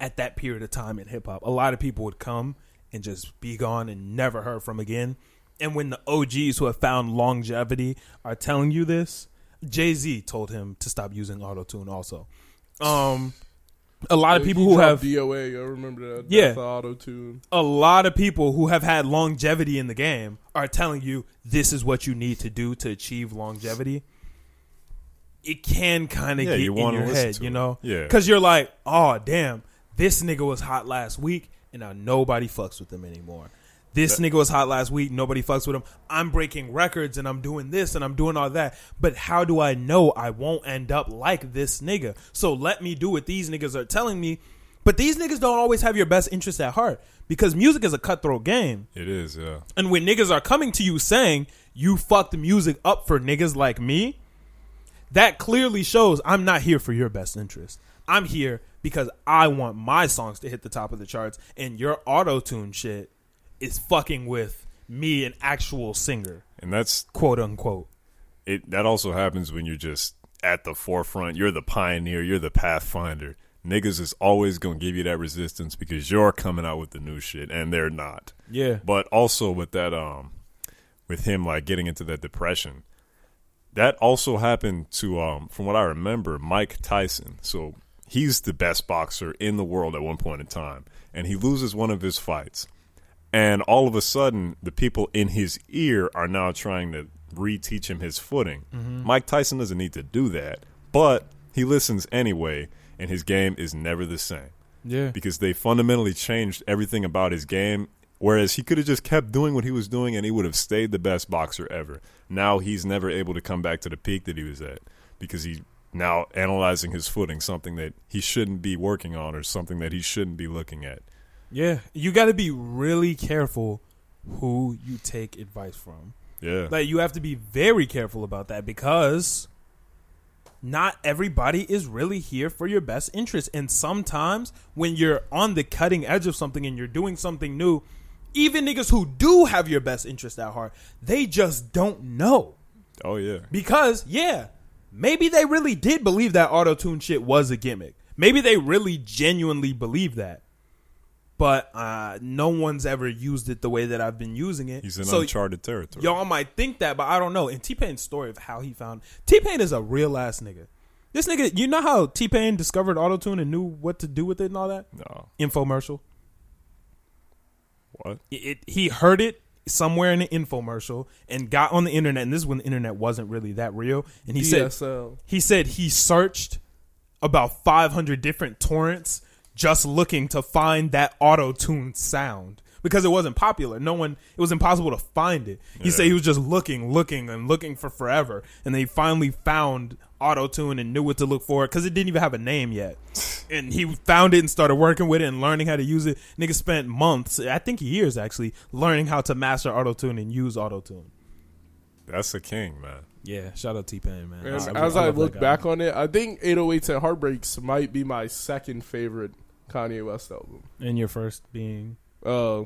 At that period of time in hip hop, a lot of people would come and just be gone and never heard from again. And when the OGs who have found longevity are telling you this, Jay Z told him to stop using auto tune. Also, um, a lot of people He who have DOA. I remember that. Yeah. auto tune. a lot of people who have had longevity in the game are telling you this is what you need to do to achieve longevity. It can kind of Yeah, get you in your head, to you it. know? Yeah. Because you're like, oh, damn, this nigga was hot last week, and now nobody fucks with him anymore. This nigga was hot last week, nobody fucks with him. I'm breaking records and I'm doing this and I'm doing all that. But how do I know I won't end up like this nigga? So let me do what these niggas are telling me. But these niggas don't always have your best interest at heart because music is a cutthroat game. it is. Yeah. And when niggas are coming to you saying you fucked the music up for niggas like me, that clearly shows I'm not here for your best interest. I'm here because I want my songs to hit the top of the charts, and your auto tune shit is fucking with me, an actual singer, And that's quote unquote. it. That also happens when you're just at the forefront. You're the pioneer. You're the pathfinder. Niggas is always gonna give you that resistance because you're coming out with the new shit, and they're not. Yeah. But also with that, um, with him like getting into that depression, that also happened to, um, from what I remember, Mike Tyson. So he's the best boxer in the world at one point in time, and he loses one of his fights, and all of a sudden, the people in his ear are now trying to reteach him his footing. Mm-hmm. Mike Tyson doesn't need to do that, but he listens anyway, and his game is never the same Yeah. because they fundamentally changed everything about his game. Whereas he could have just kept doing what he was doing and he would have stayed the best boxer ever. Now he's never able to come back to the peak that he was at because he now analyzing his footing, something that he shouldn't be working on or something that he shouldn't be looking at. Yeah. You got to be really careful who you take advice from. Yeah. Like you have to be very careful about that because not everybody is really here for your best interest. And sometimes when you're on the cutting edge of something and you're doing something new, even niggas who do have your best interest at heart, they just don't know. oh yeah. Because, yeah, maybe they really did believe that auto tune shit was a gimmick. Maybe they really genuinely believe that. But uh, no one's ever used it the way that I've been using it. He's in So uncharted territory. Y'all might think that, but I don't know. And T Pain's story of how he found T Pain is a real ass nigga. This nigga, you know how T Pain discovered autotune and knew what to do with it and all that? no. Infomercial. What? It, it- he heard it somewhere in an infomercial and got on the internet. And this is when the internet wasn't really that real. And he said he said he searched about 500 different torrents just looking to find that auto tune sound because it wasn't popular. No one, it was impossible to find it. He said Yeah. he was just looking, looking, and looking for forever, and they finally found auto tune and knew what to look for because it didn't even have a name yet. [SIGHS] And he found it and started working with it and learning how to use it. Nigga spent months, I think years actually, learning how to master auto tune and use auto tune. That's a king, man. Yeah, shout out T Pain, man. And I- as I, love that look guy. back on it, I think 808s and Heartbreaks might be my second favorite Kanye West album. and your first being Uh,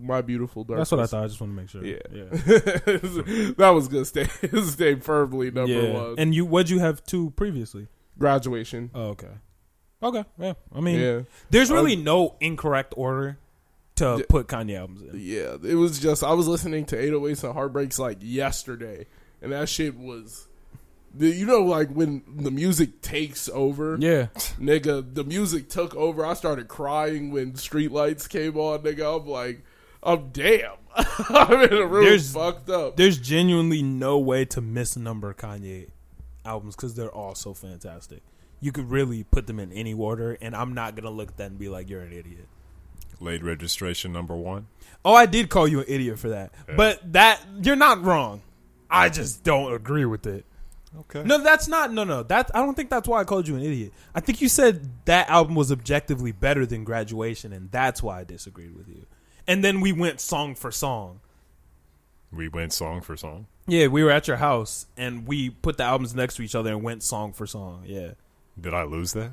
My Beautiful Dark. That's what I thought. I just want to make sure. Yeah. yeah, [LAUGHS] that was good. [LAUGHS] Stay, stay firmly number yeah. one. And you, what'd you have two previously? Graduation. Oh, okay, okay. Yeah, I mean, yeah, there's really no incorrect order to Yeah. put Kanye albums in. yeah. It was just I was listening to 808s and Heartbreaks like yesterday, and that shit was. The- You know, like when the music takes over, Yeah, nigga. The music took over. I started crying when Streetlights came on, nigga. I'm like, I'm damn. [LAUGHS] I'm in a room There's- fucked up. there's genuinely no way to misnumber Kanye albums because they're all so fantastic. You could really put them in any order, and I'm not gonna look at that and be like, "You're an idiot." Late registration number one. Oh, I did call you an idiot for that, Yeah. but that you're not wrong. I just don't agree with it. Okay. No, that's not. No, no. That I don't think that's why I called you an idiot. I think you said that album was objectively better than Graduation, and that's why I disagreed with you. And then we went song for song. We went song for song. Yeah, we were at your house, and we put the albums next to each other and went song for song. Yeah. Did I lose that?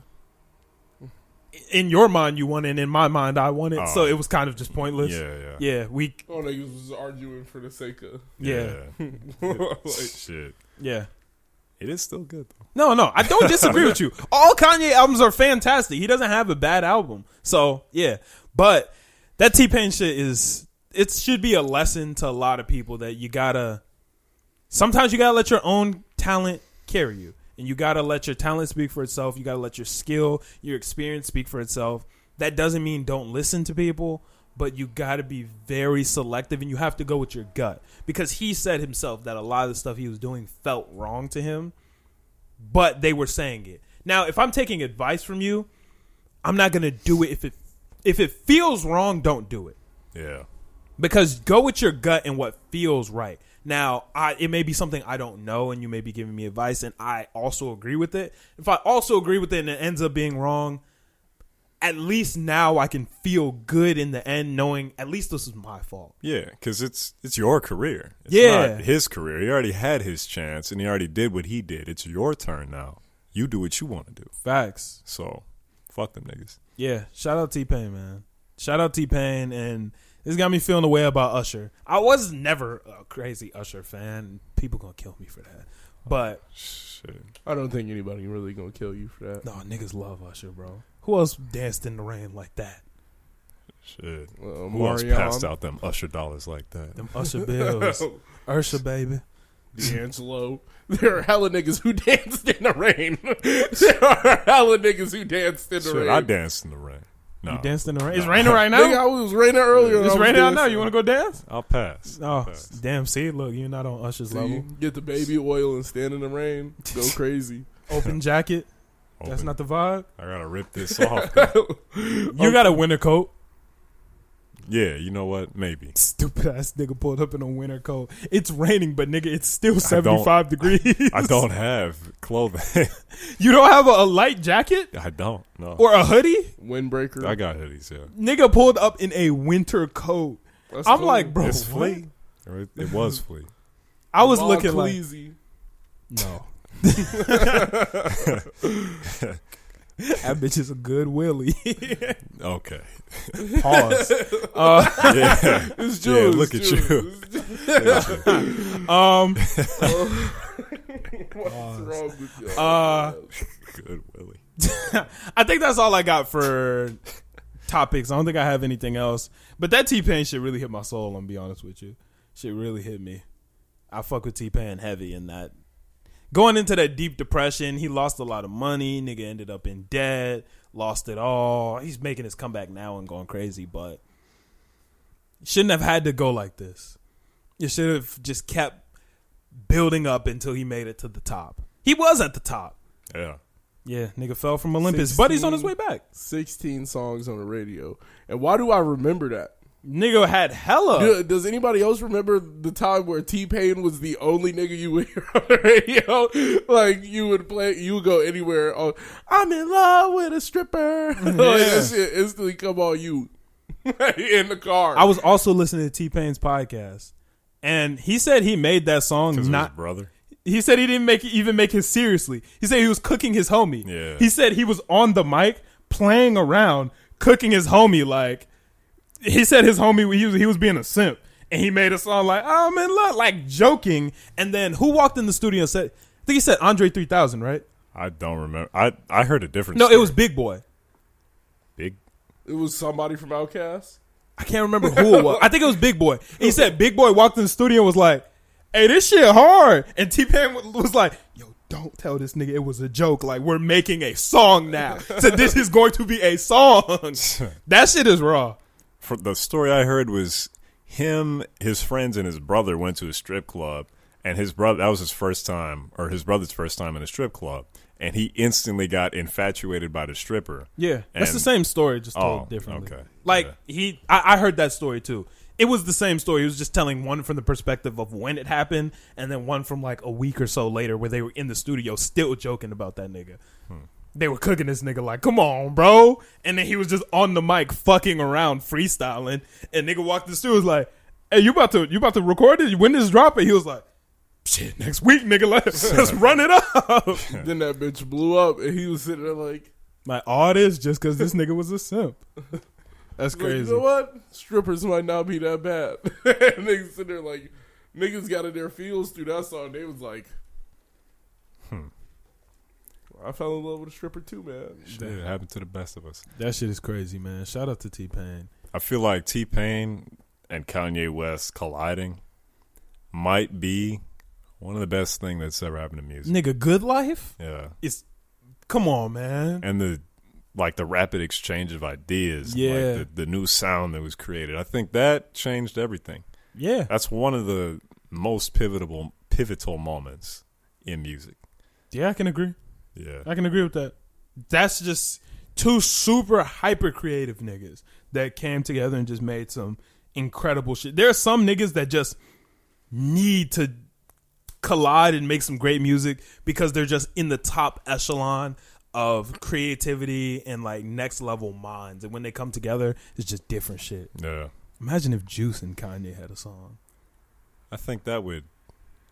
In your mind, you won, it, and in my mind, I won it. Oh. So it was kind of just pointless. Yeah, yeah. Yeah, we. Oh, niggas was arguing for the sake of. Yeah, like, [LAUGHS] Shit. yeah. It is still good though. No, no, I don't disagree with you. [LAUGHS] All Kanye albums are fantastic. He doesn't have a bad album. So, yeah. But that T Pain shit is it should be a lesson to a lot of people that you gotta sometimes you gotta let your own talent carry you. And you gotta let your talent speak for itself. You gotta let your skill, your experience speak for itself. That doesn't mean don't listen to people, but you gotta be very selective and you have to go with your gut. Because he said himself that a lot of the stuff he was doing felt wrong to him but they were saying it. Now, if I'm taking advice from you, I'm not gonna do it if it if it feels wrong. Don't do it Yeah. because go with your gut and what feels right. Now, I it may be something I don't know, and you may be giving me advice, and I also agree with it. If I also agree with it and it ends up being wrong, at least now I can feel good in the end, knowing at least this is my fault. Yeah, because it's it's your career. It's Yeah. not his career. He already had his chance, and he already did what he did. It's your turn now. You do what you want to do. Facts. So, fuck them niggas. Yeah, shout out T Pain, man. Shout out T Pain, and this got me feeling the way about Usher. I was never a crazy Usher fan. People gonna kill me for that, but Shit. I don't think anybody really gonna kill you for that. no, niggas love Usher, bro. Who else danced in the rain like that? Shit. Uh, Who else passed out them Usher dollars like that? Them Usher bills, [LAUGHS] Usher baby. D'Angelo. There are hella niggas who [LAUGHS] danced in the rain. there are hella niggas who danced in the Shit, rain. I danced in the rain. No, You danced in the rain. It's raining right [LAUGHS] Nigga, now. I was raining earlier. It's raining out now. You want to go dance? I'll pass. Oh, Pass. damn! See, look, you're not on Usher's See, level. get the baby oil and stand in the rain. Go crazy. Open jacket. That's not the vibe. I gotta rip this off. [LAUGHS] You um, got a winter coat. yeah, you know what? Maybe. Stupid ass nigga pulled up in a winter coat. It's raining, but nigga, it's still don't- 75 degrees. [LAUGHS] I don't have clothing. [LAUGHS] You don't have a, a light jacket I don't. No. or a hoodie? Windbreaker. I got hoodies. Yeah. Nigga pulled up in a winter coat. That's I'm cool. like, bro, it's what? flea. It, it was flea. I was Bob looking like no. [LAUGHS] that bitch is a good willy. [LAUGHS] Okay. Pause. [LAUGHS] Uh, Yeah. It's Yeah, look it's at you. um, What's wrong with you? Uh, Good Willie. I think that's all I got for topics. I don't think I have anything else. But that T Pain shit really hit my soul. I'm gonna be honest with you. Shit really hit me. I fuck with T Pain heavy in that. Going into that deep depression, he lost a lot of money. Nigga ended up in debt, lost it all. He's making his comeback now and going crazy, but shouldn't have had to go like this. You should have just kept building up until he made it to the top. He was at the top. Yeah. Yeah, nigga fell from Olympus, but he's on his way back. 16 songs on the radio. And why do I remember that? Nigga had hella. Do- does anybody else remember the time where T Pain was the only nigga you would [LAUGHS] hear on the radio? Like you would play, you would go anywhere. On, I'm in love with a stripper. [LAUGHS] like that shit instantly come on you [LAUGHS] in the car. I was also listening to T Pain's podcast, and he said he made that song not. his brother. He said he didn't make it, even make it seriously. He said he was cooking his homie. Yeah. He said he was on the mic playing around, cooking his homie. Like he said, his homie he was he was being a simp, and he made a song like "I'm in love," like joking. And then who walked in the studio and said, "I think he said Andre 3000, right? I don't remember. I I heard a different. No, it was Big Boi. big. it was somebody from Outkast. I can't remember who it was. I think it was Big Boi. He said Big Boi walked in the studio and was like, "Hey, this shit hard." And T Pain was like, "Yo, don't tell this nigga it was a joke. Like we're making a song now. So this is going to be a song. [LAUGHS] That shit is raw. For the story I heard was him, his friends, and his brother went to a strip club, and his brother that was his first time, or his brother's first time in a strip club, and he instantly got infatuated by the stripper. Yeah, that's the same story, just told Oh, differently. okay. Like Yeah. he, I, I heard that story too. It was the same story. He was just telling one from the perspective of when it happened, and then one from like a week or so later, where they were in the studio still joking about that nigga. Hmm. They were cooking this nigga like, "Come on, bro," and then he was just on the mic fucking around, freestyling, and nigga walked the studio was like, "Hey, you about to you about to record it? When this drop it? He was like. Shit, next week, nigga, let's, [LAUGHS] let's run it up. [LAUGHS] then that bitch blew up, and he was sitting there like, My all this just because this nigga was a simp. [LAUGHS] That's like, crazy. you know what? Strippers might not be that bad. and niggas sitting there like, niggas got in their feels through that song. They was like. I fell in love with a stripper too, man. Shit, it happened to the best of us. That shit is crazy, man. Shout out to T Pain. I feel like T Pain and Kanye West colliding might be one of the best thing that's ever happened to music. Nigga, Good Life Yeah, it's Come on, man. and the like the rapid exchange of ideas, Yeah. like the, the new sound that was created. I think that changed everything. Yeah, That's one of the most pivotal pivotal moments in music. yeah, I can agree. Yeah, I can agree with that. That's just two super hyper creative niggas that came together and just made some incredible shit. There are some niggas that just need to collide and make some great music because they're just in the top echelon of creativity and like next level minds. And when they come together, it's just different shit. yeah. Imagine if Juice and Kanye had a song. I think that would.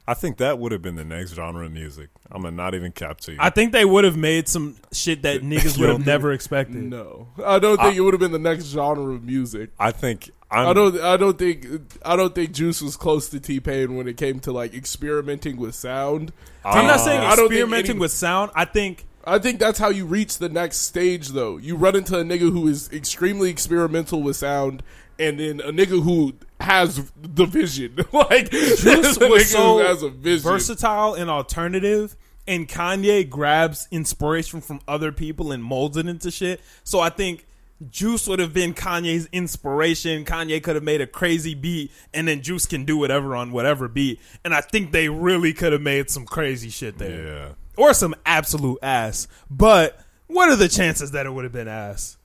I think that would have been the next genre of music. I'm gonna not even cap to you. I think they would have made some shit that [LAUGHS] niggas would have never expected. No, I don't think it would have been the next genre of music. I think I'm, I don't. I don't think. I don't think Juice was close to T Pain when it came to like experimenting with sound. I'm not Uh, saying I don't experimenting any- with sound. I think I think that's how you reach the next stage, though. You run into a nigga who is extremely experimental with sound, and then a nigga who has the vision. [LAUGHS] like Juice [LAUGHS] a was so has a vision. versatile and alternative, and Kanye grabs inspiration from other people and molds it into shit. So I think Juice would have been Kanye's inspiration. Kanye could have made a crazy beat, and then Juice can do whatever on whatever beat. And I think they really could have made some crazy shit there, Yeah. or some absolute ass. But what are the chances that it would have been ass?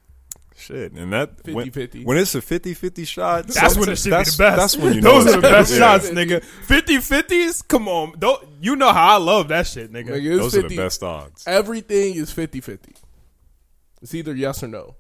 Shit, and that 50-50. when, when it's a 50-50 shot, That's when it should be that's, the best. That's when you [LAUGHS] know Those are the best Yeah. shots, nigga. 50 50s? Come on. Don't, you know how I love that shit, nigga. Nigga, it's Those are the best odds. Everything is 50-50. It's either yes or no.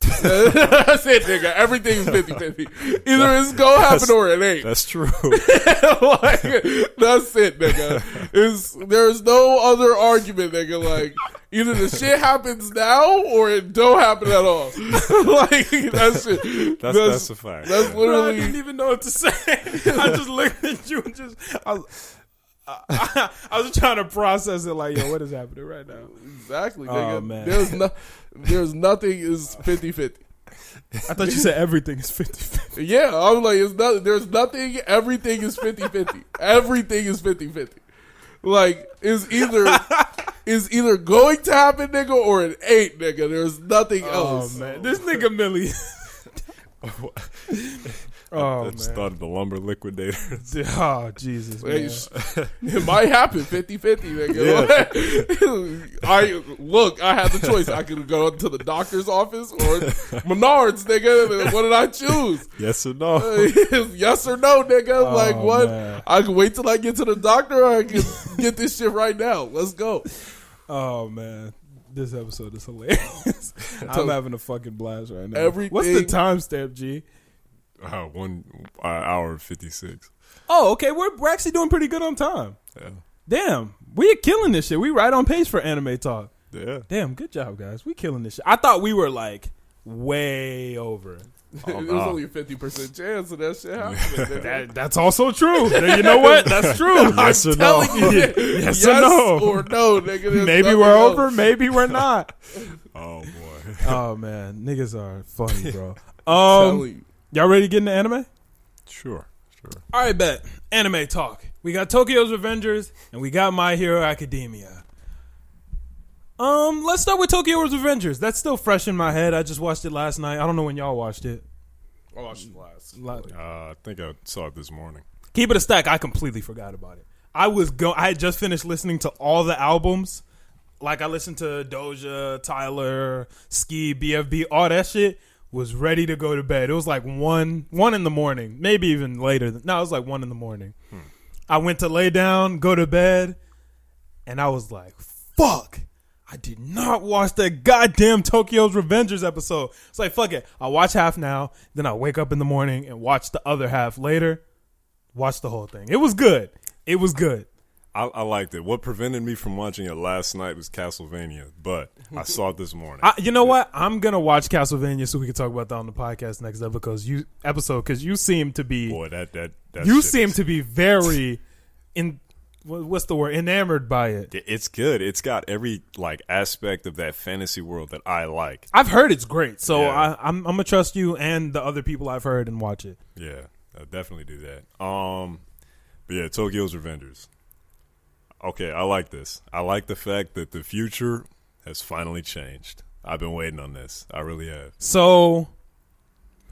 [LAUGHS] That's it, nigga. Everything is 50-50. Either it's gonna happen or it ain't. That's true. [LAUGHS] like, that's it, nigga. It's, there's no other argument, nigga. Like, either the shit happens now or it don't happen at all. [LAUGHS] like, [LAUGHS] that's it. That's that's a fact. That's yeah. Bro, I literally. didn't even know what to say. [LAUGHS] I just looked at you and just I was, I, I was trying to process it like, yo, what is happening right now? Exactly, Oh, man. There's no, there's nothing is 50-50. I thought you said everything is 50 Yeah, I'm like, it's not, there's nothing, everything is 50-50. Everything is 50-50. Like, is either, [LAUGHS] is either going to happen, nigga, or it ain't, nigga. There's nothing Oh else. man, this nigga Millie. [LAUGHS] [LAUGHS] oh That man. started the lumber liquidators. [LAUGHS] Oh Jesus, Hey, man. [LAUGHS] it might happen 50-50, nigga. I look, I had the choice. I could go to the doctor's office or Menards, nigga. What did I choose? yes or no? [LAUGHS] yes or no, nigga. Oh, like Oh, what? man. I can wait till I get to the doctor, or I can get this shit right now. Let's go. Oh man, this episode is hilarious. I'm having a fucking blast right now. Everything- What's the timestamp, G? Uh, one uh, hour fifty six. Oh, okay. We're we're actually doing pretty good on time. Yeah, Damn, we're killing this shit. We right on pace for anime talk. yeah. Damn, good job, guys. We killing this shit. I thought we were like way over. There's nah. only a fifty percent chance of that shit happening. That, that's also true. [LAUGHS] you know what? That's true. [LAUGHS] Yes or no? Telling you, [LAUGHS] Yes or no? or no, nigga. Maybe we're else. over. Maybe we're not. Oh boy. oh man, niggas are funny, bro. Telling Um, you. Y'all ready to get into anime? Sure, sure. All right, bet. Anime talk. We got Tokyo's Revengers and we got My Hero Academia. Um, let's start with Tokyo's Revengers. That's still fresh in my head. I just watched it last night. I don't know when y'all watched it. I watched the last. La- Uh, I think I saw it this morning. Keep it a stack. I completely forgot about it. I was go. I had just finished listening to all the albums. Like I listened to Doja, Tyler, Ski, BFB, all that shit. Was ready to go to bed. It was like one one in the morning, maybe even later. No, it was like one in the morning. Hmm. I went to lay down, go to bed, and I was like, "Fuck." I did not watch that goddamn Tokyo's Revengers episode. It's like, fuck it. I'll watch half now, then I'll wake up in the morning and watch the other half later. Watch the whole thing. It was good. It was good. I, I liked it. What prevented me from watching it last night was Castlevania, but I [LAUGHS] saw it this morning. I, you know what? I'm gonna watch Castlevania so we can talk about that on the podcast next episode. Because you episode because you seem to be Boy, that that, that you seem is- to be very in what's the word enamored by it. It's good. It's got every like aspect of that fantasy world that I like. I've heard it's great, so Yeah. I, I'm I'm gonna trust you and the other people I've heard and watch it. Yeah, I'll definitely do that. Um, but yeah, Tokyo's Revengers. Okay, I like this. I like the fact that the future has finally changed. I've been waiting on this. I really have. So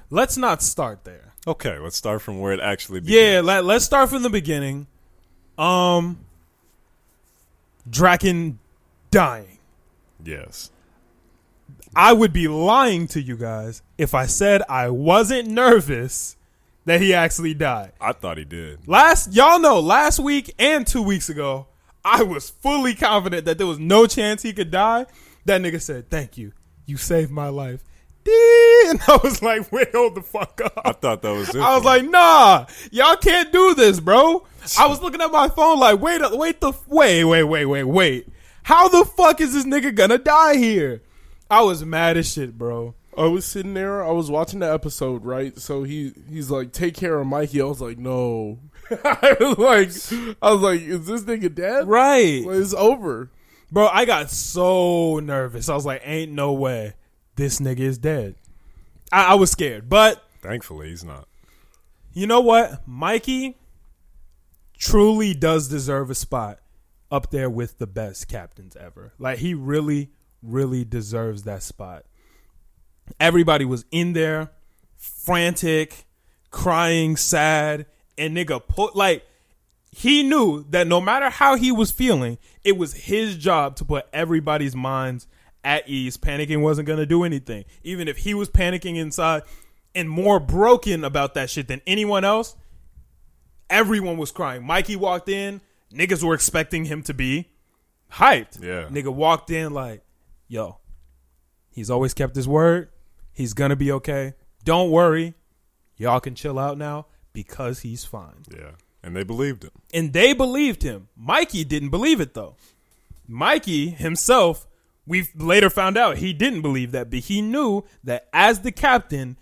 let's not start there. Okay, let's start from where it actually begins. Yeah, let, let's start from the beginning. Um, Draken dying. Yes. I would be lying to you guys if I said I wasn't nervous that he actually died. I thought he did. Last, y'all know, last week and two weeks ago, I was fully confident that there was no chance he could die. That nigga said, "Thank you, you saved my life." And [LAUGHS] I was like, "Wait, hold the fuck up." I thought that was it. I was like, nah, y'all can't do this, bro. I was looking at my phone like, wait, wait, the wait, wait, wait, wait, wait. How the fuck is this nigga gonna die here? I was mad as shit, bro. I was sitting there. I was watching the episode, right? So he he's like, "Take care of Mikey." I was like, "No." [LAUGHS] I was like, I was like, "Is this nigga dead?" Right, Well, it's over. bro. I got so nervous. I was like, ain't no way this nigga is dead. I, I was scared, but Thankfully, he's not. You know what? Mikey truly does deserve a spot up there with the best captains ever. Like he really, really deserves that spot. Everybody was in there, frantic, crying, sad, and nigga put like he knew that no matter how he was feeling, it was his job to put everybody's minds at ease. Panicking wasn't to do anything. Even if he was panicking inside and more broken about that shit than anyone else, everyone was crying. Mikey walked in, niggas were expecting him to be hyped. Yeah. Nigga walked in like, yo, he's always kept his word. He's to be okay. Don't worry. Y'all can chill out now because he's fine. Yeah, and they believed him. And they believed him. Mikey didn't believe it though. Mikey himself, we later found out he didn't believe that, but he knew that as the captain,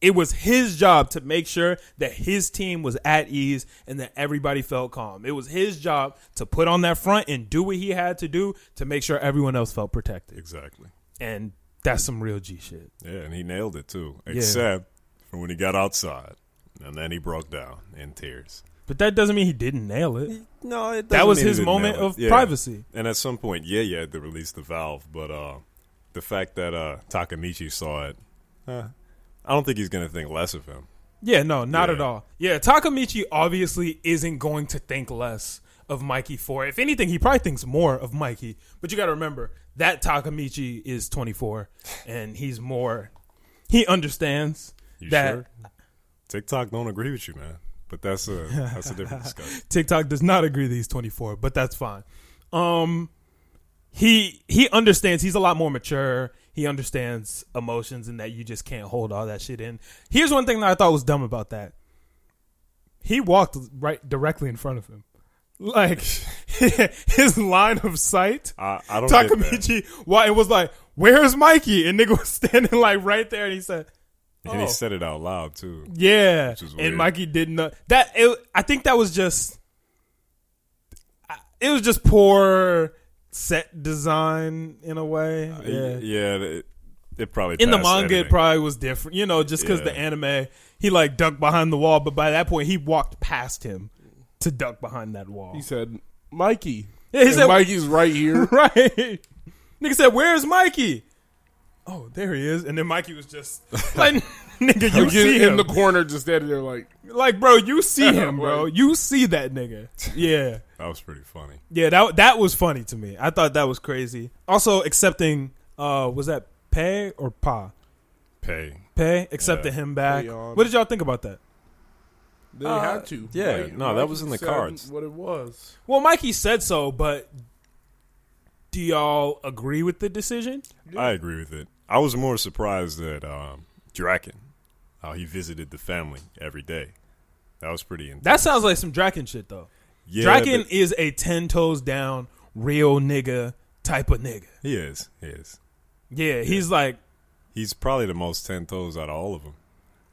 it was his job to make sure that his team was at ease and that everybody felt calm. It was his job to put on that front and do what he had to do to make sure everyone else felt protected. Exactly. And that's some real G shit. Yeah, and he nailed it too. Except for when he got outside, and then he broke down in tears. But that doesn't mean he didn't nail it. No, it That was his moment of privacy. And at some point, yeah, yeah, to release the valve, but uh, the fact that uh, Takemichi saw it, uh, I don't think he's gonna think less of him. Yeah, no, not Yeah. at all. Yeah, Takemichi obviously isn't going to think less of Mikey for. If anything, he probably thinks more of Mikey. But you got to remember that Takemichi is 24 and he's more he understands You that sure? TikTok don't agree with you, man. But that's a that's a different [LAUGHS] discussion. TikTok does not agree that he's 24, but that's fine. Um he he understands he's a lot more mature. He understands emotions and that you just can't hold all that shit in. Here's one thing that I thought was dumb about that. He walked right directly in front of him. Like [LAUGHS] his line of sight. I, I don't. Takemichi why it was like, "Where's Mikey?" and nigga was standing like right there and he said, And Oh. he said it out loud too. yeah, Which is and. Mikey didn't that. It, I think that was just, it was just poor set design in a way. Uh, Yeah, yeah. It, it probably in the passed manga, it probably was different. You know, just because the anime, he like ducked behind the wall, but by that point, he walked past him to duck behind that wall. He said, "Mikey." Yeah, he And said- Mikey's right here. [LAUGHS] right. Nigga said, "Where's Mikey?" Oh, there he is. And then Mikey was just [LAUGHS] like, "Nigga, you You see him. in the corner, just standing there, like like, bro, you see [LAUGHS] him, bro. You see that nigga. Yeah, [LAUGHS] That was pretty funny. yeah. That that was funny to me. I thought that was crazy. Also, accepting uh, was that Pay or Pa? Pay. Pay accepted Yeah. him back. Pay on. What did y'all think about that? they Uh, had to. yeah, no, that was in the said cards. What it was. Well, Mikey said so, but do y'all agree with the decision? I agree with it. I was more surprised that um, Draken, how he visited the family every day. That was pretty intense. That sounds like some Draken shit, though. yeah, Draken but is a ten toes down, real nigga type of nigga. he is. He is. Yeah, he's like, He's probably the most ten toes out of all of them.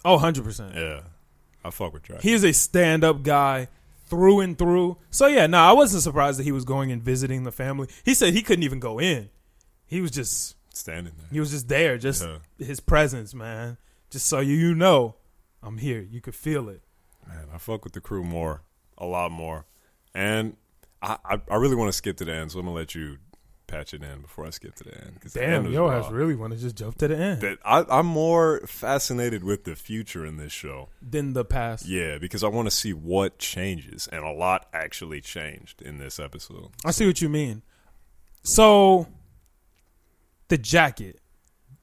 oh, 100%. Yeah, I fuck with Draken. He's a stand up guy through and through. So, yeah, no, I wasn't surprised that he was going and visiting the family. He said he couldn't even go in. He was just, standing there. he was just there, just Yeah. his presence, man. Just so you, you know, I'm here. You could feel it. Man, I fuck with the crew more, a lot more, and I I, I really want to skip to the end, so I'm gonna let you patch it in before I skip to the end. 'cause the end Damn, yo. I really want to just jump to the end That I, I'm more fascinated with the future in this show. than the past. Yeah, because I want to see what changes, and a lot actually changed in this episode. I see what you mean. So, the jacket.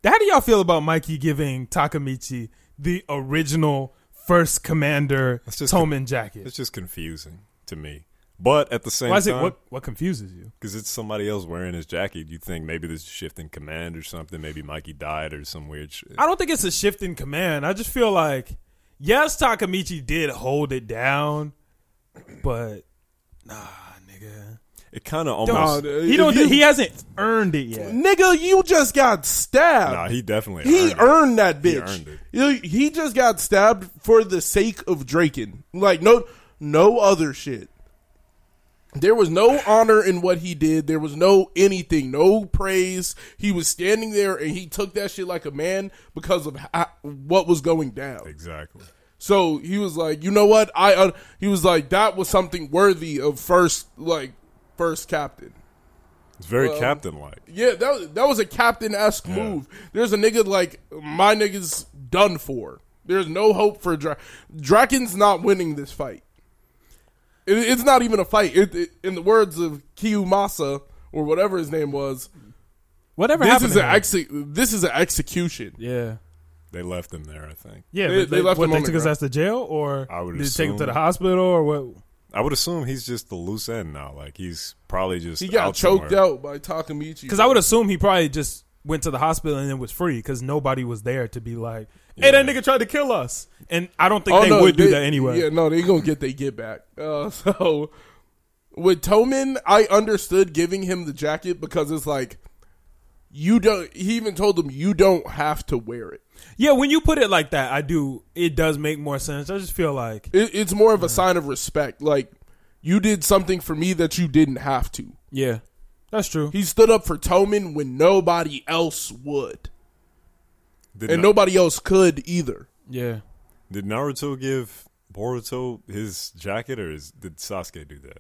How do y'all feel about Mikey giving Takemichi the original first commander Toman jacket? It's just confusing to me, but at the same Why is it what what confuses you? because it's somebody else wearing his jacket, you think maybe there's a shift in command or something. Maybe Mikey died or some weird shit. I don't think it's a shift in command. I just feel like yes, Takemichi did hold it down, but nah, nigga. It kind of Don't- almost. Nah, he don't. you- he hasn't earned it yet. Nigga, you just got stabbed. Nah, he definitely. he earned, it. earned that He bitch. earned it. He, he just got stabbed for the sake of Draken. Like no no other shit. There was no honor in what he did. There was no anything, no praise. He was standing there and he took that shit like a man because of ho- what was going down. Exactly. So he was like, you know what? I uh, he was like that was something worthy of first like first captain. It's very Well, captain like. Yeah, that was, that was a captain esque Yeah. move. There's a nigga like my nigga's done for. There's no hope for Dra- Draken's not winning this fight. It, it's not even a fight. It, it- in the words of Kiyomasa or whatever his name was, Whatever this happened is to an exe- this is an execution. Yeah. They left him there, I think. Yeah, They- they they, left what, him they on the took his ground. ass to jail, or I would did they take him to the hospital, or what? I would assume he's just the loose end now. Like he's probably just He got out choked somewhere. out by Takemichi. Because I would assume he probably just went to the hospital and it was free because nobody was there to be like, "Hey, that nigga tried to kill us," and I don't think Oh, they no, would do they- that anyway. Yeah, no, they gonna get they get back. Uh, [LAUGHS] so with Toman, I understood giving him the jacket because it's like you don't. He even told them you don't have to wear it. Yeah, when you put it like that, I do. It does make more sense. I just feel like, it it's more of a sign of respect. Like you did something for me that you didn't have to. yeah, that's true. He stood up for Toman when nobody else would, Did, and Na- nobody else could either. Yeah, did Naruto give Boruto his jacket, or is, did Sasuke do that?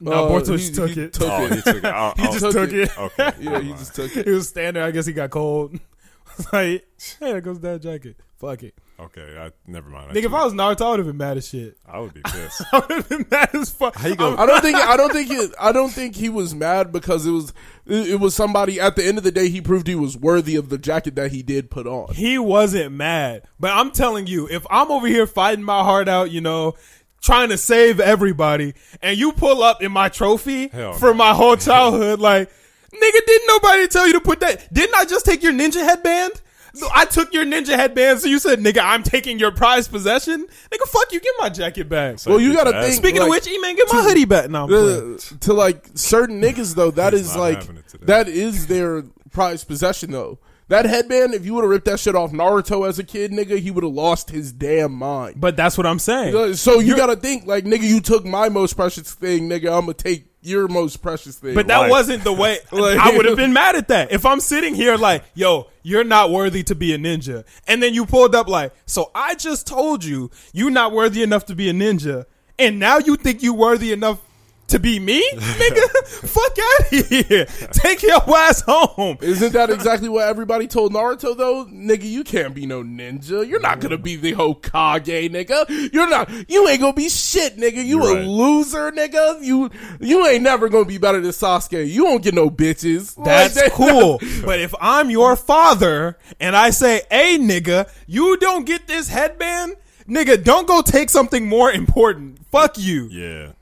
No, Uh, Boruto he- took he it. took oh, it. he took it. [LAUGHS] I, he I just was- took it. it. Okay, [LAUGHS] Yeah, he just took it. he it. was standing there. I guess he got cold. [LAUGHS] It's like, hey, there goes that jacket. Fuck it, Okay, I, never mind. nigga. If I was Naruto, I would have been mad as shit. I would be pissed. I would have been mad as fuck. How you go- I don't think I don't think it, I don't think he was mad because it was it, it was somebody at the end of the day he proved he was worthy of the jacket that he did put on. he wasn't mad. But I'm telling you, if I'm over here fighting my heart out, you know, trying to save everybody, and you pull up in my trophy Hell for no. my whole [LAUGHS] childhood, like, nigga, didn't nobody tell you to put that? Didn't I just take your ninja headband? So I took your ninja headband, so you said, nigga, I'm taking your prized possession? Nigga, fuck you, get my jacket back. So Well, you gotta ass- think- Speaking of like, which, E-Man, get my hoodie back. now. Uh, to like certain niggas though, that It's is not like that is their prized possession though. That headband, if you would have ripped that shit off Naruto as a kid, nigga, he would have lost his damn mind. But that's what I'm saying. So you gotta think like, nigga, you took my most precious thing, nigga. I'm gonna take your most precious thing. But that Life. wasn't the way. [LAUGHS] Like- I would have been mad at that. If I'm sitting here like, yo, you're not worthy to be a ninja. And then you pulled up like, so I just told you you're not worthy enough to be a ninja. And now you think you worthy enough to be me? Nigga, [LAUGHS] fuck out of here. Take your ass home. Isn't that exactly what everybody told Naruto though? Nigga, you can't be no ninja. You're not gonna be the Hokage, nigga. You're not. You ain't gonna be shit, nigga. You You're a right. loser, nigga. You you ain't never gonna be better than Sasuke. You won't get no bitches. That's Like, cool. [LAUGHS] But if I'm your father and I say, hey, nigga, you don't get this headband, nigga, don't go take something more important. Fuck you. Yeah,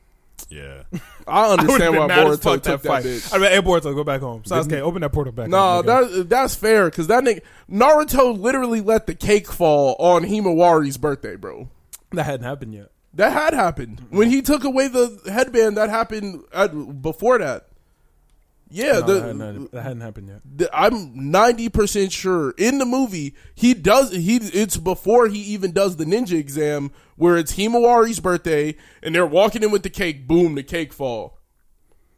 yeah. [LAUGHS] I understand why Boruto took that, fight. bitch. I mean, hey, Boruto, go back home. Sasuke, open that portal back. Nigga. that that's fair because that nigga Naruto literally let the cake fall on Himawari's birthday, bro. that hadn't happened yet. That had happened when he took away the headband. That happened at, before that. Yeah, No, the, that, hadn't, that hadn't happened yet. the- I'm ninety percent sure in the movie he does he. It's before he even does the ninja exam where it's Himawari's birthday and they're walking in with the cake. Boom, the cake fall.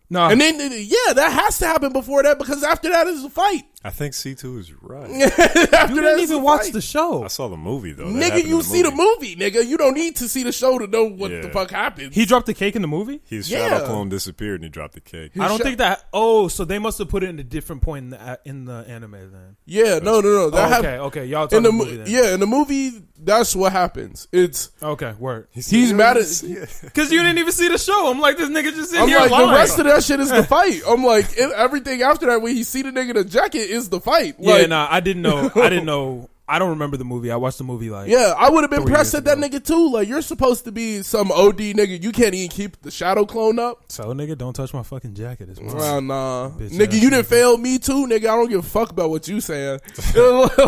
No, And then yeah, that has to happen before that because after that is a fight. I think C two is right. [LAUGHS] you didn't even watch fight. the show. I saw the movie though. That Nigga, happened you in see the movie, nigga. You don't need to see the show to know what Yeah. the fuck happened. He dropped the cake in the movie. His Yeah. shadow clone disappeared and he dropped the cake. I don't shot- think that. Oh, so they must have put it in a different point in the uh, in the anime then. yeah, no, no, no. That Oh, hap- okay, okay, y'all in talking the the mo- movie then. yeah, in the movie, that's what happens. It's Okay, word. he's mad at. [LAUGHS] Because you didn't even see the show. I'm like, this nigga just in I'm here like lying. the rest of that shit is the [LAUGHS] fight. I'm like it, everything after that when he see the nigga in the jacket is the fight. yeah, nah, I didn't know. I didn't [LAUGHS] know. I don't remember the movie. I watched the movie like. Yeah, I would have been pressed at that ago. nigga too. Like you're supposed to be some OD nigga. You can't even keep the shadow clone up. So nigga, don't touch my fucking jacket. It's mine. Well, nah, Bitch nigga, ass you didn't fail me too, nigga. I don't give a fuck about what you saying. [LAUGHS]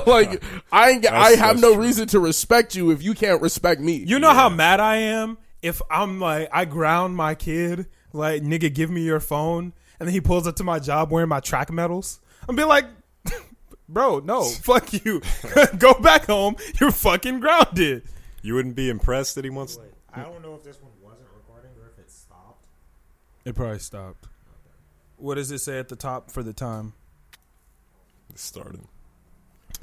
like I ain't, I have no true. reason to respect you if you can't respect me. You know how mad I am if I'm like I ground my kid, like nigga, give me your phone, and then he pulls up to my job wearing my track medals. I'm be like, bro, no, [LAUGHS] fuck you, [LAUGHS] go back home. You're fucking grounded. You wouldn't be impressed that he wants. I don't know if this one wasn't recording or if it stopped. It probably stopped. What does it say at the top for the time? It started.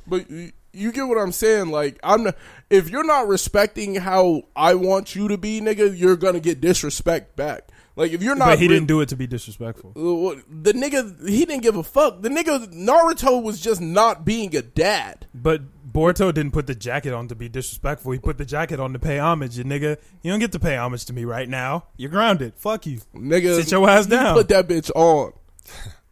But you, you get what I'm saying? Like, I'm not, if you're not respecting how I want you to be, nigga, you're gonna get disrespect back. Like, if you're not, but he re- didn't do it to be disrespectful. Uh, The nigga, he didn't give a fuck. The nigga Naruto was just not being a dad. But Boruto didn't put the jacket on to be disrespectful. He put the jacket on to pay homage. And nigga, you don't get to pay homage to me right now. You're grounded. Fuck you. Nigga, Sit your ass he down. Put that bitch on,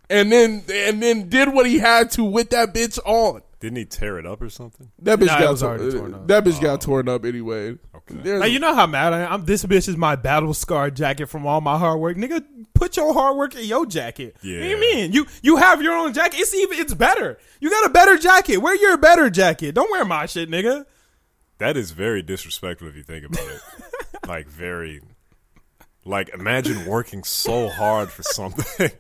and then and then did what he had to with that bitch on. Didn't he tear it up or something? That bitch Nah, it got was tor- already torn up. That bitch got torn up anyway. Okay. There's Like, you know how mad I am. I'm, This bitch is my battle scar jacket from all my hard work. Nigga, put your hard work in your jacket. What do you mean? You you have your own jacket. It's even it's better. You got a better jacket. Wear your better jacket. Don't wear my shit, nigga. That is very disrespectful if you think about it. [LAUGHS] like very like imagine working so hard for something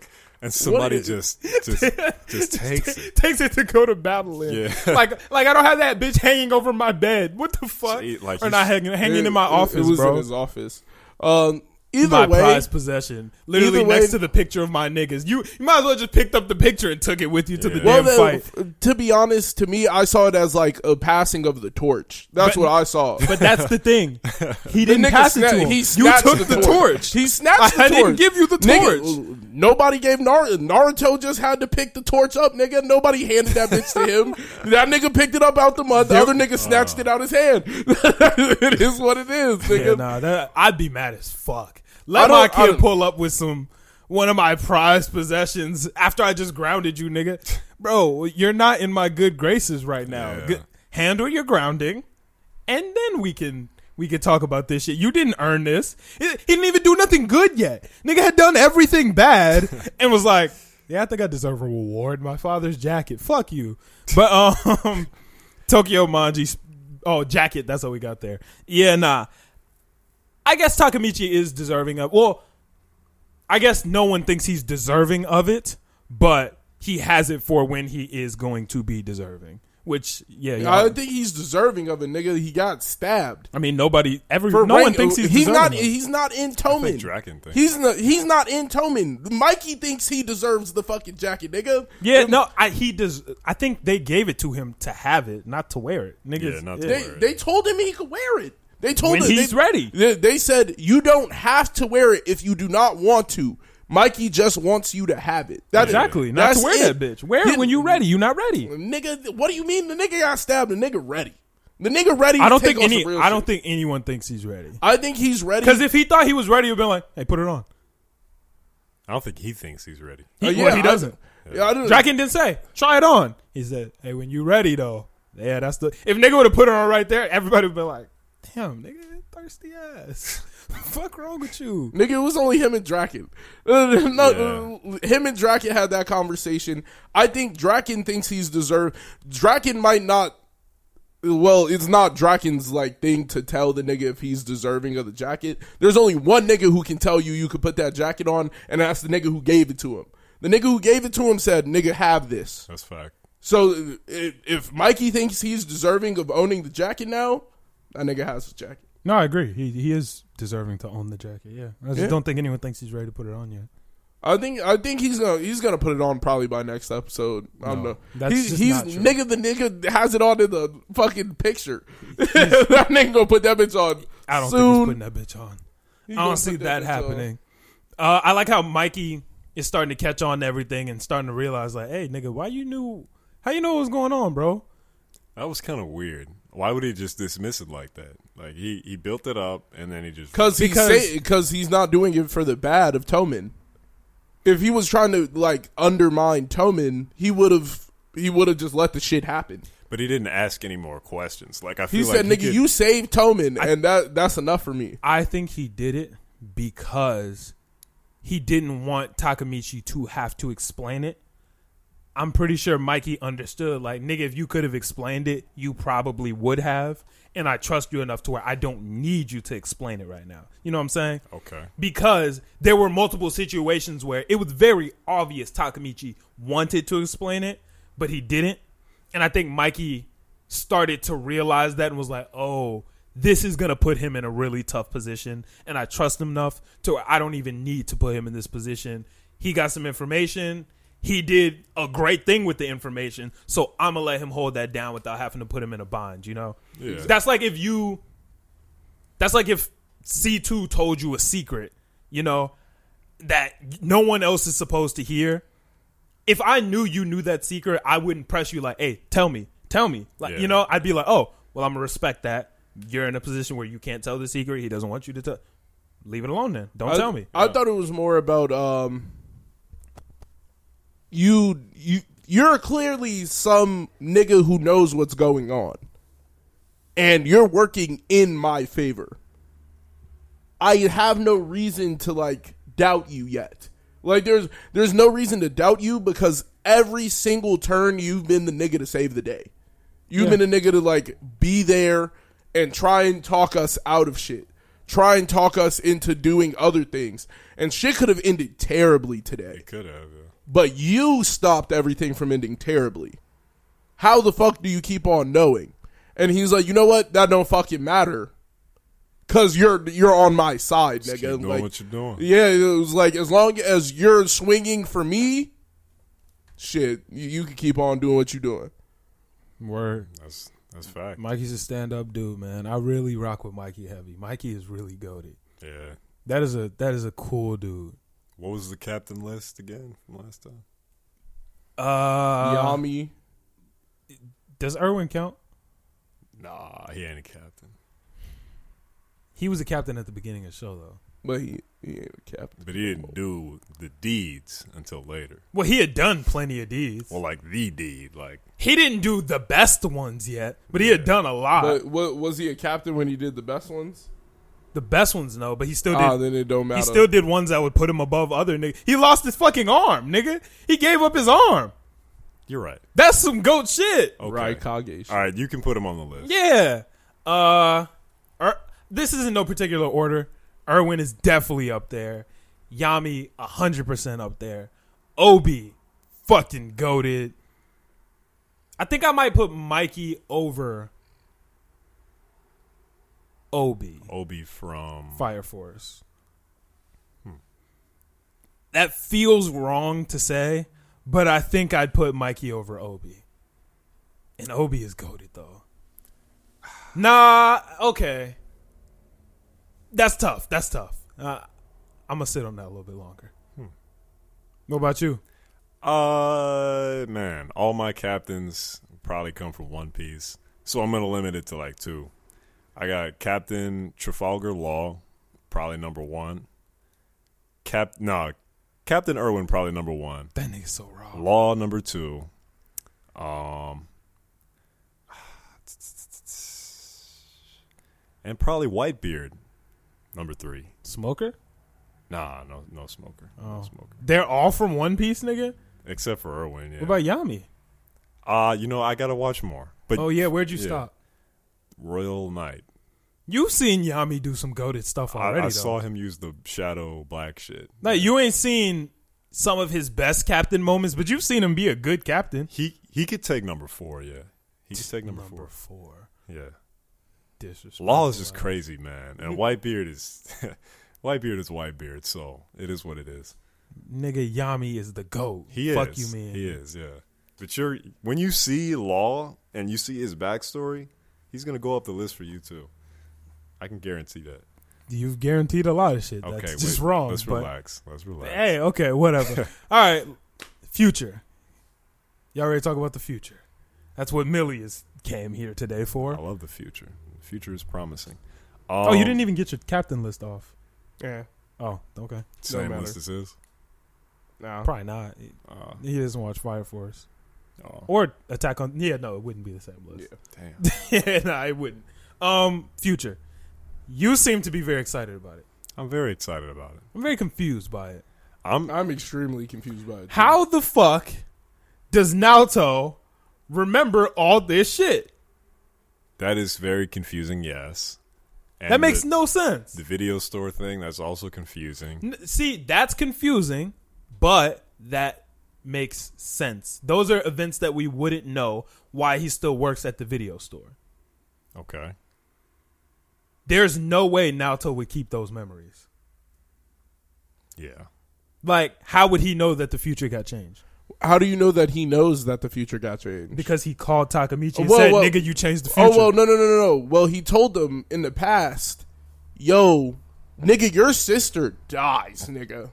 and somebody is- [LAUGHS] just just just takes it. Takes it to go to battle in. Yeah. [LAUGHS] Like like I don't have that bitch hanging over my bed. What the fuck? See, like, or not hanging hanging in my it- office, It was bro. in his office. Um, either my way, prized possession, literally either way- next to the picture of my niggas. You you might as well just picked up the picture and took it with you to the Yeah. well, damn then, fight. f- to be honest, to me, I saw it as like a passing of the torch. That's But- what I saw. [LAUGHS] But that's the thing. He [LAUGHS] didn't nigga pass it to him. He you took the, torch. He snatched I the torch. didn't give you the Nigga, torch. nobody gave Naruto. Naruto just had to pick the torch up, nigga. Nobody handed that bitch to him. [LAUGHS] That nigga picked it up out the mud. The other nigga snatched oh. it out his hand. it is what it is, nigga. Yeah, nah, that, I'd be mad as fuck. Let my kid pull up with some one of my prized possessions after I just grounded you, nigga. Bro, you're not in my good graces right now. Yeah. Good- handle your grounding, and then we can we can talk about this shit. You didn't earn this. He, he didn't even do nothing good yet. Nigga had done everything bad [LAUGHS] and was like, "Yeah, I think I deserve a reward. My father's jacket. Fuck you." But [LAUGHS] um, Tokyo Manji. Oh, jacket. That's what we got there. Yeah, nah. I guess Takemichi is deserving of. Well, I guess no one thinks he's deserving of it, but he has it for when he is going to be deserving. Which, yeah, I y'all- think he's deserving of it, nigga. He got stabbed. I mean, nobody, every, For no one rank- thinks he's, he's deserving not. of it. He's not in I Toman. think Draken thinks. He's not. He's not in Toman. Mikey thinks he deserves the fucking jacket, nigga. Yeah, no, I, he does. I think they gave it to him to have it, not to wear it. Niggas, Yeah, not to They wear it. they told him he could wear it. They told When him he's they, ready. They, they said you don't have to wear it if you do not want to. Mikey just wants you to have it. That- exactly. Not that's to wear it. that bitch. Wear He- it when you're ready. You not ready. Nigga, what do you mean? The nigga got stabbed. The nigga ready. The nigga ready. I don't to think on any. some real I don't shit. think anyone thinks he's ready. I think he's ready. Because if he thought he was ready, he'd been like, "Hey, put it on." I don't think he thinks he's ready. He, Uh, well, he doesn't. Yeah, I don't- Draken didn't say, try it on. He said, hey, when you ready though. Yeah, that's the. If nigga would have put it on right there, everybody would be like, damn, nigga, thirsty ass. [LAUGHS] Fuck wrong with you? Nigga, it was only him and Draken. [LAUGHS] No, uh, him and Draken had that conversation. I think Draken thinks he's deserved. Draken might not. Well, it's not Draken's like thing to tell the nigga if he's deserving of the jacket. There's only one nigga who can tell you you could put that jacket on, and that's the nigga who gave it to him. The nigga who gave it to him said, "Nigga, have this." That's fact. So if, if Mikey thinks he's deserving of owning the jacket now, that nigga has the jacket. No, I agree. He he is deserving to own the jacket. Yeah, I just Yeah. don't think anyone thinks he's ready to put it on yet. I think I think he's gonna he's gonna put it on probably by next episode. I don't No, know. that's he's just he's not true. nigga the nigga has it on in the fucking picture. [LAUGHS] that nigga gonna put that bitch on. I don't soon. think he's putting that bitch on. He I gonna don't see put that bitch happening. Uh, I like how Mikey is starting to catch on to everything and starting to realize, like, hey, nigga, why you knew? How you know what was going on, bro? That was kind of weird. Why would he just dismiss it like that? Like he he built it up and then he just Cause he's Because- say, cause he's not doing it for the bad of Toman. If he was trying to like undermine Toman, he would have he would have just let the shit happen. But he didn't ask any more questions. Like I feel He like said, "Nigga, could- you saved Toman, and that that's enough for me." I think he did it because he didn't want Takemichi to have to explain it. I'm pretty sure Mikey understood, like, nigga, if you could have explained it, you probably would have. And I trust you enough to where I don't need you to explain it right now. You know what I'm saying? Okay. Because there were multiple situations where it was very obvious Takemichi wanted to explain it, but he didn't. And I think Mikey started to realize that and was like, oh, this is gonna put him in a really tough position, and I trust him enough to where I don't even need to put him in this position. He got some information. He did a great thing with the information, so I'm gonna let him hold that down without having to put him in a bond. You know, Yeah. that's like if you, that's like if C two told you a secret, you know, that no one else is supposed to hear. If I knew you knew that secret, I wouldn't press you like, "Hey, tell me, tell me." Like, Yeah. you know, I'd be like, "Oh, well, I'm gonna respect that. You're in a position where you can't tell the secret. He doesn't want you to tell. Leave it alone, then. Don't I, tell me." I thought it was more about um you you you're clearly some nigga who knows what's going on. And you're working in my favor. I have no reason to like doubt you yet. Like there's there's no reason to doubt you because every single turn you've been the nigga to save the day. You've Yeah. been a nigga to like be there and try and talk us out of shit. Try and talk us into doing other things. And shit could have ended terribly today. It could have. Yeah. But you stopped everything from ending terribly. How the fuck do you keep on knowing? And he's like, you know what? That don't fucking matter. Cause you're you're on my side, Just nigga. keep doing Like, what you're doing. yeah, it was like as long as you're swinging for me, shit, you, you can keep on doing what you're doing. Word. That's that's fact. Mikey's a stand up dude, man. I really rock with Mikey heavy. Mikey is really goaded. Yeah. That is a that is a cool dude. What was the captain list again from last time? Uh, Yami, does Erwin count? Nah, he ain't a captain. He was a captain at the beginning of the show, though. but he, he ain't a captain. But he didn't do the deeds until later. Well, he had done plenty of deeds. Well, like the deed, like he didn't do the best ones yet, but he had done a lot. But what, was he a captain when he did the best ones? The best ones, no, but he still did. Ah, then it don't matter. he still did ones that would put him above other niggas. He lost his fucking arm, nigga. He gave up his arm. you're right. That's some goat shit. Okay. Right, Kage. All right, you can put him on the list. Yeah. Uh, Er- this is in no particular order. Erwin is definitely up there. Yami, hundred percent up there. Obi, fucking goaded. I think I might put Mikey over Obi. Obi from Fire Force. That feels wrong to say, but I think I'd put Mikey over Obi. And Obi is goaded though. [SIGHS] Nah, okay. That's tough. That's tough. Uh, I'm gonna sit on that a little bit longer. What about you? Uh, man, all my captains probably come from One Piece, so I'm gonna limit it to like two. I got Captain Trafalgar Law, probably number one. Cap, no, Captain Erwin probably number one. That nigga's so raw. Law number two. Um, and probably Whitebeard number three. Smoker? Nah, no, no smoker, no Oh. smoker, They're all from One Piece, nigga. except for Erwin. Yeah. What about Yami? Uh, you know, I gotta watch more. But oh yeah, where'd you yeah. stop? Royal Knight. You've seen Yami do some goaded stuff already. I though. saw him use the shadow black shit. Like you ain't seen some of his best captain moments, but you've seen him be a good captain. He he could take number four. Yeah, he could take number, Number four. four. Yeah, Disrespect. Law is just crazy, man. And Whitebeard is [LAUGHS] Whitebeard is Whitebeard, so it is what it is. Nigga, Yami is the goat. He Fuck is. you, man. He is. Yeah. But you're when you see Law and you see his backstory, he's gonna go up the list for you too. I can guarantee that. You've guaranteed a lot of shit. Okay, That's just wait, wrong. Let's but relax. Let's relax. hey, okay, whatever. [LAUGHS] All right, future. Y'all ready to talk about the future? That's what Millie is came here today for. I love the future. The future is promising. oh, you Um, didn't even get your captain list off. Yeah. Oh, okay. same matter. list as his. No, Probably not. Uh, He doesn't watch Fire Force oh, or Attack on. Yeah, no, it wouldn't be the same list. Yeah. damn. [LAUGHS] yeah, no, it wouldn't. Um, future. You seem to be very excited about it. I'm very excited about it. I'm very confused by it. I'm I'm extremely confused by it. too. How the fuck does Naoto remember all this shit? that is very confusing. Yes, and that makes the, no sense. the video store thing. That's also confusing. N- See, that's confusing, but that makes sense. Those are events that we wouldn't know why he still works at the video store. Okay, there's no way Naoto would keep those memories. Yeah. Like, how would he know that the future got changed? How do you know that he knows that the future got changed? Because he called Takemichi and Well, said, well- "Nigga, you changed the future." Oh well, no, no, no, no, no. Well, he told them in the past, "Yo, nigga, your sister dies, nigga.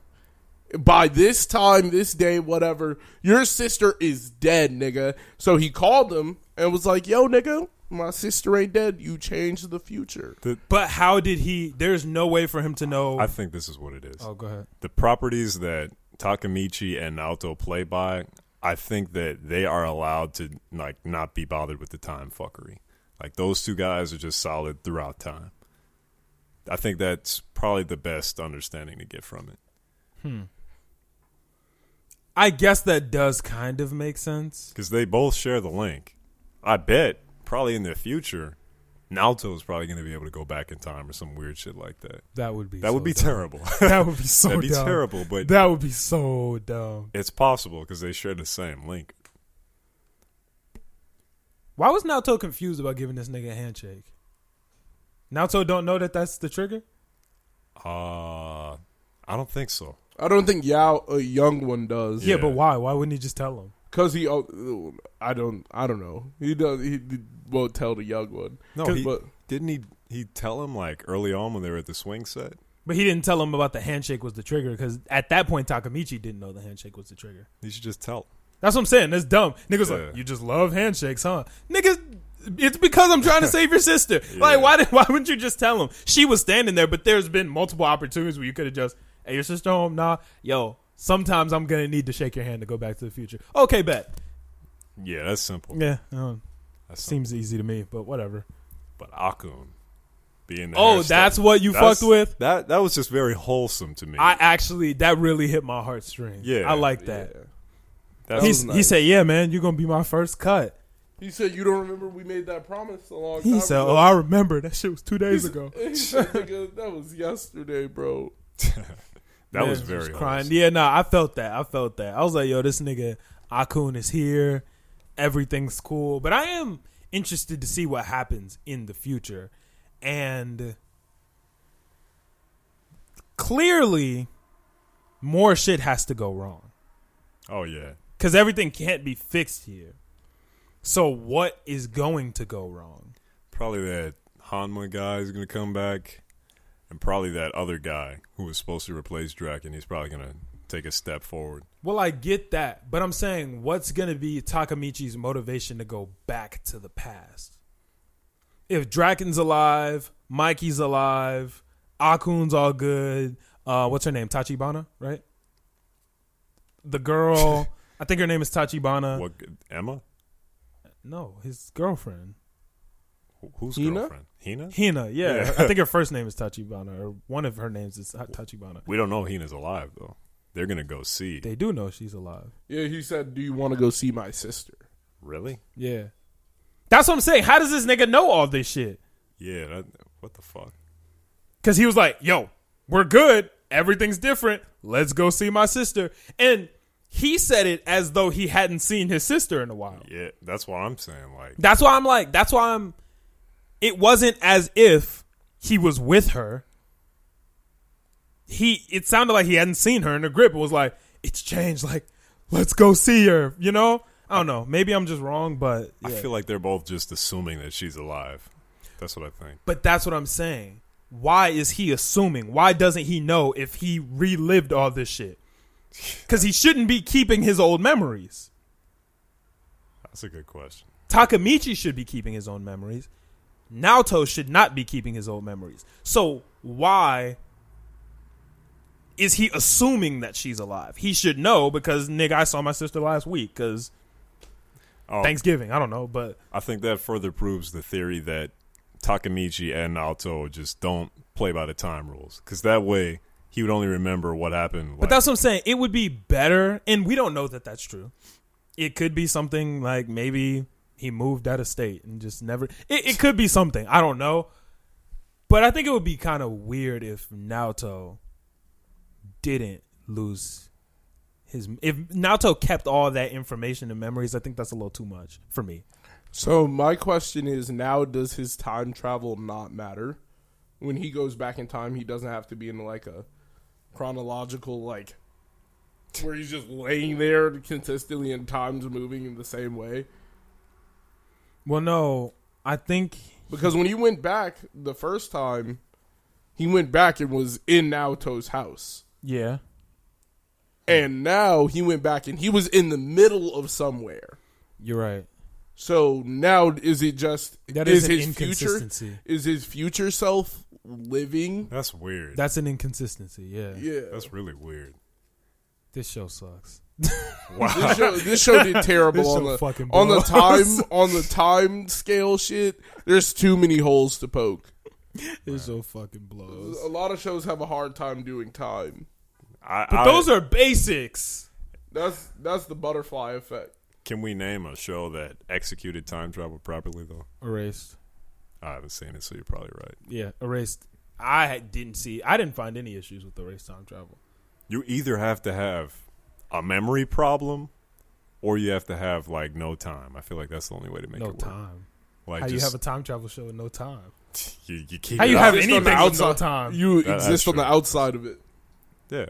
By this time, this day, whatever, your sister is dead, nigga." So he called them and was like, "Yo, nigga, my sister ain't dead. You changed the future." But how did he? There's no way for him to know. I think this is what it is. oh, go ahead. The properties that Takemichi and Naoto play by, I think that they are allowed to like not be bothered with the time fuckery. Like those two guys are just solid throughout time. I think that's probably the best understanding to get from it. Hmm. I guess that does kind of make sense. because they both share the link. I bet probably in the future, Naoto is probably going to be able to go back in time or some weird shit like that. That would be That so would be dumb. terrible. [LAUGHS] That would be [LAUGHS] so That'd be dumb. terrible, but That would be so dumb. it's possible because they share the same link. Why was Naoto confused about giving this nigga a handshake? Naoto don't know that that's the trigger. Uh, I don't think so. I don't think Yao, a young one, does. Yeah, Yeah. but why? Why wouldn't he just tell him? Cause he, oh, I don't, I don't know. He does. He won't tell the young one. No, he, but didn't he? He tell him like early on when they were at the swing set. But he didn't tell him about the handshake was the trigger because at that point Takemichi didn't know the handshake was the trigger. He should just tell. That's what I'm saying. That's dumb. Niggas Yeah. like you just love handshakes, huh? Niggas, it's because I'm trying to save your sister. [LAUGHS] Like why did why wouldn't you just tell him? She was standing there, but there's been multiple opportunities where you could have just, hey, your sister home? Nah, yo. Sometimes I'm gonna need to shake your hand to go back to the future. Okay, bet. Yeah, that's simple. Yeah, um, That's simple. seems easy to me, but whatever. But Akkun being the Oh, hairstyle- that's what you that's- fucked with. That that was just very wholesome to me. I actually that really hit my heartstrings. Yeah. I like that. yeah. That He's, was He said, "Yeah, man, you're gonna be my first cut." He said, "You don't remember we made that promise a long He time said, ago." "Oh, I remember that shit was two days ago." [LAUGHS] He said, that was yesterday, bro. [LAUGHS] that Man, was very crying. wholesome. Yeah, nah, I felt that. I felt that. I was like, yo, this nigga Akkun is here. Everything's cool. But I am interested to see what happens in the future. And clearly, more shit has to go wrong. Oh yeah. Because everything can't be fixed here. So, what is going to go wrong? Probably that Hanma guy is going to come back, and probably that other guy who was supposed to replace Draken. He's probably going to take a step forward. Well, I get that, but I'm saying what's going to be Takemichi's motivation to go back to the past? If Draken's alive, Mikey's alive, Akkun's all good. Uh, what's her name? Tachibana, right? The girl, [LAUGHS] I think her name is Tachibana. what Emma? No, his girlfriend, Who's Hina? girlfriend? Hina? Hina. Yeah, Yeah. I think her [LAUGHS] first name is Tachibana, or one of her names is Tachibana. We don't know Hina's alive though. They're gonna go see. They do know she's alive. Yeah, he said, "Do you want to go see my sister?" really? Yeah, that's what I'm saying. How does this nigga know all this shit? Yeah. That, what the fuck? Because he was like, yo, we're good. Everything's different. Let's go see my sister. And he said it as though he hadn't seen his sister in a while. Yeah, that's what I'm saying. Like, That's why I'm like, that's why I'm. It wasn't as if he was with her. He, it sounded like he hadn't seen her in the grip. It was like, it's changed. Like, let's go see her. You know? I don't know. Maybe I'm just wrong, but I feel like they're both just assuming that she's alive. That's what I think. But that's what I'm saying. Why is he assuming? Why doesn't he know if he relived all this shit? [LAUGHS] Because he shouldn't be keeping his old memories. That's a good question. Takemichi should be keeping his own memories. Naoto should not be keeping his old memories. So why is he assuming that she's alive? He should know because nigga, I saw my sister last week because Oh, Thanksgiving. I don't know, but I think that further proves the theory that Takemichi and Naoto just don't play by the time rules. Because that way, he would only remember what happened. But that's what I'm saying. It would be better, and we don't know that that's true. It could be something like maybe he moved out of state and just never. It, it could be something. I don't know. But I think it would be kind of weird if Naoto didn't lose his. If Naoto kept all that information and memories, I think that's a little too much for me. So my question is: Now, does his time travel not matter? when he goes back in time, he doesn't have to be in like a chronological like where he's just laying there consistently and time's moving in the same way. Well, no, I think Because when he went back the first time, he went back and was in Naoto's house. yeah. And now he went back and he was in the middle of somewhere. You're right. So now is it just That is is an his future inconsistency. is his future self living? That's weird. That's an inconsistency. Yeah. Yeah. That's really weird. This show sucks. Wow. this show this show did terrible This on show the fucking on the time on the time scale shit. There's too many holes to poke. This show fucking blows. A lot of shows have a hard time doing time. I, But I- those are basics. That's that's the butterfly effect. Can we name a show that executed time travel properly though? Erased. I haven't seen it, so you're probably right. Yeah, erased. I didn't see. I didn't find any issues with erased time travel. You either have to have a memory problem, or you have to have like no time. I feel like that's the only way to make no it work. time. Like How you have a time travel show with no time? [LAUGHS] you, you keep How it you up. have anything the with no outside- time? You That- exist on the outside of it. yeah.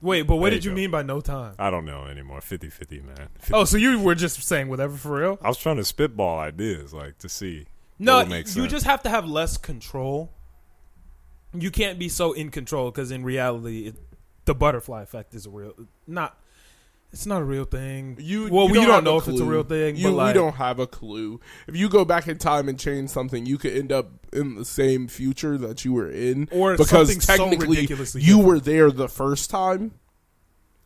Wait, but what There did you you go. mean by no time? I don't know anymore. 50-50, man. 50. Oh, so you were just saying whatever for real? I was trying to spitball ideas, like to see. No, would make you sense. just have to have less control. You can't be so in control because in reality, it, the butterfly effect is a real not. It's not a real thing. You well, you we don't, have know if it's a real thing. You, but like, we don't have a clue. If you go back in time and change something, you could end up in the same future that you were in, or because something so technically ridiculously you different. were there the first time.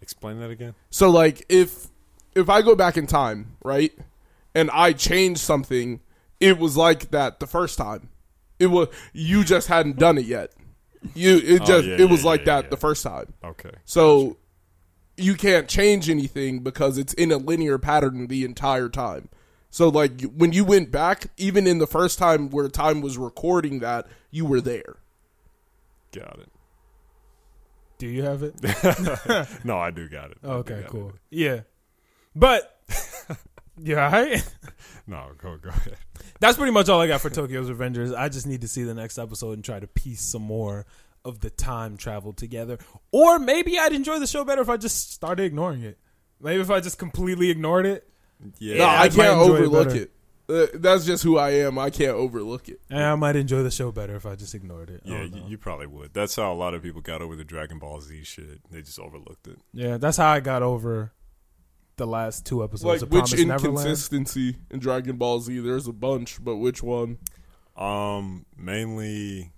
Explain that again. So like if if I go back in time, right, and I change something, it was like that the first time. It was you just hadn't done it yet. You it Oh, just yeah, it was yeah, like yeah, that yeah. the first time. Okay. So you can't change anything because it's in a linear pattern the entire time. So like when you went back, even in the first time where time was recording that, you were there. Got it. Do you have it? [LAUGHS] No, I do got it. I okay, got cool. it. Yeah, but [LAUGHS] yeah, right. [LAUGHS] No, go go ahead. That's pretty much all I got for Tokyo's Revengers. I just need to see the next episode and try to piece some more of the time travel together. Or maybe I'd enjoy the show better if I just started ignoring it. Maybe if I just completely ignored it. Yeah. no, I I can't enjoy it overlook it. Uh, that's just who I am. I can't overlook it. And I might enjoy the show better if I just ignored it. Yeah, you, you probably would. That's how a lot of people got over the Dragon Ball Z shit. They just overlooked it. yeah, that's how I got over the last two episodes like of which Promised Neverland. inconsistency in Dragon Ball Z? There's a bunch, but which one? Um, mainly,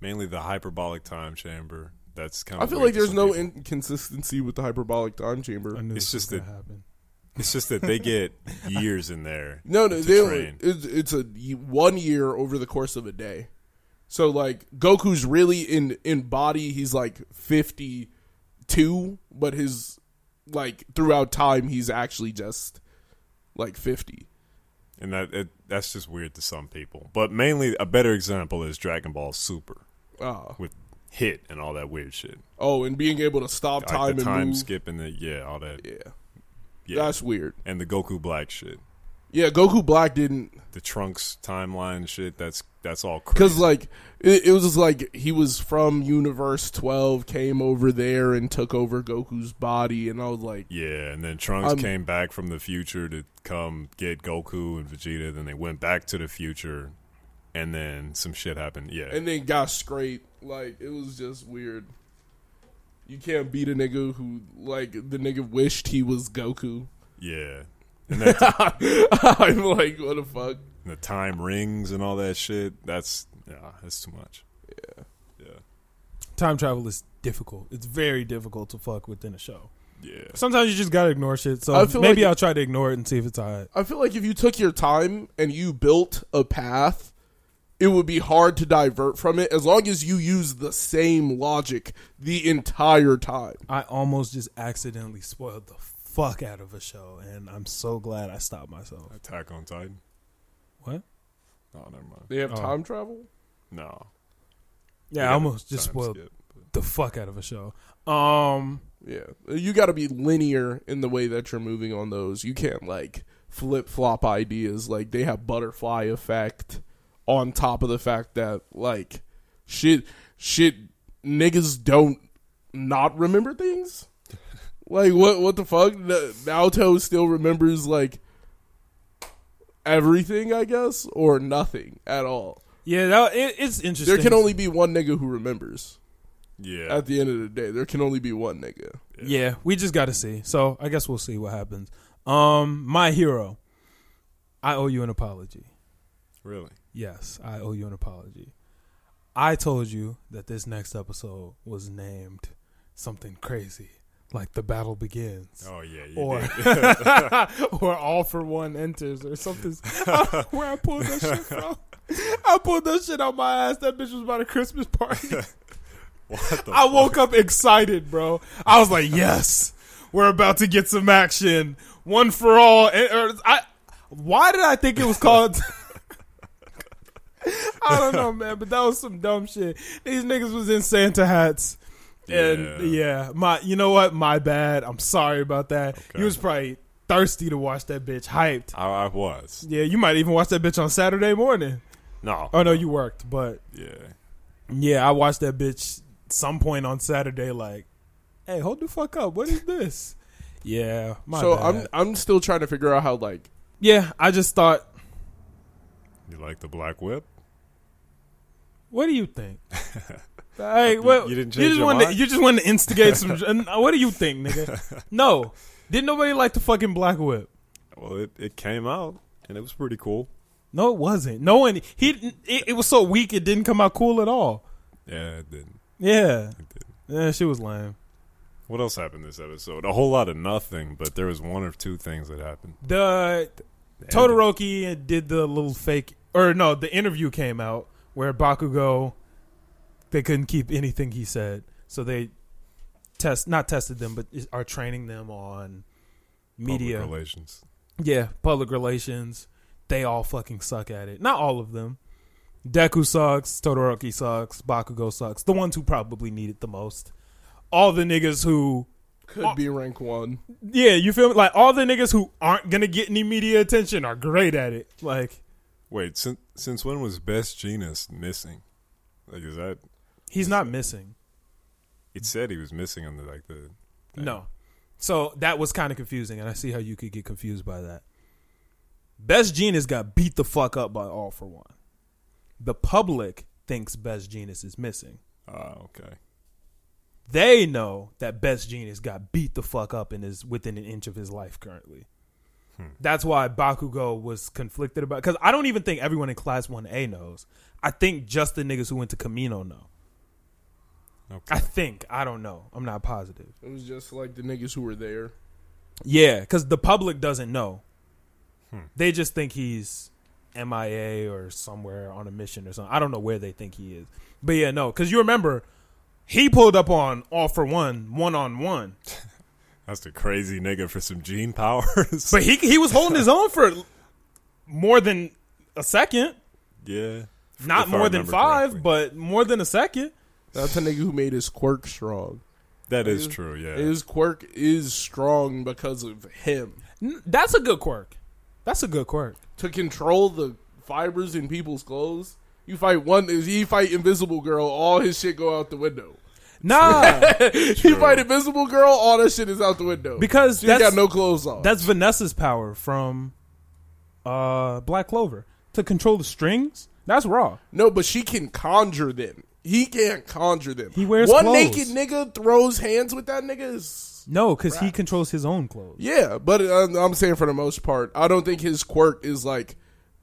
mainly the hyperbolic time chamber. That's kind of. I feel like there's no inconsistency with the hyperbolic time chamber. I knew It's just that- happen. It's just that they [LAUGHS] get years in there. No, no, to they train. it's, it's a y- one year over the course of a day. So like Goku's really in in body, he's like fifty two, but his like throughout time, he's actually just like fifty. and that it, that's just weird to some people. But mainly, a better example is Dragon Ball Super Ah, with hit and all that weird shit. oh, and being able to stop Like time the and time move. skip and the yeah, all that. Yeah, Yeah, that's weird. and the Goku Black shit, Yeah, Goku Black didn't the Trunks timeline shit. That's that's all because like it, it was just like he was from Universe Twelve, came over there and took over Goku's body, and I was like, Yeah, and then Trunks I'm- came back from the future to come get Goku and Vegeta. Then they went back to the future, and then some shit happened. Yeah, and then got straight. Like it was just weird. You can't beat a nigga who like the nigga wished he was Goku. yeah. [LAUGHS] And that, I'm like, what the fuck? the time rings and all that shit. That's yeah, that's too much. Yeah. Yeah, Time travel is difficult. It's very difficult to fuck within a show. yeah. Sometimes you just gotta ignore shit. So I feel maybe like- I'll try to ignore it and see if it's alright. I feel like if you took your time and you built a path, it would be hard to divert from it as long as you use the same logic the entire time. I almost just accidentally spoiled the fuck out of a show, and I'm so glad I stopped myself. Attack on Titan. What? Oh, never mind. They have Oh. time travel? No. Yeah, I almost just spoiled skip, but- the fuck out of a show. Um, Yeah. You got to be linear in the way that you're moving on those. You can't like flip flop ideas like they have butterfly effect on top of the fact that like shit, shit, niggas don't not remember things. [LAUGHS] Like what? What the fuck? Na- Naoto still remembers like everything, I guess, or nothing at all. Yeah, that, it, it's interesting. There can only be one nigga who remembers. Yeah. At the end of the day, there can only be one nigga. Yeah, we just got to see. So I guess we'll see what happens. Um, my hero, I owe you an apology. really? Yes, I owe you an apology. I told you that this next episode was named something crazy, like the battle begins, Oh yeah. Or [LAUGHS] or all for one enters, or something. [LAUGHS] Where I pulled that shit [LAUGHS] from? I pulled that shit out my ass. That bitch was about a Christmas party. what the? I woke up excited, bro. I was like, "Yes, we're about to get some action, one for all." And, or, I, why did I think it was called? I don't know, man, but that was some dumb shit. These niggas was in Santa hats, and Yeah. yeah, my, you know what? My bad. I'm sorry about that. Okay. You was probably thirsty to watch that bitch, hyped. I, I was. Yeah, you might even watch that bitch on Saturday morning. No. Oh no, you worked, but Yeah. yeah, I watched that bitch some point on Saturday. Like, hey, hold the fuck up. What is this? Yeah, my so bad. I'm I'm still trying to figure out how like yeah, I just thought, You like the black whip? What do you think? [LAUGHS] hey, what you didn't you change just your wanted to, you just wanted to instigate some. [LAUGHS] Uh, what do you think, nigga? [LAUGHS] No, didn't nobody like the fucking black whip? Well, it, it came out and it was pretty cool. No, it wasn't. No one. He. It, it was so weak. It didn't come out cool at all. Yeah, it didn't. Yeah, It didn't. yeah, she was lame. What else happened this episode? A whole lot of nothing, but there was one or two things that happened. The The Todoroki did the little fake, or no, the interview came out where Bakugo, they couldn't keep anything he said, so they test, not tested them, but are training them on public media, relations. yeah, public relations. They all fucking suck at it. Not all of them. Deku sucks. Todoroki sucks. Bakugo sucks. The ones who probably need it the most. All the niggas who could be rank one. yeah, you feel me? Like all the niggas who aren't gonna get any media attention are great at it. Like Wait, since since when was Best Jeanist missing? Like, is that? he's not missing. It said he was missing on the like the. No. So that was kind of confusing, and I see how you could get confused by that. Best Jeanist got beat the fuck up by All for One. The public thinks Best Jeanist is missing. Ah, okay. They know that Best Jeanist got beat the fuck up and is within an inch of his life currently. That's why Bakugo was conflicted about. Because I don't even think everyone in Class One A knows. I think just the niggas who went to Kamino know. Okay. I think I don't know. I'm not positive. It was just like the niggas who were there. Yeah, because the public doesn't know. Hmm. They just think he's MIA or somewhere on a mission or something. I don't know where they think he is. But yeah, no, because you remember he pulled up on All for One, one on one. [LAUGHS] That's a crazy nigga for some gene powers. But he he was holding his [LAUGHS] own for more than a second. yeah, Not more than five, correctly. but more than a second. That's a nigga who made his quirk strong. that is His- true. Yeah, His quirk is strong because of him. N- That's a good quirk. That's a good quirk. To control the fibers in people's clothes, you fight one. you fight Invisible Girl, all his shit go out the window. Nah, [LAUGHS] he fight Invisible Girl, all that shit is out the window because she that's got no clothes on. that's Vanessa's power from uh Black Clover to control the strings. That's raw. No, but she can conjure them. He can't conjure them. He wears one clothes. naked nigga throws hands with that nigga. Is, No, because he controls his own clothes. yeah, but uh, I'm saying for the most part, I don't think his quirk is like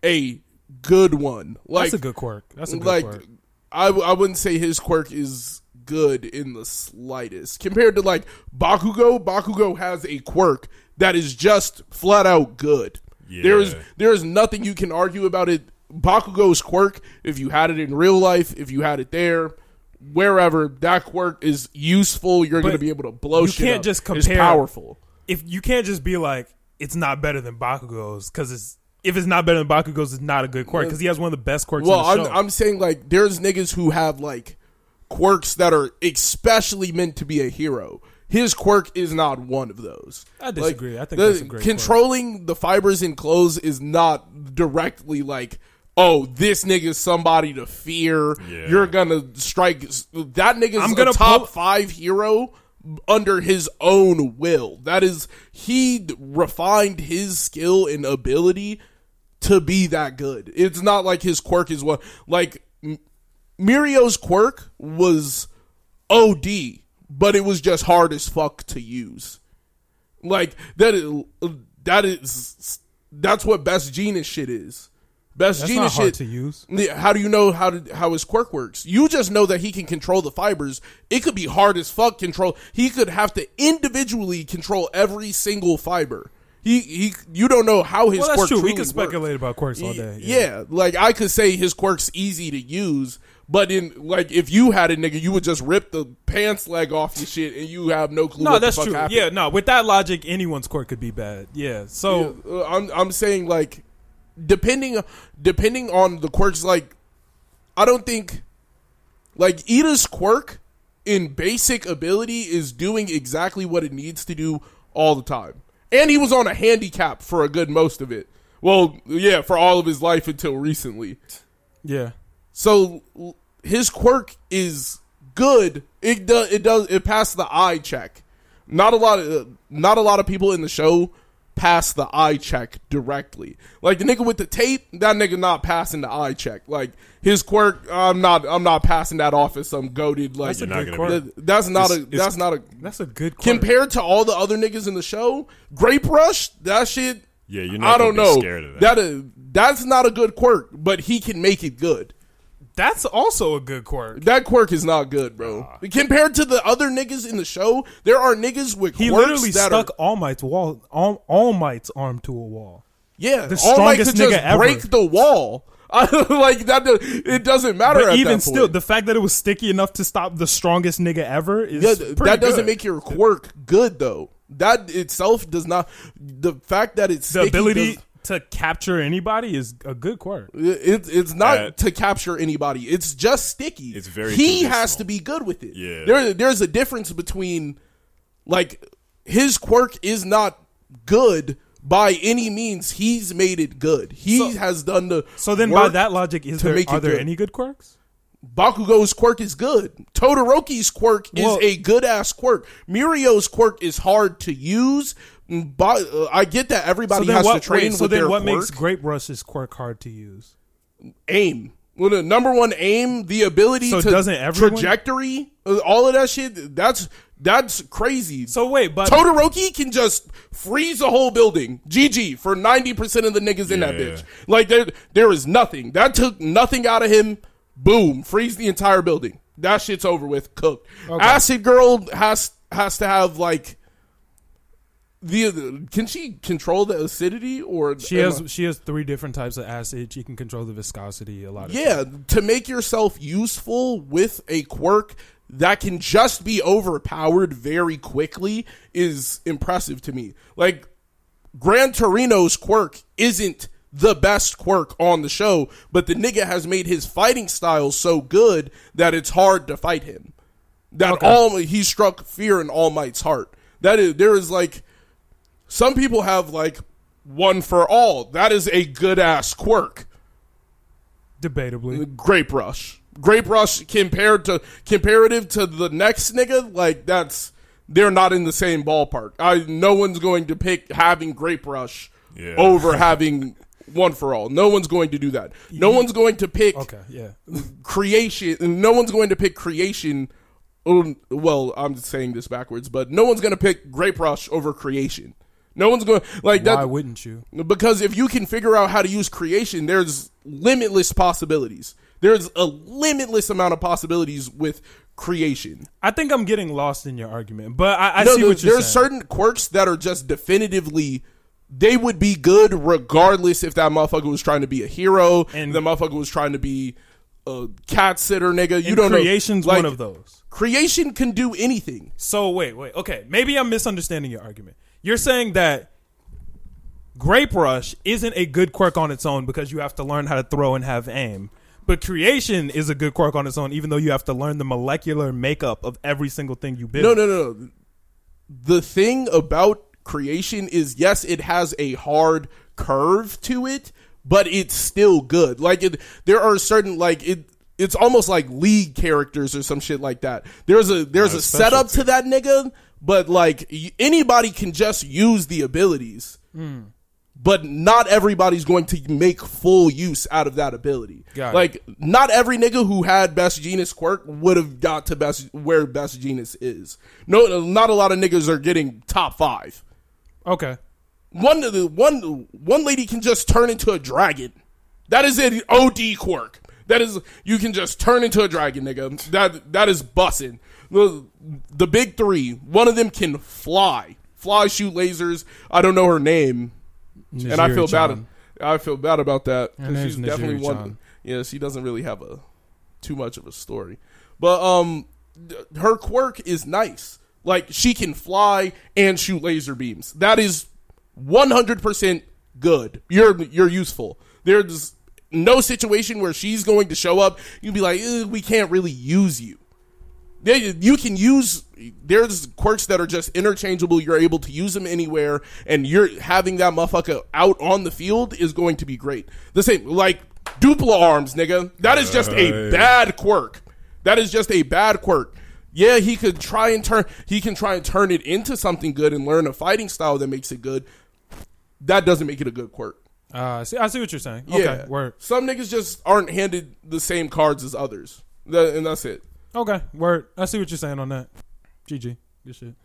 a good one. Like That's a good quirk. That's a good like quirk. I I wouldn't say his quirk is good in the slightest compared to like Bakugo. Bakugo has a quirk that is just flat out good. There is Yeah. there is nothing you can argue about it. Bakugo's quirk, if you had it in real life, if you had it there, wherever that quirk is useful, you're going to be able to blow you shit can't up. just It's powerful. If you can't just be like it's not better than Bakugo's because it's if it's not better than Bakugo's, it's not a good quirk because he has one of the best quirks. Well, I'm. I'm saying like there's niggas who have like quirks that are especially meant to be a hero. His quirk is not one of those. I disagree. I think the- that's a great quirk. controlling the fibers in clothes is not directly like oh, this nigga's somebody to fear. Yeah. You're gonna strike that nigga's I'm a gonna top pull- five hero under his own will. That is, he refined his skill and ability to be that good. It's not like his quirk is what like M- Mirio's quirk was OD, but it was just hard as fuck to use. Like that is that is that's what best genius shit is. Best That's genius shit to use. How do you know how to, how his quirk works? You just know that he can control the fibers. It could be hard as fuck control. He could have to individually control every single fiber. He he. You don't know how his Well, that's quirk. true. We can speculate works. about quirks all day. Yeah. like I could say his quirk's easy to use, but in like if you had a nigga, you would just rip the pants leg off your shit, and you have no clue. No, what that's the fuck true. Happened. Yeah, no. With that logic, anyone's quirk could be bad. Yeah. So Yeah, uh, I'm I'm saying like depending depending on the quirks like I don't think like Iida's quirk in basic ability is doing exactly what it needs to do all the time. And he was on a handicap for a good most of it. Well, yeah, for all of his life until recently. yeah. So his quirk is good. It does. It does. It passed the eye check. Not a lot of uh, not a lot of people in the show pass the eye check directly. Like the nigga with the tape, that nigga not passing the eye check. Like his quirk, I'm not. I'm not passing that off as some goaded. Like That's a not good quirk. be- that's not It's- a. it's- That's not a. That's a good quirk. Compared to all the other niggas in the show, Grape Rush, that shit. Yeah, you're not I don't be know. scared of that. that is, that's not a good quirk, but he can make it good. That's also a good quirk. That quirk is not good, bro. Compared to the other niggas in the show, there are niggas with He quirks literally that stuck are All Might's wall, All, All Might's arm to a wall. yeah. the All Might strongest could just ever. break the wall. [LAUGHS] like that, it doesn't matter. But even still, the fact that it was sticky enough to stop the strongest nigga ever is yeah, that doesn't make your quirk good though. That itself does not. The fact that it's the sticky ability does- to capture anybody is a good quirk. It, it's not That- to capture anybody. It's just sticky. It's very He has to be good with it. Yeah. There, there's a difference between like his quirk is not good by any means. He's made it good. He So- has done the. So then, by that logic, is there are there good. any good quirks? Bakugo's quirk is good. Todoroki's quirk Well- is a good ass quirk. Mirio's quirk is hard to use. But uh, I get that everybody then has what? to train wait, so with then their what quirk. makes Grape Rush's quirk hard to use? aim. Well, the number one aim, the ability So to doesn't everyone- trajectory, uh, all of that shit. That's that's crazy. So wait, but Todoroki can just freeze a whole building. GG for ninety percent of the niggas in that bitch. Like there, there is nothing that took nothing out of him. Boom, freeze the entire building. That shit's over with. Cooked. Acid Girl has has to have like the. Can she control the acidity or she has I- she has three different types of acid. She can control the viscosity. A lot of Yeah, to make yourself useful with a quirk that can just be overpowered very quickly is impressive to me. Like Gran Torino's quirk isn't the best quirk on the show, but the nigga has made his fighting style so good that it's hard to fight him. That Okay. all he struck fear in All Might's heart. That is there is like some people have like one for all. That is a good ass quirk. debatably. Grape Rush. Grape Rush compared to comparative to the next nigga, like that's they're not in the same ballpark. I no one's going to pick having Grape Rush Yeah. over [LAUGHS] having one for all. No one's going to do that. No one's going to pick Okay, yeah. creation. No one's going to pick creation. um, Well, I'm just saying this backwards, but no one's going to pick Grape Rush over creation. No one's going like that. Why wouldn't you? Because if you can figure out how to use creation, there's limitless possibilities. There's a limitless amount of possibilities with creation. I think I'm getting lost in your argument, but I, I no, see there- what you're there's saying. There's certain quirks that are just definitively they would be good regardless if that motherfucker was trying to be a hero And- and the motherfucker was trying to be a cat sitter nigga. You And don't creation's know. Like, one of those. Creation can do anything. So wait, wait, okay. Maybe I'm misunderstanding your argument. You're saying that Grape Rush isn't a good quirk on its own because you have to learn how to throw and have aim. But creation is a good quirk on its own, even though you have to learn the molecular makeup of every single thing you build. No, no, no, no. The thing about creation is yes, it has a hard curve to it, but it's still good. Like it, there are certain like it. It's almost like league characters or some shit like that. There's a there's a setup to that nigga, but like anybody can just use the abilities. Hmm. But not everybody's going to make full use out of that ability. Got it. like not every nigga who had Best Jeanist quirk would have got to best where Best Jeanist is. No, not a lot of niggas are getting top five. Okay. One the one one lady can just turn into a dragon. That is an OD quirk. That is you can just turn into a dragon, nigga. That that is bussin'. The the big three. One of them can fly, fly, shoot lasers. I don't know her name, and I feel bad. I feel bad about that because she's definitely one. Yeah, she doesn't really have a too much of a story, but um, her quirk is nice. Like she can fly and shoot laser beams. That is one hundred percent good. You're you're useful. There's no situation where she's going to show up. You'd be like, "Eh, we can't really use you. They, you can use there's quirks that are just interchangeable. You're able to use them anywhere, and you're having that motherfucker out on the field is going to be great. The same like Dupli-Arms, nigga. That is just a bad quirk. That is just a bad quirk. Yeah, he could try and turn. He can try and turn it into something good and learn a fighting style that makes it good. That doesn't make it a good quirk. Uh, see, I see what you're saying. Okay, Yeah, word. Some niggas just aren't handed the same cards as others, That- and that's it. Okay, word. I see what you're saying on that. GG, good shit.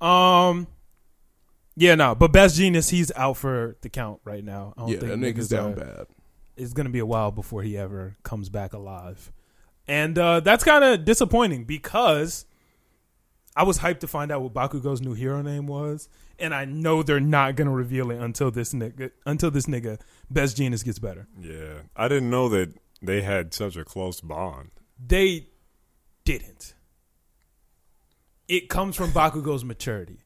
Um, yeah, no, but Best Jeanist, he's out for the count right now. I don't Yeah, think that nigga's down are- bad. It's gonna be a while before he ever comes back alive, and uh, that's kind of disappointing because I was hyped to find out what Bakugo's new hero name was, and I know they're not gonna reveal it until this nigga until this nigga Best Jeanist gets better. Yeah, I didn't know that they had such a close bond. They didn't. It comes from Bakugo's maturity.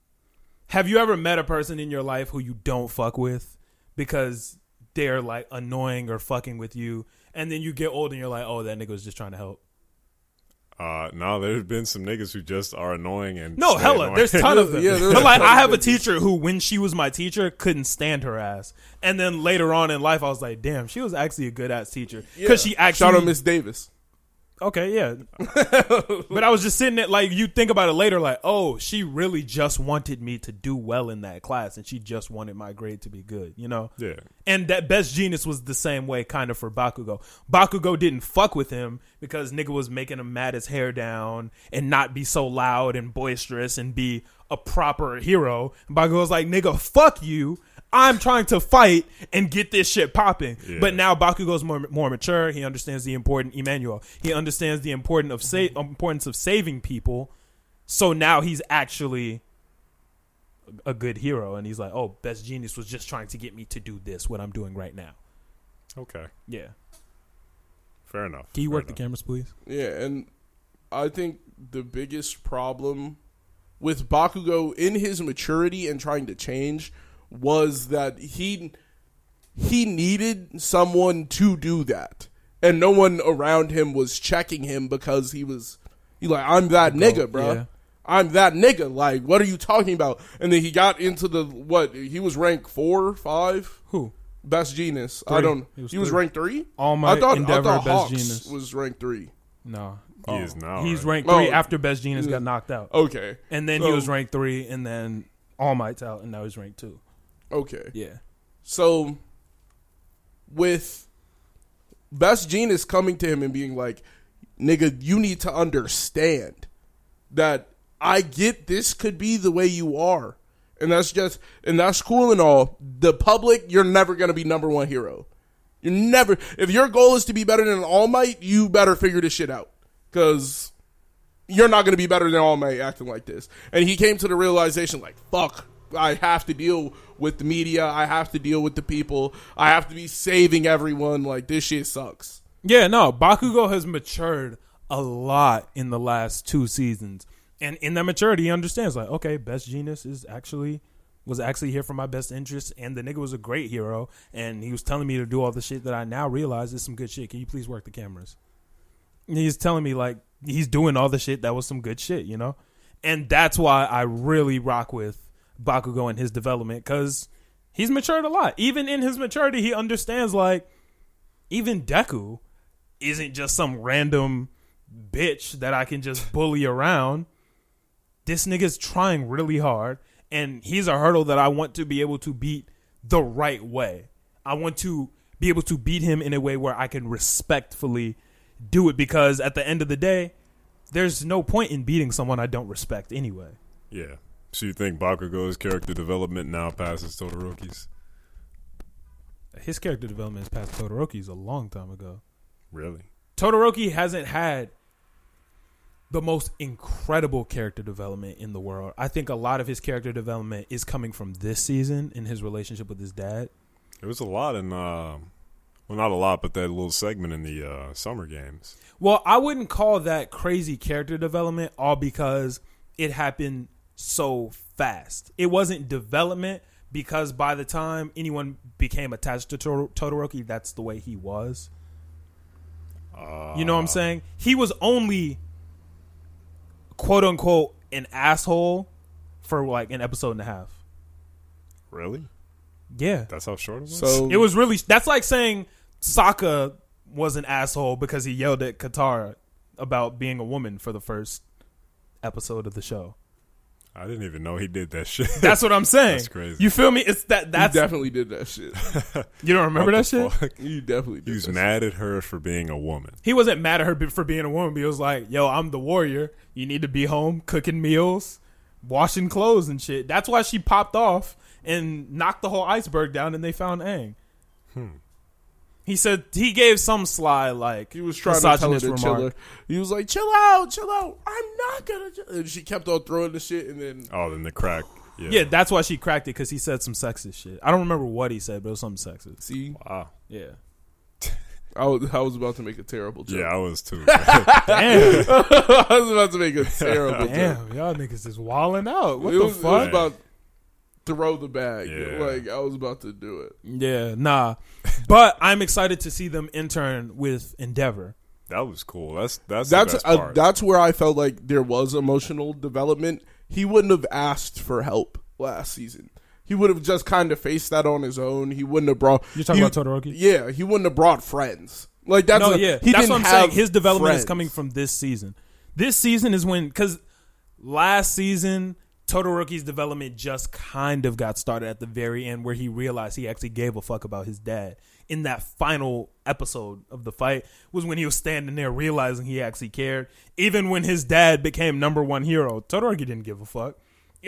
Have you ever met a person in your life who you don't fuck with because they're like annoying or fucking with you, and then you get old and you're like, oh, that nigga was just trying to help? Uh, no, there's been some niggas who just are annoying and No, hella. annoying. There's a ton of them. [LAUGHS] Yeah, but like, I have a teacher who, when she was my teacher, couldn't stand her ass, and then later on in life, I was like, damn, she was actually a good ass teacher because she actually shout out to Miss Davis. Okay, yeah. but I was just sitting there, like, you think about it later, like, oh, she really just wanted me to do well in that class, and she just wanted my grade to be good, you know? yeah, And that Best Jeanist was the same way, kind of, for Bakugo. Bakugo didn't fuck with him because nigga was making him mat his hair down and not be so loud and boisterous and be a proper hero. And Bakugo was like, nigga, fuck you. I'm trying to fight and get this shit popping. Yeah. But now Bakugo's more more mature. He understands the important Emmanuel. He understands the important of sa- importance of saving people. So now he's actually a good hero, and he's like, "Oh, Best Jeanist was just trying to get me to do this, what I'm doing right now." okay, Yeah. fair enough. Can you fair work the cameras, please? Yeah, and I think the biggest problem with Bakugo in his maturity and trying to change was that he he needed someone to do that. And no one around him was checking him because he was he like I'm that nigga, bro. yeah. I'm that nigga. Like, what are you talking about? And then he got into the what? He was ranked four, five, Who? best genius. I don't. He He was was, ranked three. All my I thought Endeavor, I thought Best Hawks Genius. was ranked three. No, He is now. he's right? ranked three Oh. after Best Jeanist got knocked out, Okay. and then he was ranked three, and then All Might's out, and now he's ranked two. Okay. Yeah. So with Best Jeanist coming to him and being like, nigga, you need to understand that I get this could be the way you are. And that's just and that's cool and all. The public, you're never gonna be number one hero. You're never if your goal is to be better than All Might, you better figure this shit out. Cause you're not going to be better than All Might acting like this. And he came to the realization, like, fuck, I have to deal with the media. I have to deal with the people. I have to be saving everyone. Like, this shit sucks. Yeah, no, Bakugo has matured a lot in the last two seasons. And in that maturity, he understands like, okay, Best Jeanist is actually was actually here for my best interest and the nigga was a great hero and he was telling me to do all the shit that I now realize is some good shit. Can you please work the cameras? And he's telling me like he's doing all the shit that was some good shit, you know? And that's why I really rock with Bakugo and his development cuz He's matured a lot. Even in his maturity, he understands like even Deku isn't just some random bitch that I can just [LAUGHS] bully around. This nigga's trying really hard, and he's a hurdle that I want to be able to beat the right way. I want to be able to beat him in a way where I can respectfully do it because at the end of the day, there's no point in beating someone I don't respect anyway. Yeah. So you think Bakugo's character development now passes Todoroki's? His character development is past Todoroki's a long time ago. Really? Todoroki hasn't had the most incredible character development in the world. I think a lot of his character development is coming from this season in his relationship with his dad. There was a lot in, uh, well, not a lot, but that little segment in the uh, summer games. Well, I wouldn't call that crazy character development all because it happened so fast. It wasn't development because by the time anyone became attached to Tod- Todoroki, that's the way he was. Uh, You know what I'm saying? He was only quote unquote an asshole for like an episode and a half. Really? Yeah. That's how short it was? So It was really that's like saying Sokka was an asshole because he yelled at Katara about being a woman for the first episode of the show. I didn't even know he did that [LAUGHS] shit. That's what I'm saying. That's crazy. You feel me? It's that that's you definitely did that shit. [LAUGHS] you don't remember that shit? fuck? You definitely did. He was that mad at her for being a woman. He wasn't mad at her for being a woman, but he was like, "Yo, I'm the warrior. You need to be home cooking meals, washing clothes and shit." That's why she popped off and knocked the whole iceberg down, and they found Aang. Hmm. He said he gave some sly like He was trying to tell her misogynist to chill remark. her. He was like, "Chill out, chill out. I'm not gonna." chill." And she kept on throwing the shit, and then Oh, then the crack. Yeah. Yeah, that's why she cracked it because he said some sexist shit. I don't remember what he said, but it was something sexist. see, Wow. Yeah. [LAUGHS] I was I was about to make a terrible joke. Yeah, I was too. [LAUGHS] [LAUGHS] Damn. I was about to make a terrible joke. Damn, y'all niggas is walling out. What it the was, It was fuck? about throw the bag. Yeah. Like I was about to do it. Yeah, nah. But I'm excited to see them intern with Endeavor. that was cool. That's that's That's the best uh, that's where I felt like there was emotional development. He wouldn't have asked for help last season. He would have just kind of faced that on his own. He wouldn't have brought. You're talking he- about Todoroki? Yeah, he wouldn't have brought friends. Like that's no, a- yeah, He that's didn't what I'm saying. His development is coming from this season. This season is when because last season Todoroki's development just kind of got started at the very end, where he realized he actually gave a fuck about his dad. In that final episode of the fight was when he was standing there realizing he actually cared. Even when his dad became number one hero, Todoroki didn't give a fuck.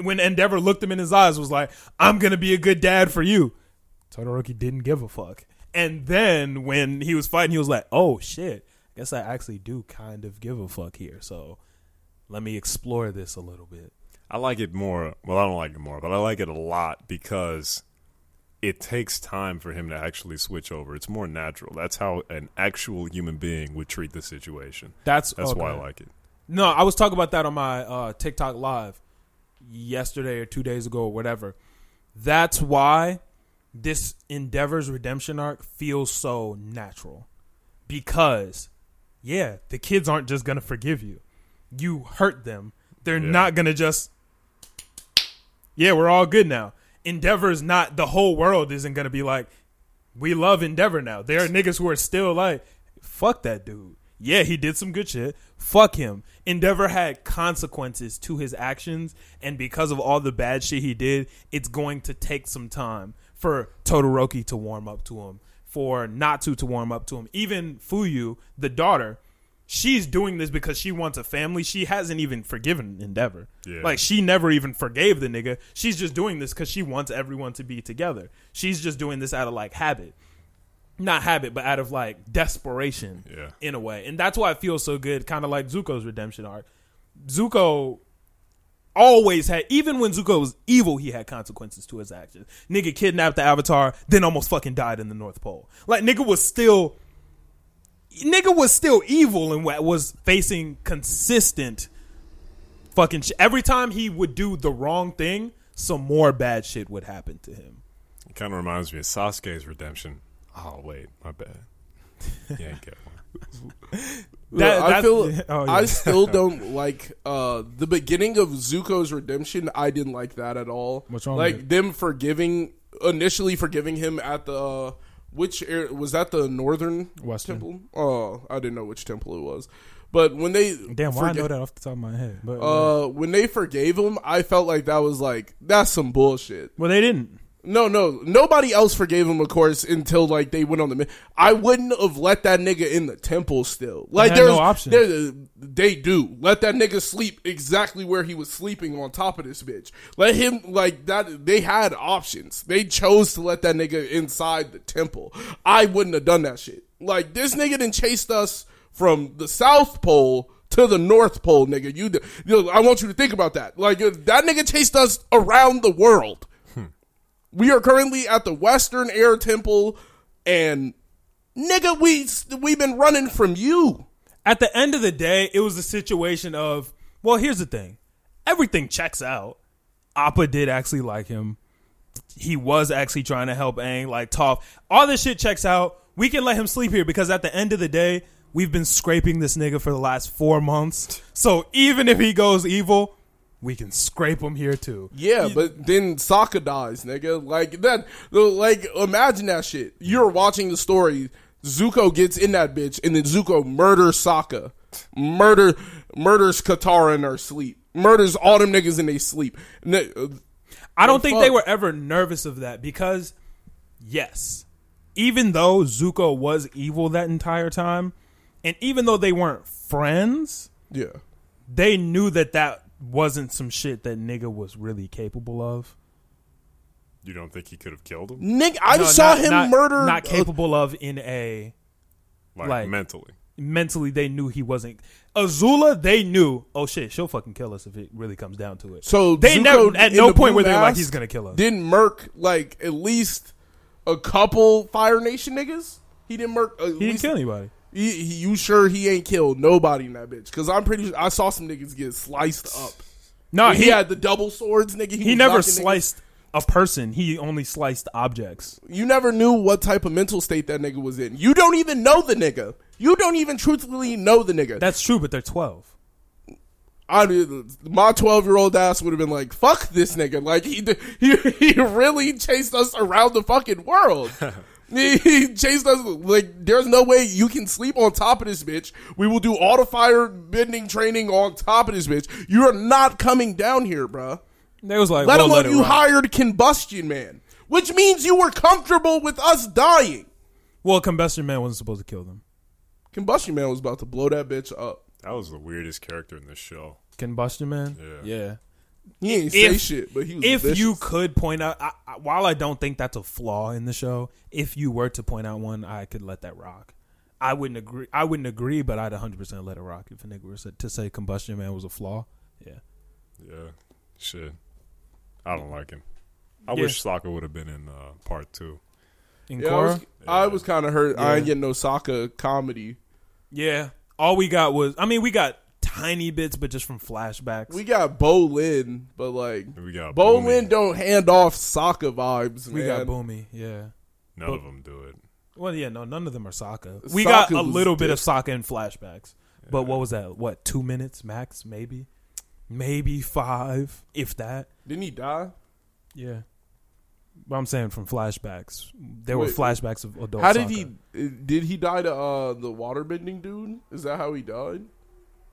When Endeavor looked him in his eyes, was like, "I'm gonna be a good dad for you." Todoroki didn't give a fuck. And then when he was fighting, he was like, "Oh shit, I guess I actually do kind of give a fuck here." So let me explore this a little bit. I like it more. Well, I don't like it more, but I like it a lot because it takes time for him to actually switch over. It's more natural. That's how an actual human being would treat the situation. That's That's why I like it. No, I was talking about that on my uh, TikTok live yesterday or two days ago or whatever. That's why this Endeavor's redemption arc feels so natural. Because, yeah, the kids aren't just going to forgive you. You hurt them. They're Yeah. not going to just, yeah, we're all good now. Endeavor's not, the whole world isn't to be like, we love Endeavor now. There are niggas who are still like, fuck that dude. Yeah, he did some good shit. Fuck him. Endeavor had consequences to his actions, and because of all the bad shit he did, it's going to take some time for Todoroki to warm up to him, for Natsu to warm up to him. Even Fuyu, the daughter, she's doing this because she wants a family. She hasn't even forgiven Endeavor. Yeah. Like she never even forgave the nigga. She's just doing this because she wants everyone to be together. She's just doing this out of like habit not habit, but out of like desperation Yeah. in a way. And that's why it feels so good, kind of like Zuko's redemption arc. Zuko always had, even when Zuko was evil, he had consequences to his actions. Nigga kidnapped the Avatar, then almost fucking died in the North Pole. Like nigga was still, nigga was still evil and was facing consistent fucking shit. Every time he would do the wrong thing, some more bad shit would happen to him. It kind of reminds me of Sasuke's redemption. Oh wait, my bad. [LAUGHS] Yeah, ain't get one. That- I feel [LAUGHS] oh, yeah. I still [LAUGHS] don't like uh the beginning of Zuko's redemption. I didn't like that at all. What's wrong Like with them forgiving initially forgiving him at the uh, which area, was that the northern Western. temple? Oh, I didn't know which temple it was. But when they Damn, why I know that off the top of my head? But Uh, when they forgave him, I felt like that was like that's some bullshit. well, they didn't. No, no, nobody else forgave him, of course, until like they went on the. I wouldn't have let that nigga in the temple. Still, like there's no option. there- uh, They do let that nigga sleep exactly where he was sleeping on top of this bitch. Let him like that. They had options. They chose to let that nigga inside the temple. I wouldn't have done that shit. Like this nigga then chased us from the South Pole to the North Pole, nigga. You, you I want you to think about that. Like that nigga chased us around the world. We are currently at the Western Air Temple, and nigga, we we've been running from you. At the end of the day, it was a situation of well, here's the thing, everything checks out. Appa did actually like him. He was actually trying to help Aang, like Toph. All this shit checks out. We can let him sleep here because at the end of the day, we've been scraping this nigga for the last four months. So even if he goes evil, we can scrape them here too. Yeah, but then Sokka dies, nigga. Like that. Like imagine that shit. You're watching the story. Zuko gets in that bitch, and then Zuko murders Sokka, murder murders Katara in her sleep, murders all them niggas in their sleep. Ni- uh, I don't think they were ever nervous of that because, yes, even though Zuko was evil that entire time, and even though they weren't friends, Yeah, they knew that that wasn't some shit that nigga was really capable of. You don't think he could have killed him? nigga, I No, saw not- him not- murder. Not capable of in a Like, Like- mentally. mentally. They knew he wasn't. Azula, they knew. Oh shit, she'll fucking kill us if it really comes down to it. So they Zuko never at no point blue were they like he's gonna kill us. Didn't murk like at least a couple Fire Nation niggas? He didn't murk. He didn't kill anybody. He, he- you sure he ain't killed nobody in that bitch? Because I'm pretty. sure I saw some niggas get sliced up. No, he, he had the double swords, nigga. he was never knocking niggas. sliced a person. He only sliced objects. You never knew what type of mental state that nigga was in. You don't even know the nigga. You don't even truthfully know the nigga. That's true, but they're twelve. I my twelve year old ass would have been like, "Fuck this nigga!" Like he [LAUGHS] he he really chased us around the fucking world. [LAUGHS] [LAUGHS] he, he chased us like there's no way you can sleep on top of this bitch. We will do all the fire bending training on top of this bitch. You are not coming down here, bruh. They was like, Let we'll alone let you ride. hired Combustion Man, which means you were comfortable with us dying. Well, Combustion Man wasn't supposed to kill them. Combustion Man was about to blow that bitch up. That was the weirdest character in this show. Combustion Man. Yeah. Yeah. He ain't say If- shit, but he was. If vicious. you could point out, I, I, while I don't think that's a flaw in the show, if you were to point out one, I could let that rock. I wouldn't agree. I wouldn't agree, but I'd 100 percent let it rock if a nigga were to say Combustion Man was a flaw. Yeah. Yeah. Shit. I don't like him. I Yeah. wish Sokka would have been in uh, part two. In Yeah, I Korra, was, I was kind of hurt. I ain't getting no Sokka comedy. yeah. All we got was, I mean, we got tiny bits, but just from flashbacks. We got Bolin, but like We got Bo Boomy. Lin don't hand off Sokka vibes. We man. got Bumi. Yeah. None of them do it. Well, yeah, no, none of them are Sokka. We got Sokka a was little bit of dick. Sokka in flashbacks, but what was that? What two minutes max? Maybe, maybe five, if that. Didn't he die? Yeah, but I'm saying from flashbacks, there were Wait, flashbacks of adult. How did Sokka. he? Did he die to uh, the waterbending dude? Is that how he died?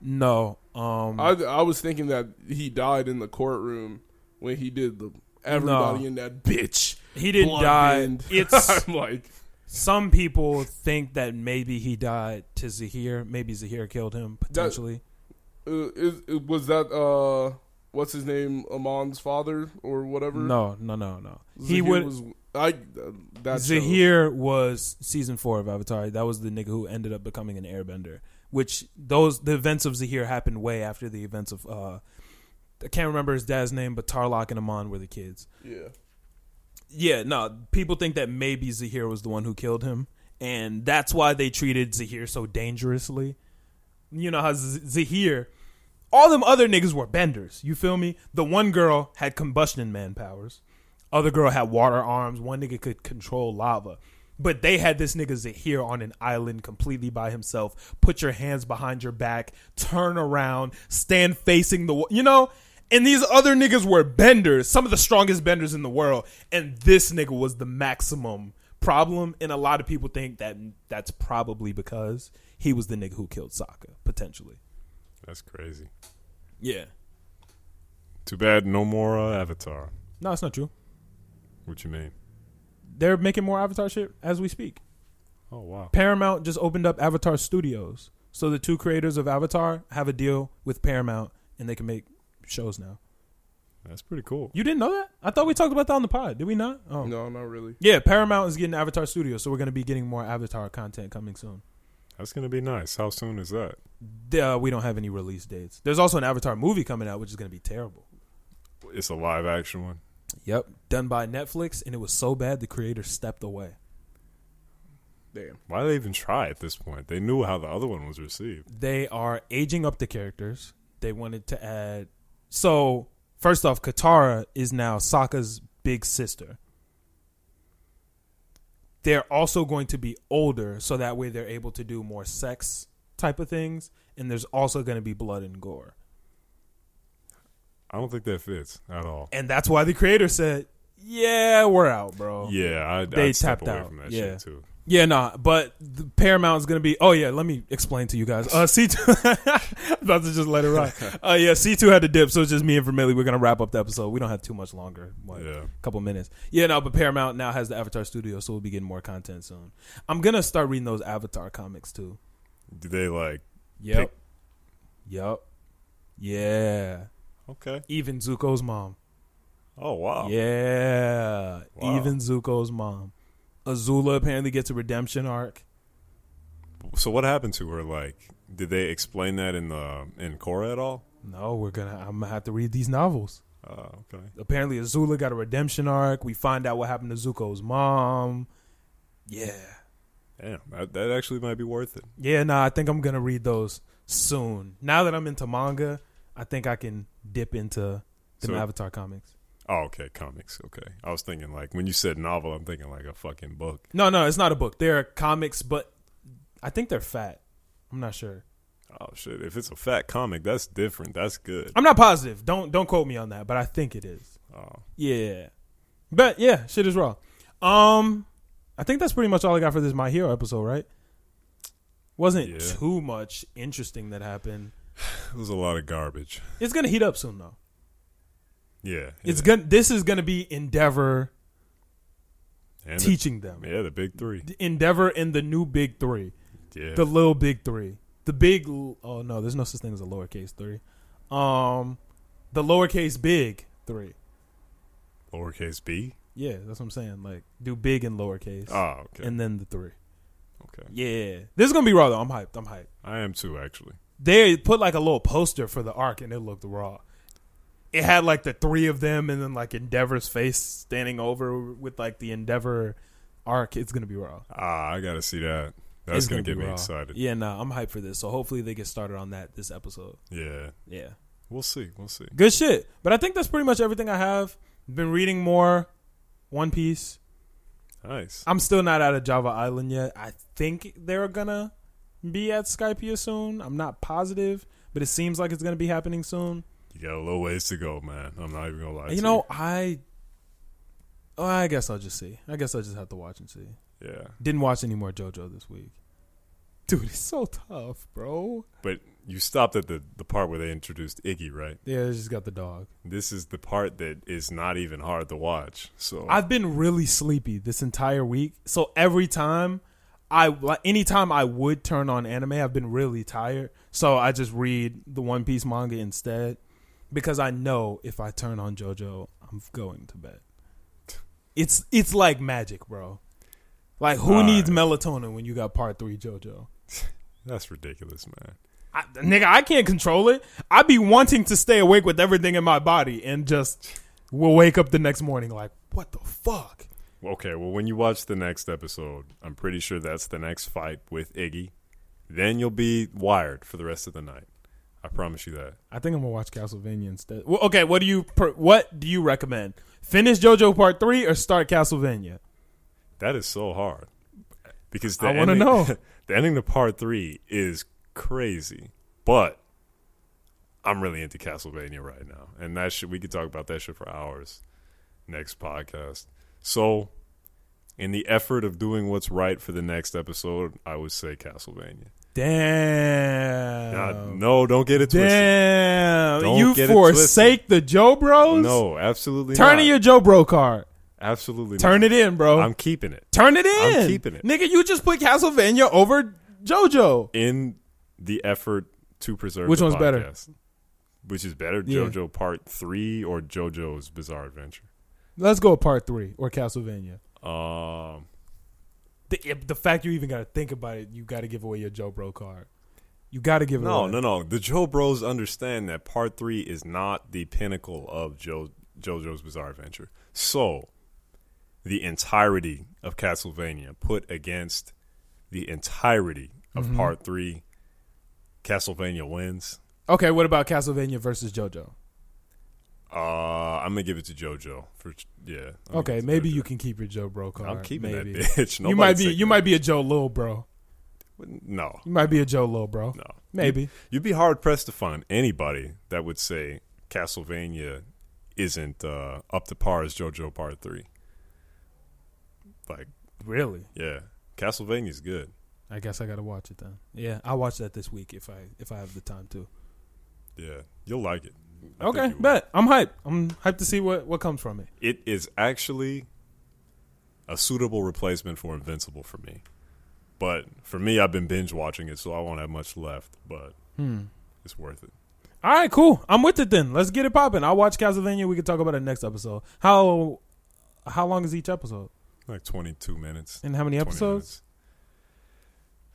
No, um, I I was thinking that he died in the courtroom when he did the everybody No. in that bitch. he didn't die. bend. [LAUGHS] It's I'm like some people think that maybe he died to Zaheer. Maybe Zaheer killed him potentially. uh, is, was that uh what's his name Amon's father or whatever? no, no, no, no. he would. Was, I uh, that show. Zaheer was season four of Avatar. That was the nigga who ended up becoming an airbender. Which those the events of Zaheer happened way after the events of uh I can't remember his dad's name, but Tarlok and Amon were the kids. Yeah. Yeah, no, people think that maybe Zaheer was the one who killed him, and that's why they treated Zaheer so dangerously. You know how Z- Zaheer, all them other niggas were benders. You feel me? The one girl had combustion man powers, other girl had water arms. One nigga could control lava, but they had this nigga Zaheer on an island completely by himself. Put your hands behind your back, turn around, stand facing the, you know. And these other niggas were benders, some of the strongest benders in the world, and this nigga was the maximum problem. And a lot of people think that that's probably because he was the nigga who killed Sokka, potentially. That's crazy. Yeah. Too bad no more uh, Avatar. No, it's not true. What you mean? They're making more Avatar shit as we speak. Oh wow. Paramount just opened up Avatar Studios. So the two creators of Avatar have a deal with Paramount and they can make shows now. That's pretty cool. You didn't know that? I thought we talked about that on the pod. Did we not? Oh. No, not really. Yeah, Paramount is getting Avatar Studios, so we're going to be getting more Avatar content coming soon. That's gonna be nice. How soon is that? Uh, we don't have any release dates. There's also an Avatar movie coming out, which is going to be terrible. It's a live action one. Yep. Done by Netflix, and it was so bad the creator stepped away. Damn. Why did they even try at this point? They knew how the other one was received. They are aging up the characters. They wanted to add. So, first off, Katara is now Sokka's big sister. They're also going to be older, so that way they're able to do more sex type of things. And there's also going to be blood and gore. I don't think that fits at all. And that's why the creator said, Yeah, we're out, bro. Yeah, I, They I'd tapped away out. from that Yeah. shit too. Yeah, nah, but the Paramount's gonna be. Oh yeah, let me explain to you guys. Uh, C two, [LAUGHS] about to just let it ride. [LAUGHS] Uh, yeah, C two had to dip, so it's just me and Vermilly. We're gonna wrap up the episode. We don't have too much longer. What, Yeah. a couple minutes. Yeah, no, but Paramount now has the Avatar studio, so we'll be getting more content soon. I'm gonna start reading those Avatar comics too. Do they like? Yep, Pick- yep, yeah. Okay. Even Zuko's mom. Oh wow. Yeah, Wow. even Zuko's mom. Azula apparently gets a redemption arc. So what happened to her? Like, did they explain that in the in Korra at all? No, we're gonna. I'm gonna have to read these novels. Oh, okay. Apparently, Azula got a redemption arc. We find out what happened to Zuko's mom. Yeah, Damn, that, that actually might be worth it. yeah. Nah, I think I'm gonna read those soon. Now that I'm into manga, I think I can dip into the So- Avatar comics. Oh, okay, comics. Okay, I was thinking like when you said novel, I'm thinking like a fucking book. No, no, it's not a book. They're comics, but I think they're fat. I'm not sure. Oh shit! If it's a fat comic, that's different. That's good. I'm not positive. Don't don't quote me on that, but I think it is. Oh, Yeah. But yeah, shit is raw. Um I think that's pretty much all I got for this My Hero episode, right? Wasn't Yeah. too much interesting that happened. [SIGHS] it was a lot of garbage. It's gonna heat up soon though. Yeah, It's yeah. gonna this is gonna be Endeavor And the- teaching them. yeah, the big three. Endeavor and the new big three. Yeah, The little big three. The big oh no, there's no such thing as a lowercase three. Um the lowercase big three. lowercase b. Yeah, that's what I'm saying. Like do big and lowercase. Oh, okay, And then the three. okay. Yeah. This is gonna be raw though. I'm hyped. I'm hyped. I am too, actually. They put like a little poster for the arc and it looked raw. It had like the three of them and then like Endeavor's face standing over with like the Endeavor arc. It's gonna be raw. Ah, I gotta see that. That's It's gonna, be get me raw. excited. Yeah, nah, I'm hyped for this. So hopefully they get started on that this episode. Yeah, Yeah. we'll see. We'll see. Good shit. But I think that's pretty much everything I have. Been reading more One Piece. Nice. I'm still not out of Jaya Island yet. I think they're gonna be at Skypiea soon. I'm not positive, but it seems like it's gonna be happening soon. You got a little ways to go, man. I'm not even gonna lie. to You know, I. Oh, I guess I'll just see. I guess I'll just have to watch and see. Yeah, Didn't watch any more JoJo this week. Dude, it's so tough, bro. but you stopped at the the part where they introduced Iggy, right? Yeah, it's just got the dog. This is the part that is not even hard to watch. So I've been really sleepy this entire week. So every time I like anytime I would turn on anime, I've been really tired. So I just read the One Piece manga instead because I know if I turn on JoJo, I'm going to bed. It's it's like magic, bro. Like who needs melatonin when you got part 3 JoJo? [LAUGHS] that's ridiculous, man. I, nigga, I can't control it. I'd be wanting to stay awake with everything in my body and just will wake up the next morning like, what the fuck? Okay, well, when you watch the next episode, I'm pretty sure that's the next fight with Iggy. Then you'll be wired for the rest of the night. I promise you that. I think I'm gonna watch Castlevania instead. Well, okay, what do you per, what do you recommend? Finish JoJo Part Three or start Castlevania? That is so hard because the I wanna know. [LAUGHS] the ending to part three is crazy, but I'm really into Castlevania right now, and that shit we could talk about that shit for hours. Next podcast. So, in the effort of doing what's right for the next episode, I would say Castlevania. Damn. God, no, don't get it twisted. Damn. Don't you forsake the Joe Bros? No, absolutely Turn not. in your Joe Bro card. absolutely Turn not. it in, bro. I'm keeping it Turn it in. I'm keeping it. Nigga, you just put Castlevania over JoJo. in the effort to preserve. Which one's better? podcast. Which is better, Yeah. JoJo Part Three or JoJo's Bizarre Adventure? Let's go with part three or Castlevania. Um, The, the fact you even got to think about it, you got to give away your Joe Bro card. You got to give it no, away. no, no. The Joe Bros understand that Part Three is not the pinnacle of jo- JoJo's Bizarre Adventure. So, the entirety of Castlevania put against the entirety of Mm-hmm. Part Three, Castlevania wins. Okay, what about Castlevania versus JoJo? Uh, I'm gonna give it to JoJo for yeah. Okay, give it to maybe you can keep your Joe Bro card. I'm keeping maybe. that bitch. [LAUGHS] You might be you that. might be a Joe Lil Bro. No, You might be a Joe Lil Bro. no. Maybe. You'd be hard pressed to find anybody that would say Castlevania isn't uh, up to par as JoJo Part Three. Like, Really? yeah, Castlevania's good. I guess I got to watch it then. Yeah, I'll watch that this week if I if I have the time to. Yeah, you'll like it. I okay, bet. I'm hyped. I'm hyped to see what what comes from it. It is actually a suitable replacement for Invincible for me. But for me, I've been binge watching it, so I won't have much left. But Hmm. it's worth it. All right, cool. I'm with it then. Let's get it popping. I'll watch Castlevania. We can talk about it next episode. How how long is each episode? Like 22 minutes. And how many episodes?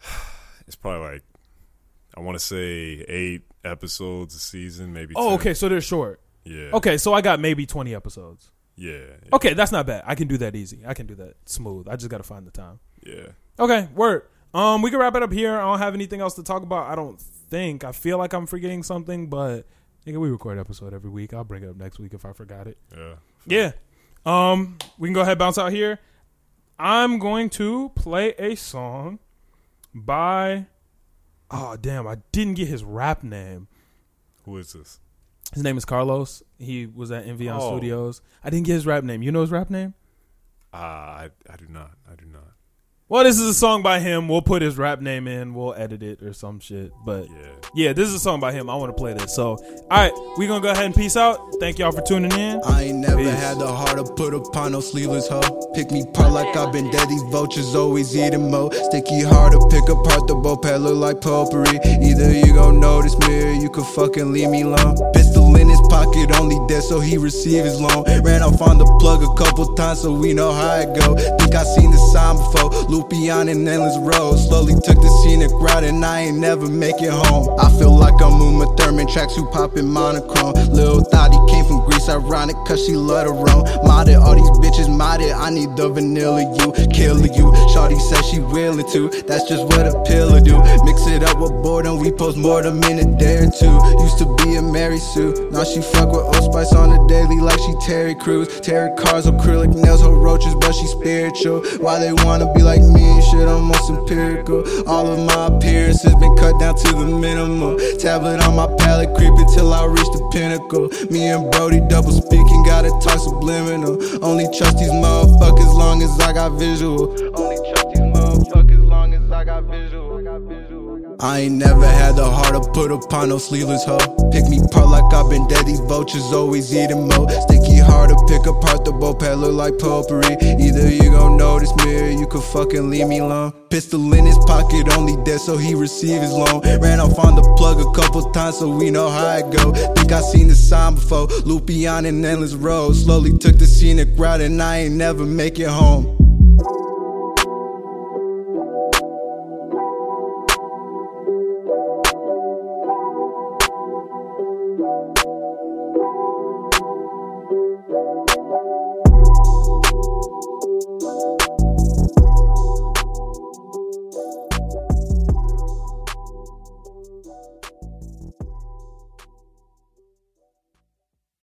minutes. [SIGHS] It's probably like I want to say eight episodes a season, maybe. Oh, 10. okay. So they're short. Yeah. Okay, so I got maybe 20 episodes. Yeah. Yeah. Okay, that's not bad. I can do that easy. I can do that smooth. I just got to find the time. yeah. Okay, word. Um, we can wrap it up here. I don't have anything else to talk about. I don't think. I feel like I'm forgetting something, but nigga, we record episode every week. I'll bring it up next week if I forgot it. Yeah. Yeah. Um, we can go ahead and bounce out here. I'm going to play a song by. Oh damn! I didn't get his rap name. Who is this? His name is Carlos. He was at Envion Oh. Studios. I didn't get his rap name. You know his rap name? Uh, I I do not. I do not. Well, this is a song by him. We'll put his rap name in. We'll edit it or some shit. But Yeah. yeah, this is a song by him. I want to play this. So, all right, we gonna go ahead and peace out. Thank y'all for tuning in. I ain't never Peace. had the heart to put upon no sleeveless hoe. Pick me apart like I've been dead. These vultures always eating mo. Sticky hard to pick apart the bow pad look like potpourri. Either you gon' notice me or you could fucking leave me alone. Pistol in his pocket, only dead so he receive his loan. Ran off on the plug a couple times so we know how it go. Think I seen the sign before. Lupion and endless road. Slowly took the scenic route and I ain't never make it home. I feel like I'm Uma Thurman, tracks who poppin' monochrome. Lil Thotty came from Greece, ironic cause she love to roam. Modded, all these bitches modded, I need the vanilla you, killer you. Shawty says she willing to, that's just what a pillar do. Mix it up with boredom, we post mortem in a day or two. Used to be a Mary Sue, now she fuck with Old Spice on the daily like she Terry Crews. Terry cars, acrylic nails, her roaches, but she spiritual. Why they wanna be like me shit, I'm most empirical. All of my appearances been cut down to the minimum. Tablet on my palate, creeping till I reach the pinnacle. Me and Brody double speaking, gotta talk subliminal. Only trust these motherfuckers long as I got visual. Only trust these motherfuckers long as I got visual. I ain't never had the heart to put upon no sleeveless hoe. Pick me apart like I've been dead. These vultures always eating mo. Sticky hard to pick apart the bow pad look like potpourri. Either you gon' notice me or you could fucking leave me alone. Pistol in his pocket, only dead so he receive his loan. Ran off on the plug a couple times so we know how it go. Think I seen the sign before. Lupion an endless road. Slowly took the scenic route and I ain't never make it home.